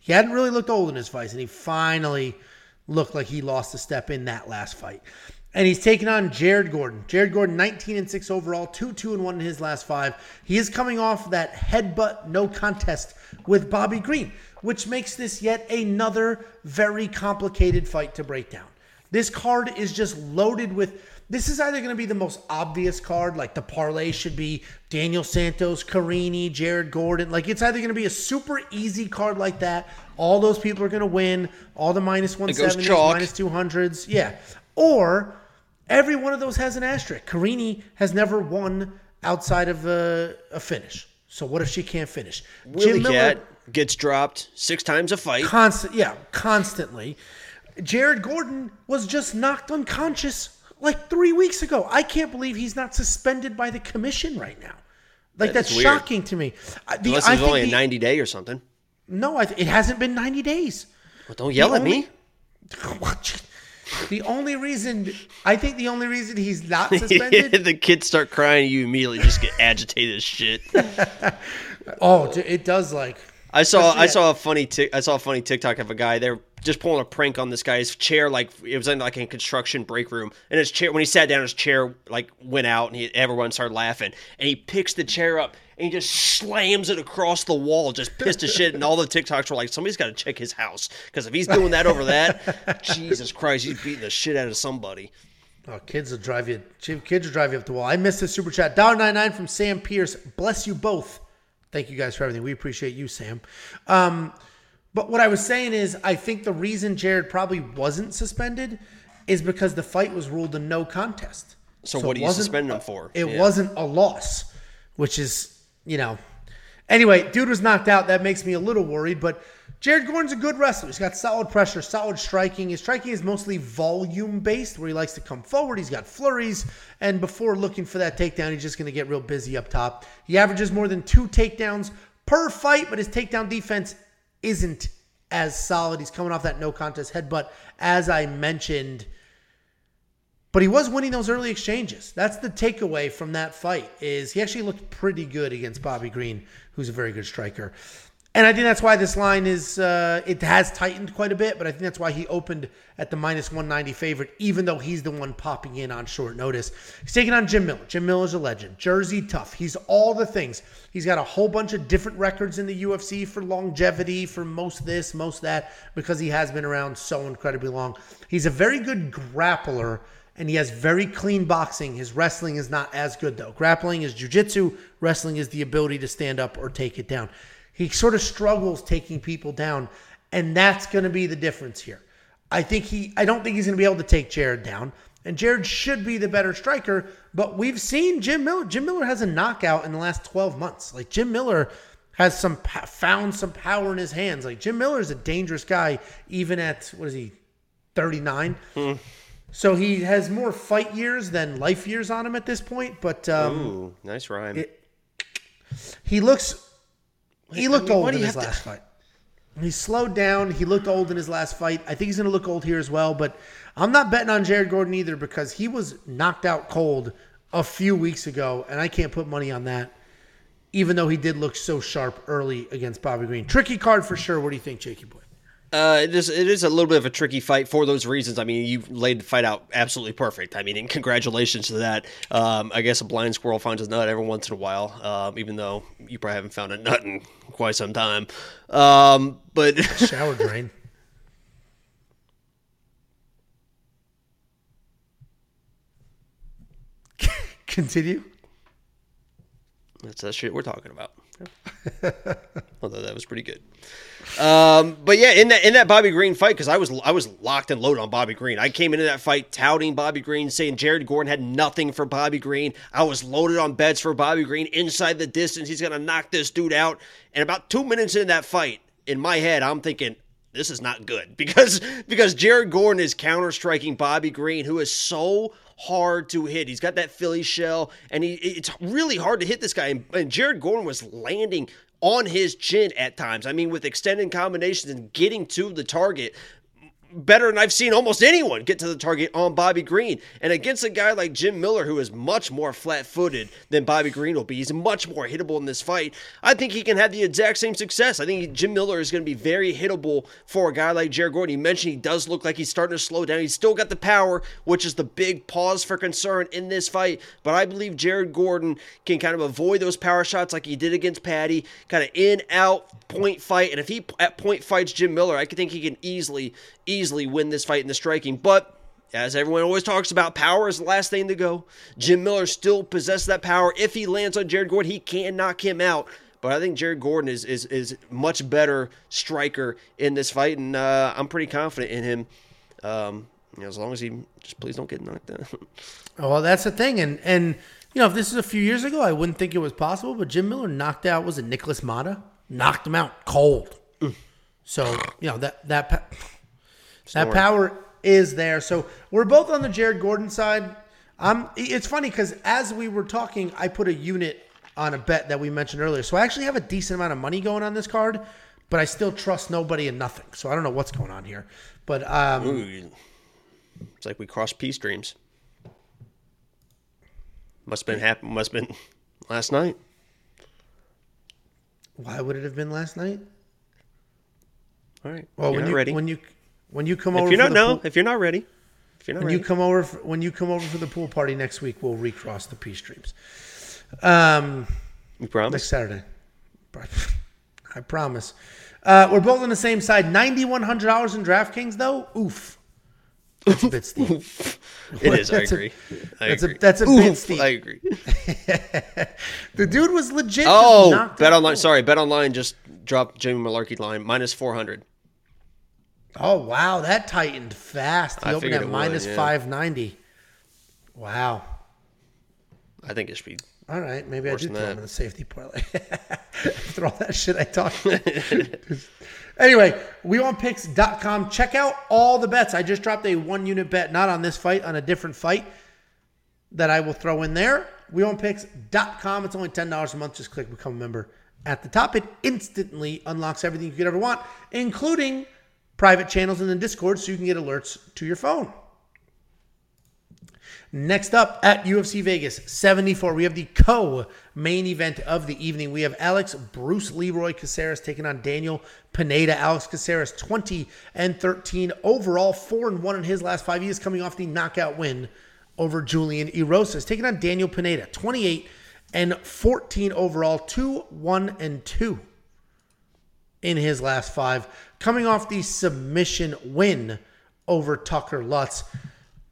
He hadn't really looked old in his fights, and he finally looked like he lost a step in that last fight. And he's taking on Jared Gordon. Jared Gordon, 19 and 6 overall, 2 2 and 1 in his last five. He is coming off that headbutt no contest with Bobby Green, which makes this yet another very complicated fight to break down. This card is just loaded with. This is either going to be the most obvious card, like the parlay should be Daniel Santos, Karine, Jared Gordon. Like it's either going to be a super easy card like that. All those people are going to win. All the minus 170s, chalk. minus 200s. Yeah. Or every one of those has an asterisk. Karine has never won outside of a, a finish. So what if she can't finish? Willycat gets dropped six times a fight. Constant yeah constantly. Jared gordon was just knocked unconscious like three weeks ago. I can't believe he's not suspended by the commission right now. Like That that's shocking to me. The, unless it's only a the- 90 day or something. No I, it hasn't been 90 days. Well, don't yell at only- me the only reason i think the only reason he's not suspended the kids start crying you immediately just get agitated as shit oh it does like I saw I saw a funny tic, I saw a funny TikTok of a guy. They're just pulling a prank on this guy's chair, like it was in like a construction break room, and his chair when he sat down, his chair like went out, and he, everyone started laughing. And he picks the chair up and he just slams it across the wall, just pissed as shit. And all the TikToks were like, somebody's got to check his house because if he's doing that over that, Jesus Christ, he's beating the shit out of somebody. Oh, kids will drive you. Kids will drive you up the wall. I missed the super chat. Dollar ninety nine from Sam Pierce. Bless you both. Thank you guys for everything. We appreciate you, Sam. Um, but what I was saying is, I think the reason Jared probably wasn't suspended is because the fight was ruled a no contest. So, So what are you suspending him for? It Yeah. wasn't a loss, which is, you know. Anyway, dude was knocked out. That makes me a little worried. But Jared Gordon's a good wrestler. He's got solid pressure, solid striking. His striking is mostly volume based, where he likes to come forward. He's got flurries. And before looking for that takedown, he's just going to get real busy up top. He averages more than two takedowns per fight, but his takedown defense isn't as solid. He's coming off that no contest headbutt, as I mentioned. But he was winning those early exchanges. That's the takeaway from that fight. Is he actually looked pretty good against Bobby Green, who's a very good striker. And I think that's why this line is uh, it has tightened quite a bit, but I think that's why he opened at the minus 190 favorite, even though he's the one popping in on short notice. He's taking on Jim Miller. Jim Miller's a legend. Jersey tough. He's all the things. He's got a whole bunch of different records in the UFC for longevity, for most this, most that, because he has been around so incredibly long. He's a very good grappler and he has very clean boxing. His wrestling is not as good though. Grappling is jujitsu, wrestling is the ability to stand up or take it down. He sort of struggles taking people down, and that's going to be the difference here. I think he I don't think he's going to be able to take Jared down. And Jared should be the better striker, but we've seen Jim Miller. Jim Miller has a knockout in the last 12 months. Like Jim Miller has some found some power in his hands. Like Jim Miller is a dangerous guy even at what is he 39? So he has more fight years than life years on him at this point, but um, Ooh, nice rhyme. it- he looks he I looked mean, old in his have to- last fight. He slowed down. He looked old in his last fight. I think he's going to look old here as well. But I'm not betting on Jared Gordon either because he was knocked out cold a few weeks ago, and I can't put money on that. Even though he did look so sharp early against Bobby Green, tricky card for sure. What do you think, Jakey boy? Uh, it is it is a little bit of a tricky fight for those reasons. I mean, you laid the fight out absolutely perfect. I mean, and congratulations to that. Um, I guess a blind squirrel finds a nut every once in a while, um, even though you probably haven't found a nut in quite some time. Um, but Shower drain. Continue. That's that shit we're talking about. Although that was pretty good. Um, but yeah, in that in that Bobby Green fight, because I was I was locked and loaded on Bobby Green. I came into that fight touting Bobby Green, saying Jared Gordon had nothing for Bobby Green. I was loaded on bets for Bobby Green inside the distance. He's gonna knock this dude out. And about two minutes into that fight, in my head, I'm thinking, this is not good because because Jared Gordon is counter striking Bobby Green, who is so hard to hit. He's got that Philly shell, and he it's really hard to hit this guy. And, and Jared Gordon was landing on his chin at times. I mean, with extended combinations and getting to the target better than I've seen almost anyone get to the target on Bobby Green. And against a guy like Jim Miller, who is much more flat footed than Bobby Green will be, he's much more hittable in this fight. I think he can have the exact same success. I think Jim Miller is going to be very hittable for a guy like Jared Gordon. You mentioned he does look like he's starting to slow down. He's still got the power, which is the big pause for concern in this fight. But I believe Jared Gordon can kind of avoid those power shots like he did against Patty, kind of in, out, point fight. And if he at point fights Jim Miller, I think he can easily, easily win this fight in the striking. But as everyone always talks about, power is the last thing to go. Jim Miller still possesses that power. If he lands on Jared Gordon, he can knock him out. But I think Jared Gordon is is is much better striker in this fight, and uh, I'm pretty confident in him. Um, you know, as long as he just please don't get knocked out. Oh, well, that's the thing, and and you know, if this is a few years ago, I wouldn't think it was possible. But Jim Miller knocked out was it Nikolas Motta? Knocked him out cold. So you know that that pa- that power is there. So we're both on the Jared Gordon side. Um, it's funny because as we were talking, I put a unit on a bet that we mentioned earlier. So I actually have a decent amount of money going on this card, but I still trust nobody and nothing. So I don't know what's going on here. But um, Ooh, it's like we crossed peace dreams. Must have been happen. Must have been last night. why would it have been last night? All right. Well, you're when you ready. when you when you come over if you're not no, pool, if you're not ready, if you're not when ready, you come over for, when you come over for the pool party next week, we'll recross the peace streams. Um, you next. Saturday, I promise. Uh, we're both on the same side. Ninety one hundred dollars in DraftKings, though. Oof, that's a bit steep. It is. I That's a- agree. I that's a- agree. that's a bit steep. I agree. The dude was legit. Oh, bet online. Sorry, bet online just dropped Jamie Mullarkey line minus four hundred. Oh wow, that tightened fast. He I opened at it would, minus yeah. five ninety. Wow. I think it should be. All right, maybe I do throw him in the safety parlay. After all that shit I talked. anyway, wewantpicks.com. Check out all the bets. I just dropped a one unit bet, not on this fight, on a different fight that I will throw in there. WeWantPicks.com. It's only $10 a month. Just click become a member at the top. It instantly unlocks everything you could ever want, including private channels in the Discord so you can get alerts to your phone. Next up at UFC Vegas 74, we have the co main event of the evening. We have Alex Bruce Leroy Caceres taking on Daniel Pineda. Alex Caceres 20 and 13 overall, 4 and 1 in his last five. He is coming off the knockout win over Julian Erosas, Taking on Daniel Pineda 28 and 14 overall, 2 1 and 2 in his last five, coming off the submission win over Tucker Lutz.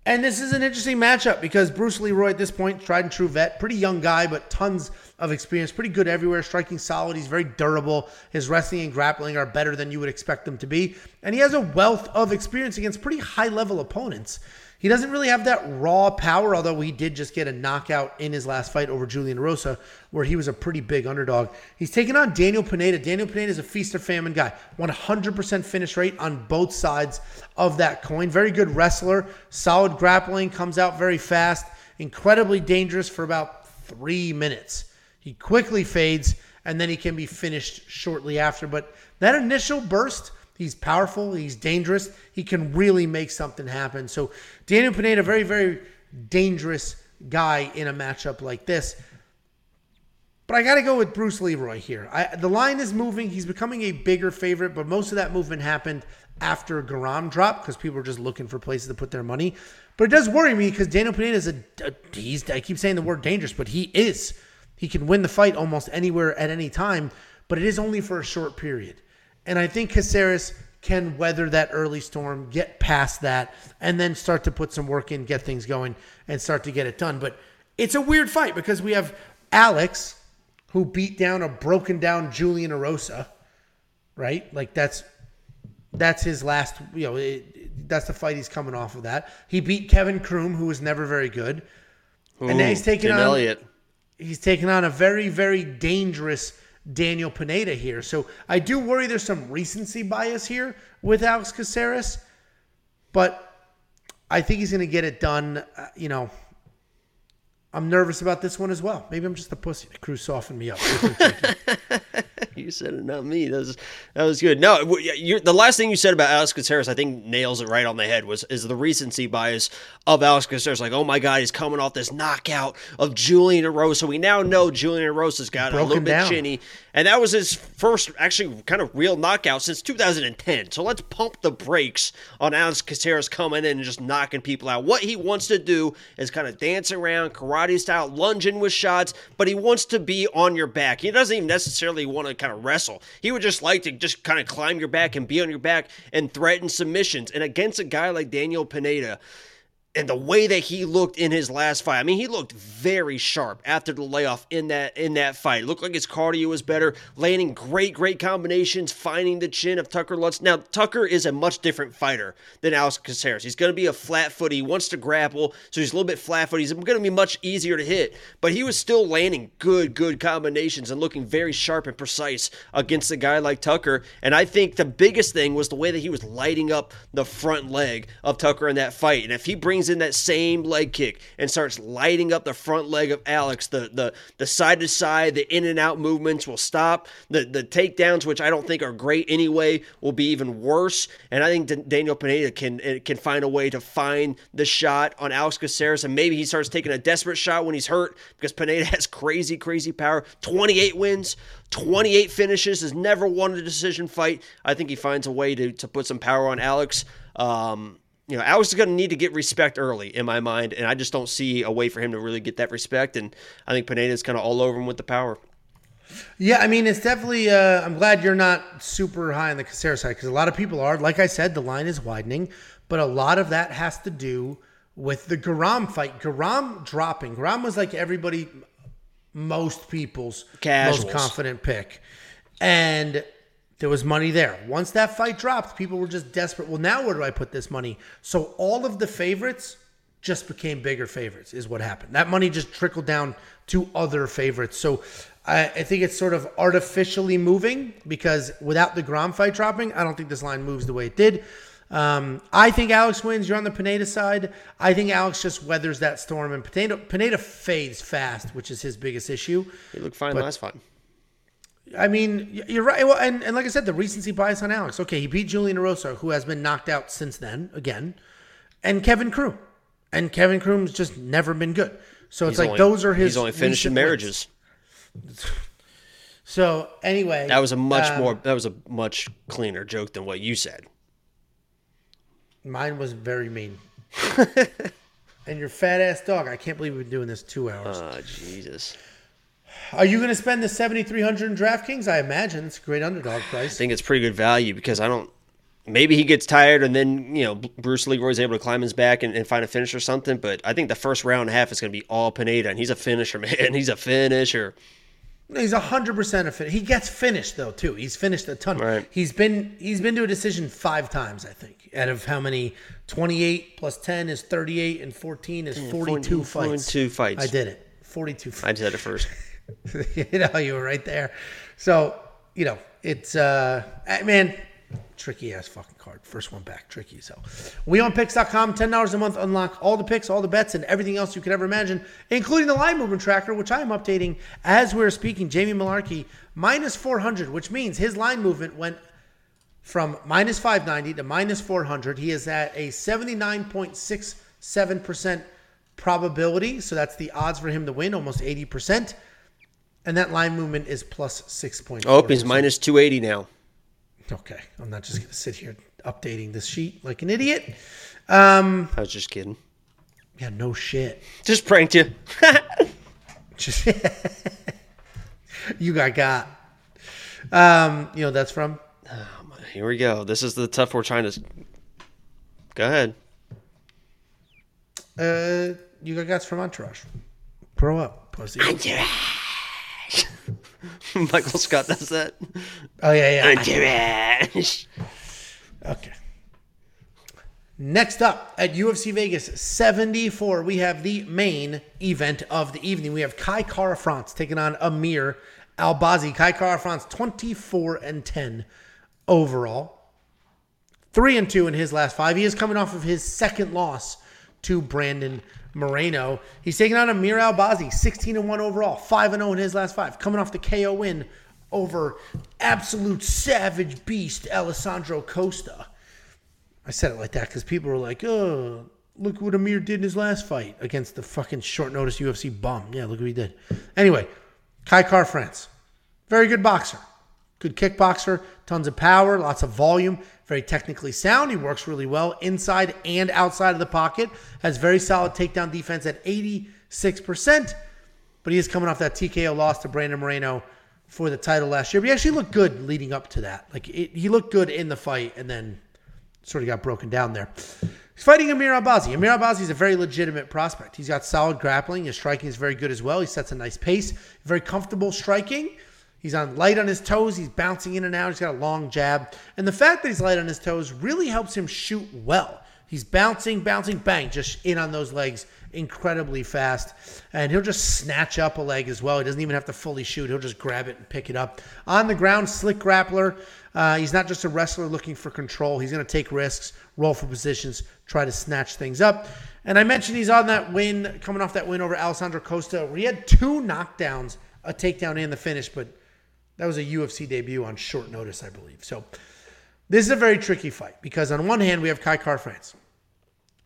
And this is an interesting matchup because Bruce Leroy at this point, tried and true vet, pretty young guy, but tons of experience, pretty good everywhere, striking solid. He's very durable. His wrestling and grappling are better than you would expect them to be. And he has a wealth of experience against pretty high level opponents. He doesn't really have that raw power, although he did just get a knockout in his last fight over Julian Rosa, where he was a pretty big underdog. He's taking on Daniel Pineda. Daniel Pineda is a feast or famine guy. 100% finish rate on both sides of that coin. Very good wrestler, solid grappling, comes out very fast, incredibly dangerous for about three minutes. He quickly fades, and then he can be finished shortly after. But that initial burst, He's powerful. He's dangerous. He can really make something happen. So Daniel Pineda, very, very dangerous guy in a matchup like this. But I got to go with Bruce Leroy here. I, the line is moving. He's becoming a bigger favorite, but most of that movement happened after Guram dropped because people were just looking for places to put their money. But it does worry me because Daniel Pineda is a, a he's I keep saying the word dangerous, but he is. He can win the fight almost anywhere at any time, but it is only for a short period. And I think Caceres can weather that early storm, get past that, and then start to put some work in, get things going, and start to get it done. But it's a weird fight because we have Alex, who beat down a broken down Julian Erosa, right? Like that's that's his last, you know, it, that's the fight he's coming off of that. He beat Kevin Croom, who was never very good, Ooh, and now he's taking Tim on Elliott. he's taking on a very very dangerous Daniel Pineda here. So I do worry there's some recency bias here with Alex Caceres, but I think he's going to get it done. Uh, you know, I'm nervous about this one as well. Maybe I'm just a pussy. The crew softened me up. You said it, not me. That was that was good. No, you're, the last thing you said about Alex Caceres, I think nails it right on the head. Was is the recency bias of Alex Caceres? Like, oh my God, he's coming off this knockout of Julian Erosa. We now know Julian Erosa's got a little bit down. chinny, and that was his first actually kind of real knockout since 2010. So let's pump the brakes on Alex Caceres coming in and just knocking people out. What he wants to do is kind of dance around karate style, lunging with shots, but he wants to be on your back. He doesn't even necessarily want to kind of wrestle. He would just like to just kind of climb your back and be on your back and threaten submissions. And against a guy like Daniel Pineda, and the way that he looked in his last fight. I mean, he looked very sharp after the layoff in that in that fight. Looked like his cardio was better, landing great, great combinations, finding the chin of Tucker Lutz. Now, Tucker is a much different fighter than Alex Caceres. He's going to be a flat foot. He wants to grapple, so he's a little bit flat foot. He's going to be much easier to hit, but he was still landing good, good combinations and looking very sharp and precise against a guy like Tucker. And I think the biggest thing was the way that he was lighting up the front leg of Tucker in that fight. And if he brings in that same leg kick and starts lighting up the front leg of Alex, the the the side to side, the in and out movements will stop. The the takedowns, which I don't think are great anyway, will be even worse. And I think D- Daniel Pineda can eh, can find a way to find the shot on Alex Caceres, and maybe he starts taking a desperate shot when he's hurt because Pineda has crazy crazy power. 28 wins. 28 finishes, has never won a decision fight. I think he finds a way to, to put some power on Alex. Um, you know, Alex is going to need to get respect early in my mind, and I just don't see a way for him to really get that respect. And I think Pineda's kind of all over him with the power. Yeah, I mean, it's definitely. Uh, I'm glad you're not super high on the Caceres side because a lot of people are. Like I said, the line is widening, but a lot of that has to do with the Guram fight. Guram dropping. Guram was like everybody, most people's Casuals. most confident pick, and there was money there. Once that fight dropped, people were just desperate. Well, now where do I put this money? So all of the favorites just became bigger favorites, is what happened. That money just trickled down to other favorites. So I, I think it's sort of artificially moving because without the Guram fight dropping, I don't think this line moves the way it did. Um, I think Alex wins. You're on the Pineda side. I think Alex just weathers that storm, and Pineda, Pineda fades fast, which is his biggest issue. He looked fine last fight. I mean, you're right. Well, and, and like I said, the recency bias on Alex. Okay, he beat Julian Erosa, who has been knocked out since then, again, and Kevin Crew. and Kevin Croom's just never been good. So it's He's like only- those are his. He's only finishing marriages. wins. So anyway, That was a much um, more. That was a much cleaner joke than what you said. Mine was very mean. and your fat ass dog. I can't believe we've been doing this two hours. Oh Jesus! Are you going to spend the seventy three hundred in DraftKings? I imagine it's a great underdog price. I think it's pretty good value because I don't. Maybe he gets tired and then you know Bruce Leroy's able to climb his back and, and find a finish or something. But I think the first round and half is going to be all Pineda, and he's a finisher, man. He's a finisher. He's hundred percent a fit. He gets finished though too. He's finished a ton. Right. He's been he's been to a decision five times. I think out of how many? Twenty eight plus ten is thirty eight, and fourteen is forty two 42 fights. 42 fights. I did it. Forty two. I said it first. you know, you were right there. So, you know, it's uh man, tricky ass fucking card. First one back, tricky. So WeWantPicks.com, ten dollars a month, unlock all the picks, all the bets, and everything else you could ever imagine, including the line movement tracker, which I am updating as we're speaking. Jamie Mullarkey minus four hundred, which means his line movement went from minus 590 to minus 400. He is at a 79.67% probability. So that's the odds for him to win, almost 80%. And that line movement is plus six 6.4. Oh, he's minus two eighty now. Okay. I'm not just going to sit here updating this sheet like an idiot. Um, I was just kidding. yeah, no shit. Just pranked you. Just you got got. Um, you know that's from Here we go. This is the tough we're trying to. Go ahead. uh, you got got's from Entourage. Grow up, pussy. Michael Scott does that. Oh yeah, yeah. Entourage. Okay. Next up at UFC Vegas 74, we have the main event of the evening. We have Kai Kara France taking on Amir Albazi. Kai Kara France 24 and 10 overall. 3 and 2 in his last 5. He is coming off of his second loss to Brandon Moreno. He's taking on Amir Albazi 16 and 1 overall, 5 and 0 in his last 5, coming off the KO win over absolute savage beast Alessandro Costa. I said it like that because people were like, "Oh, look what Amir did in his last fight against the fucking short notice UFC bum." Yeah, look what he did. Anyway, Kai Kara France, very good boxer, good kickboxer, tons of power, lots of volume, very technically sound. He works really well inside and outside of the pocket. Has very solid takedown defense at eighty six percent. But he is coming off that TKO loss to Brandon Moreno for the title last year. But he actually looked good leading up to that. Like it, he looked good in the fight, and then sort of got broken down there. He's fighting Amir Albazi. Amir Albazi is a very legitimate prospect. He's got solid grappling. His striking is very good as well. He sets a nice pace. Very comfortable striking. He's on light on his toes. He's bouncing in and out. He's got a long jab. And the fact that he's light on his toes really helps him shoot well. He's bouncing, bouncing, bang, just in on those legs incredibly fast. And he'll just snatch up a leg as well. He doesn't even have to fully shoot. He'll just grab it and pick it up. On the ground, slick grappler. Uh, he's not just a wrestler looking for control. He's going to take risks, roll for positions, try to snatch things up. And I mentioned he's on that win, coming off that win over Alessandro Costa, where he had two knockdowns, a takedown and the finish, but that was a UFC debut on short notice, I believe. So this is a very tricky fight because on one hand we have Kai Kara France,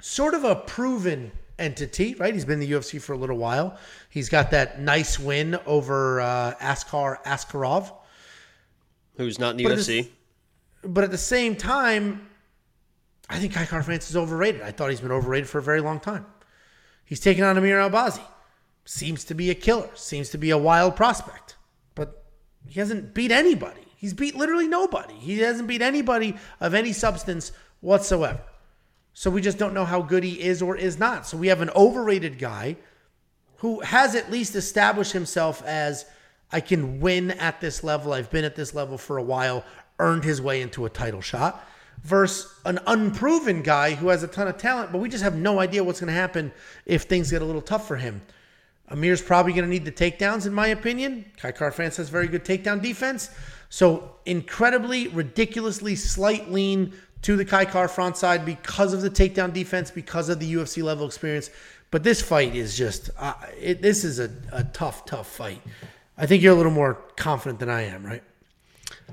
sort of a proven entity, right? He's been in the UFC for a little while. He's got that nice win over uh, Askar Askarov, Who's not in the But it is- UFC? but at the same time, I think Kai Kara France is overrated. I thought he's been overrated for a very long time. He's taking on Amir Albazi. Seems to be a killer. Seems to be a wild prospect. He hasn't beat anybody. He's beat literally nobody. He hasn't beat anybody of any substance whatsoever. So we just don't know how good he is or is not. So we have an overrated guy who has at least established himself as I can win at this level. I've been at this level for a while, earned his way into a title shot, versus an unproven guy who has a ton of talent, but we just have no idea what's going to happen if things get a little tough for him. Amir's probably going to need the takedowns, in my opinion. Kai France has very good takedown defense. So, incredibly, ridiculously slight lean to the Kai front side because of the takedown defense, because of the UFC level experience. But this fight is just, uh, it, this is a, a tough, tough fight. I think you're a little more confident than I am, right?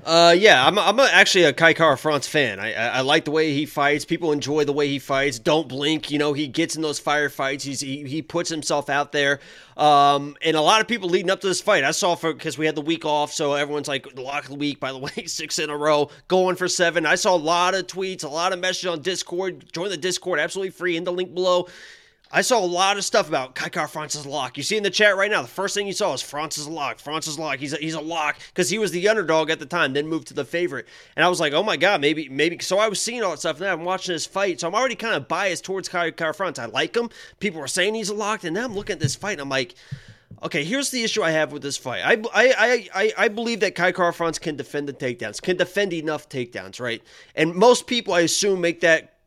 Uh, yeah, I'm, I'm actually a Kai Kara France fan. I, I, I like the way he fights. People enjoy the way he fights. Don't blink. You know, he gets in those firefights. He's he, he puts himself out there. Um, and a lot of people leading up to this fight, I saw for because we had the week off, so everyone's like the lock of the week. By the way, six in a row, going for seven. I saw a lot of tweets, a lot of messages on Discord. Join the Discord, absolutely free in the link below. I saw a lot of stuff about Kai Kara Francis lock. You see in the chat right now, the first thing you saw is Francis lock. Francis lock. He's a, he's a lock because he was the underdog at the time, then moved to the favorite. And I was like, oh my god, maybe maybe. So I was seeing all that stuff, and then I'm watching this fight. So I'm already kind of biased towards Kai Kara Francis. I like him. People were saying he's a lock, and now I'm looking at this fight, and I'm like. Okay, here's the issue I have with this fight. I, I, I, I believe that Kai Kara France can defend the takedowns, can defend enough takedowns, right? And most people, I assume, make that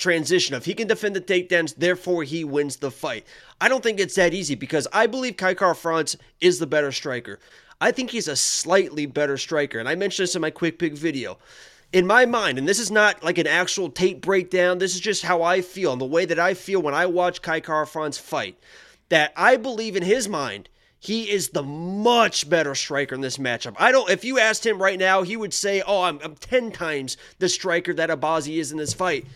transition of he can defend the takedowns, therefore he wins the fight. I don't think it's that easy because I believe Kai Kara France is the better striker. I think he's a slightly better striker, and I mentioned this in my quick pick video. In my mind, and this is not like an actual tape breakdown, this is just how I feel and the way that I feel when I watch Kai Kara France fight. That I believe in his mind, he is the much better striker in this matchup. I don't. If you asked him right now, he would say, "Oh, I'm, I'm ten times the striker that Albazi is in this fight."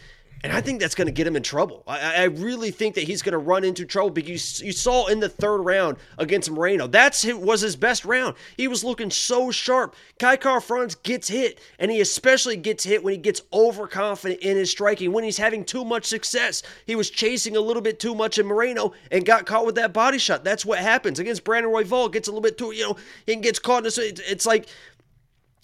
And I think that's going to get him in trouble. I, I really think that he's going to run into trouble because you, you saw in the third round against Moreno. That's was his best round. He was looking so sharp. Kai Kara France gets hit, and he especially gets hit when he gets overconfident in his striking, when he's having too much success. He was chasing a little bit too much in Moreno and got caught with that body shot. That's what happens against Brandon Royval. Gets a little bit too, you know, and gets caught in this. It's like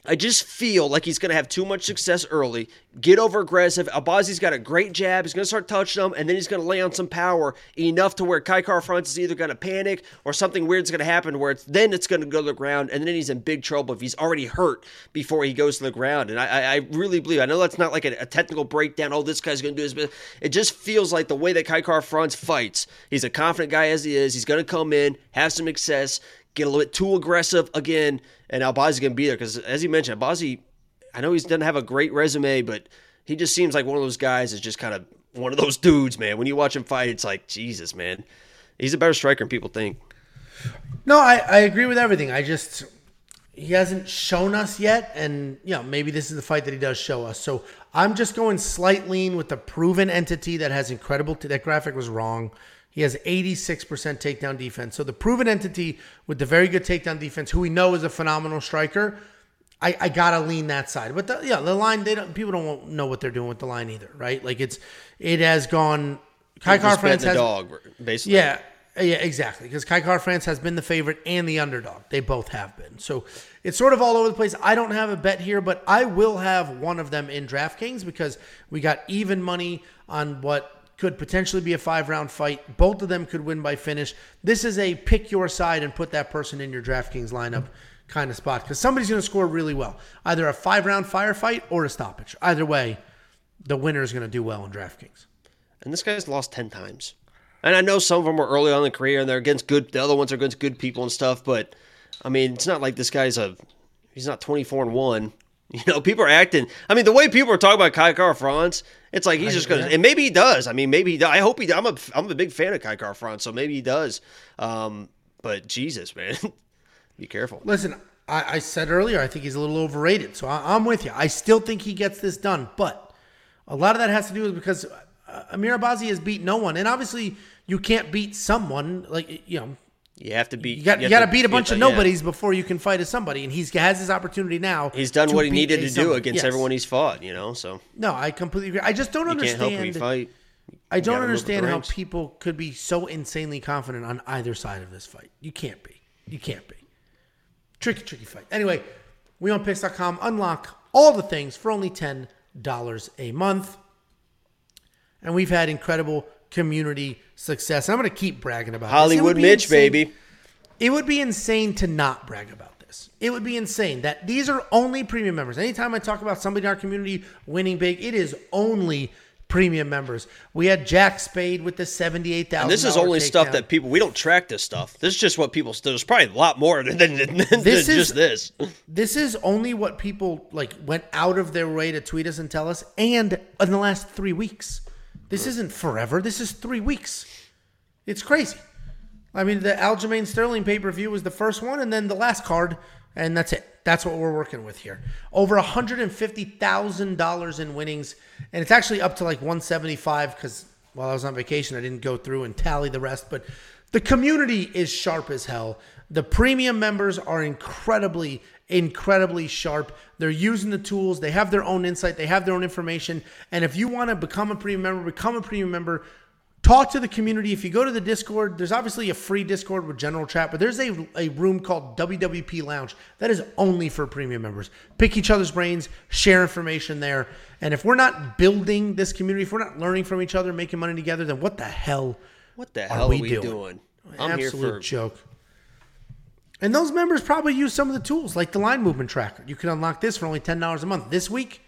I just feel like he's going to have too much success early, get over aggressive. Albazi's got a great jab. He's going to start touching them, and then he's going to lay on some power enough to where Kai Kara France is either going to panic or something weird's going to happen where it's then it's going to go to the ground, and then he's in big trouble if he's already hurt before he goes to the ground. And I, I really believe, I know that's not like a, a technical breakdown. Oh, this guy's going to do this, but it just feels like the way that Kai Kara France fights. He's a confident guy as he is. He's going to come in, have some success, get a little bit too aggressive again and Albazi's going to be there because, as you mentioned, Albazi, I know he doesn't have a great resume, but he just seems like one of those guys is just kind of one of those dudes, man. When you watch him fight, it's like, Jesus, man. He's a better striker than people think. No, I, I agree with everything. I just he hasn't shown us yet, and you know maybe this is the fight that he does show us. So I'm just going slight lean with the proven entity that has incredible. T- that graphic was wrong. He has 86% takedown defense. So the proven entity with the very good takedown defense, who we know is a phenomenal striker, I, I gotta lean that side. But the, yeah, the line they don't people don't know what they're doing with the line either, right? Like it's it has gone. Kai Kara France has dog basically. yeah. Yeah, exactly. Because Kai Kara France has been the favorite and the underdog. They both have been. So it's sort of all over the place. I don't have a bet here, but I will have one of them in DraftKings because we got even money on what could potentially be a five round fight. Both of them could win by finish. This is a pick your side and put that person in your DraftKings lineup kind of spot because somebody's going to score really well. Either a five round firefight or a stoppage. Either way, the winner is going to do well in DraftKings. And this guy's lost 10 times. And I know some of them were early on in the career and they're against good, the other ones are against good people and stuff, but I mean, it's not like this guy's a, he's not 24 and 1. You know, people are acting. I mean, the way people are talking about Kai Kara France, it's like he's just going to, and maybe he does. I mean, maybe he does. I hope he. I'm a, I'm a big fan of Kai Kara France, so maybe he does. Um, but Jesus, man, be careful. Listen, I, I, said earlier, I think he's a little overrated. So I, am with you. I still think he gets this done, but a lot of that has to do with because uh, Amir Albazi has beat no one, and obviously you can't beat someone like you know you have to beat. You got, you got to beat a bunch of nobodies yeah. before you can fight as somebody, and he's has his opportunity now. He's done what he needed to do against yes. everyone he's fought. You know, so no, I completely agree. I just don't you understand. Can't help fight. I don't understand how people could be so insanely confident on either side of this fight. You can't be. You can't be. Tricky, tricky fight. Anyway, WeWantPicks.com unlock all the things for only ten dollars a month, and we've had incredible community success. I'm going to keep bragging about Hollywood Mitch, insane. baby. It would be insane to not brag about this. It would be insane that these are only premium members. Anytime I talk about somebody in our community winning big, it is only premium members. We had Jack Spade with the seventy-eight thousand. This is only stuff that people we don't track. This stuff. This is just what people. There's probably a lot more than, than, than this is, just this. This is only what people like went out of their way to tweet us and tell us, and in the last three weeks. This isn't forever. This is three weeks. It's crazy. I mean, the Aljamain Sterling pay per view was the first one, and then the last card, and that's it. That's what we're working with here. Over $150,000 in winnings. And it's actually up to like 175 because while I was on vacation, I didn't go through and tally the rest. But the community is sharp as hell. The premium members are incredibly, incredibly sharp. They're using the tools. They have their own insight. They have their own information. And if you want to become a premium member, become a premium member. Talk to the community. If you go to the Discord, there's obviously a free Discord with general chat, but there's a, a room called WWP Lounge that is only for premium members. Pick each other's brains, share information there. And if we're not building this community, if we're not learning from each other, making money together, then what the hell What the hell are we we, doing? doing? I'm here Absolute for joke. And those members probably use some of the tools like the line movement tracker. You can unlock this for only ten dollars a month. This week,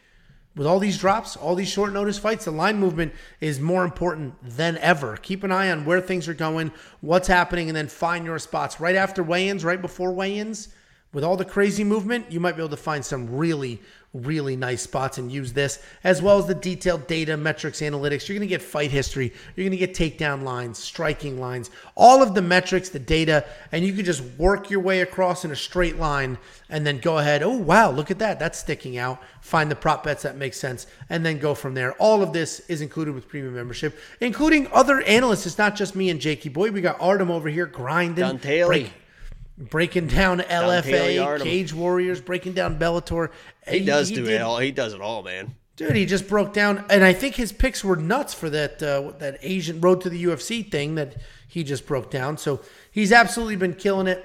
with all these drops, all these short notice fights, the line movement is more important than ever. Keep an eye on where things are going, what's happening, and then find your spots. Right after weigh-ins, right before weigh-ins, with all the crazy movement, you might be able to find some really, really nice spots and use this, as well as the detailed data, metrics, analytics. You're going to get fight history. You're going to get takedown lines, striking lines, all of the metrics, the data, and you can just work your way across in a straight line and then go ahead. Oh, wow, look at that. That's sticking out. Find the prop bets that make sense and then go from there. All of this is included with premium membership, including other analysts. It's not just me and Jakey Boy. We got Artem over here grinding. Don Taylor. break- breaking down LFA, Cage Warriors, breaking down Bellator. he does do did- it all. He does it all, man. Dude, he just broke down, and I think his picks were nuts for that uh, that Asian road to the UFC thing that he just broke down. So he's absolutely been killing it.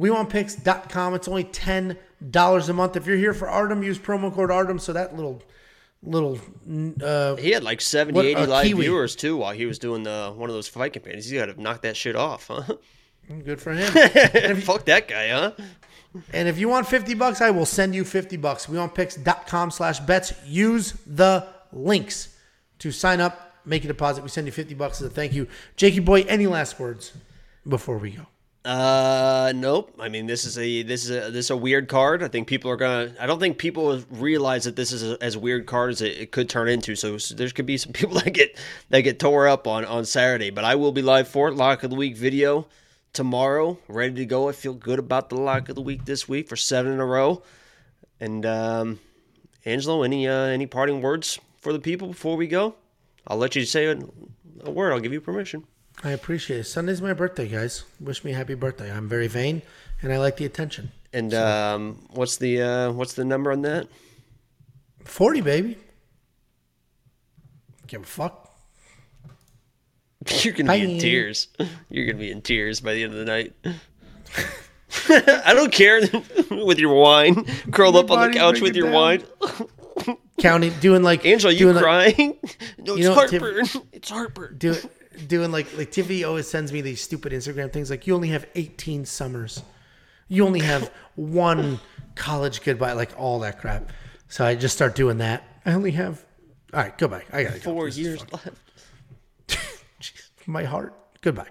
WeWantPicks.com. It's only ten dollars a month. If you're here for Artem, use promo code Artem. So that little little uh, He had like 70, What, 80 uh, live Kiwi. viewers too while he was doing the one of those fight campaigns. He's got to knock that shit off, huh? good for him. and, if, Fuck that guy, huh? and if you want fifty bucks, I will send you fifty bucks. WeWantPicks.com slash bets. Use the links to sign up, make a deposit. We send you fifty bucks as a thank you. Jakey boy, any last words before we go? Uh, nope. I mean, this is a this is a this is a weird card. I think people are gonna. I don't think people realize that this is a, as weird card as it, it could turn into. So, so there could be some people that get that get tore up on on Saturday. But I will be live for it. Lock of the week video tomorrow. Ready to go. I feel good about the lock of the week this week for seven in a row. And um, Angelo, any uh, any parting words for the people before we go? I'll let you say a, a word. I'll give you permission. I appreciate it. Sunday's my birthday, guys. Wish me a happy birthday. I'm very vain and I like the attention. And um, what's the uh, what's the number on that? 40, baby. Give a fuck. You're gonna be in tears. You're gonna be in tears by the end of the night. I don't care with your wine, curled up on the couch with your down. wine. Counting, doing like Angela, you doing like, crying? no, it's know, Tiff- heartburn. it's heartburn. do, doing like like Tiffany always sends me these stupid Instagram things like you only have 18 summers, you only have one college goodbye, like all that crap. So I just start doing that. I only have. All right, go back. I gotta go. Four years left my heart. Goodbye.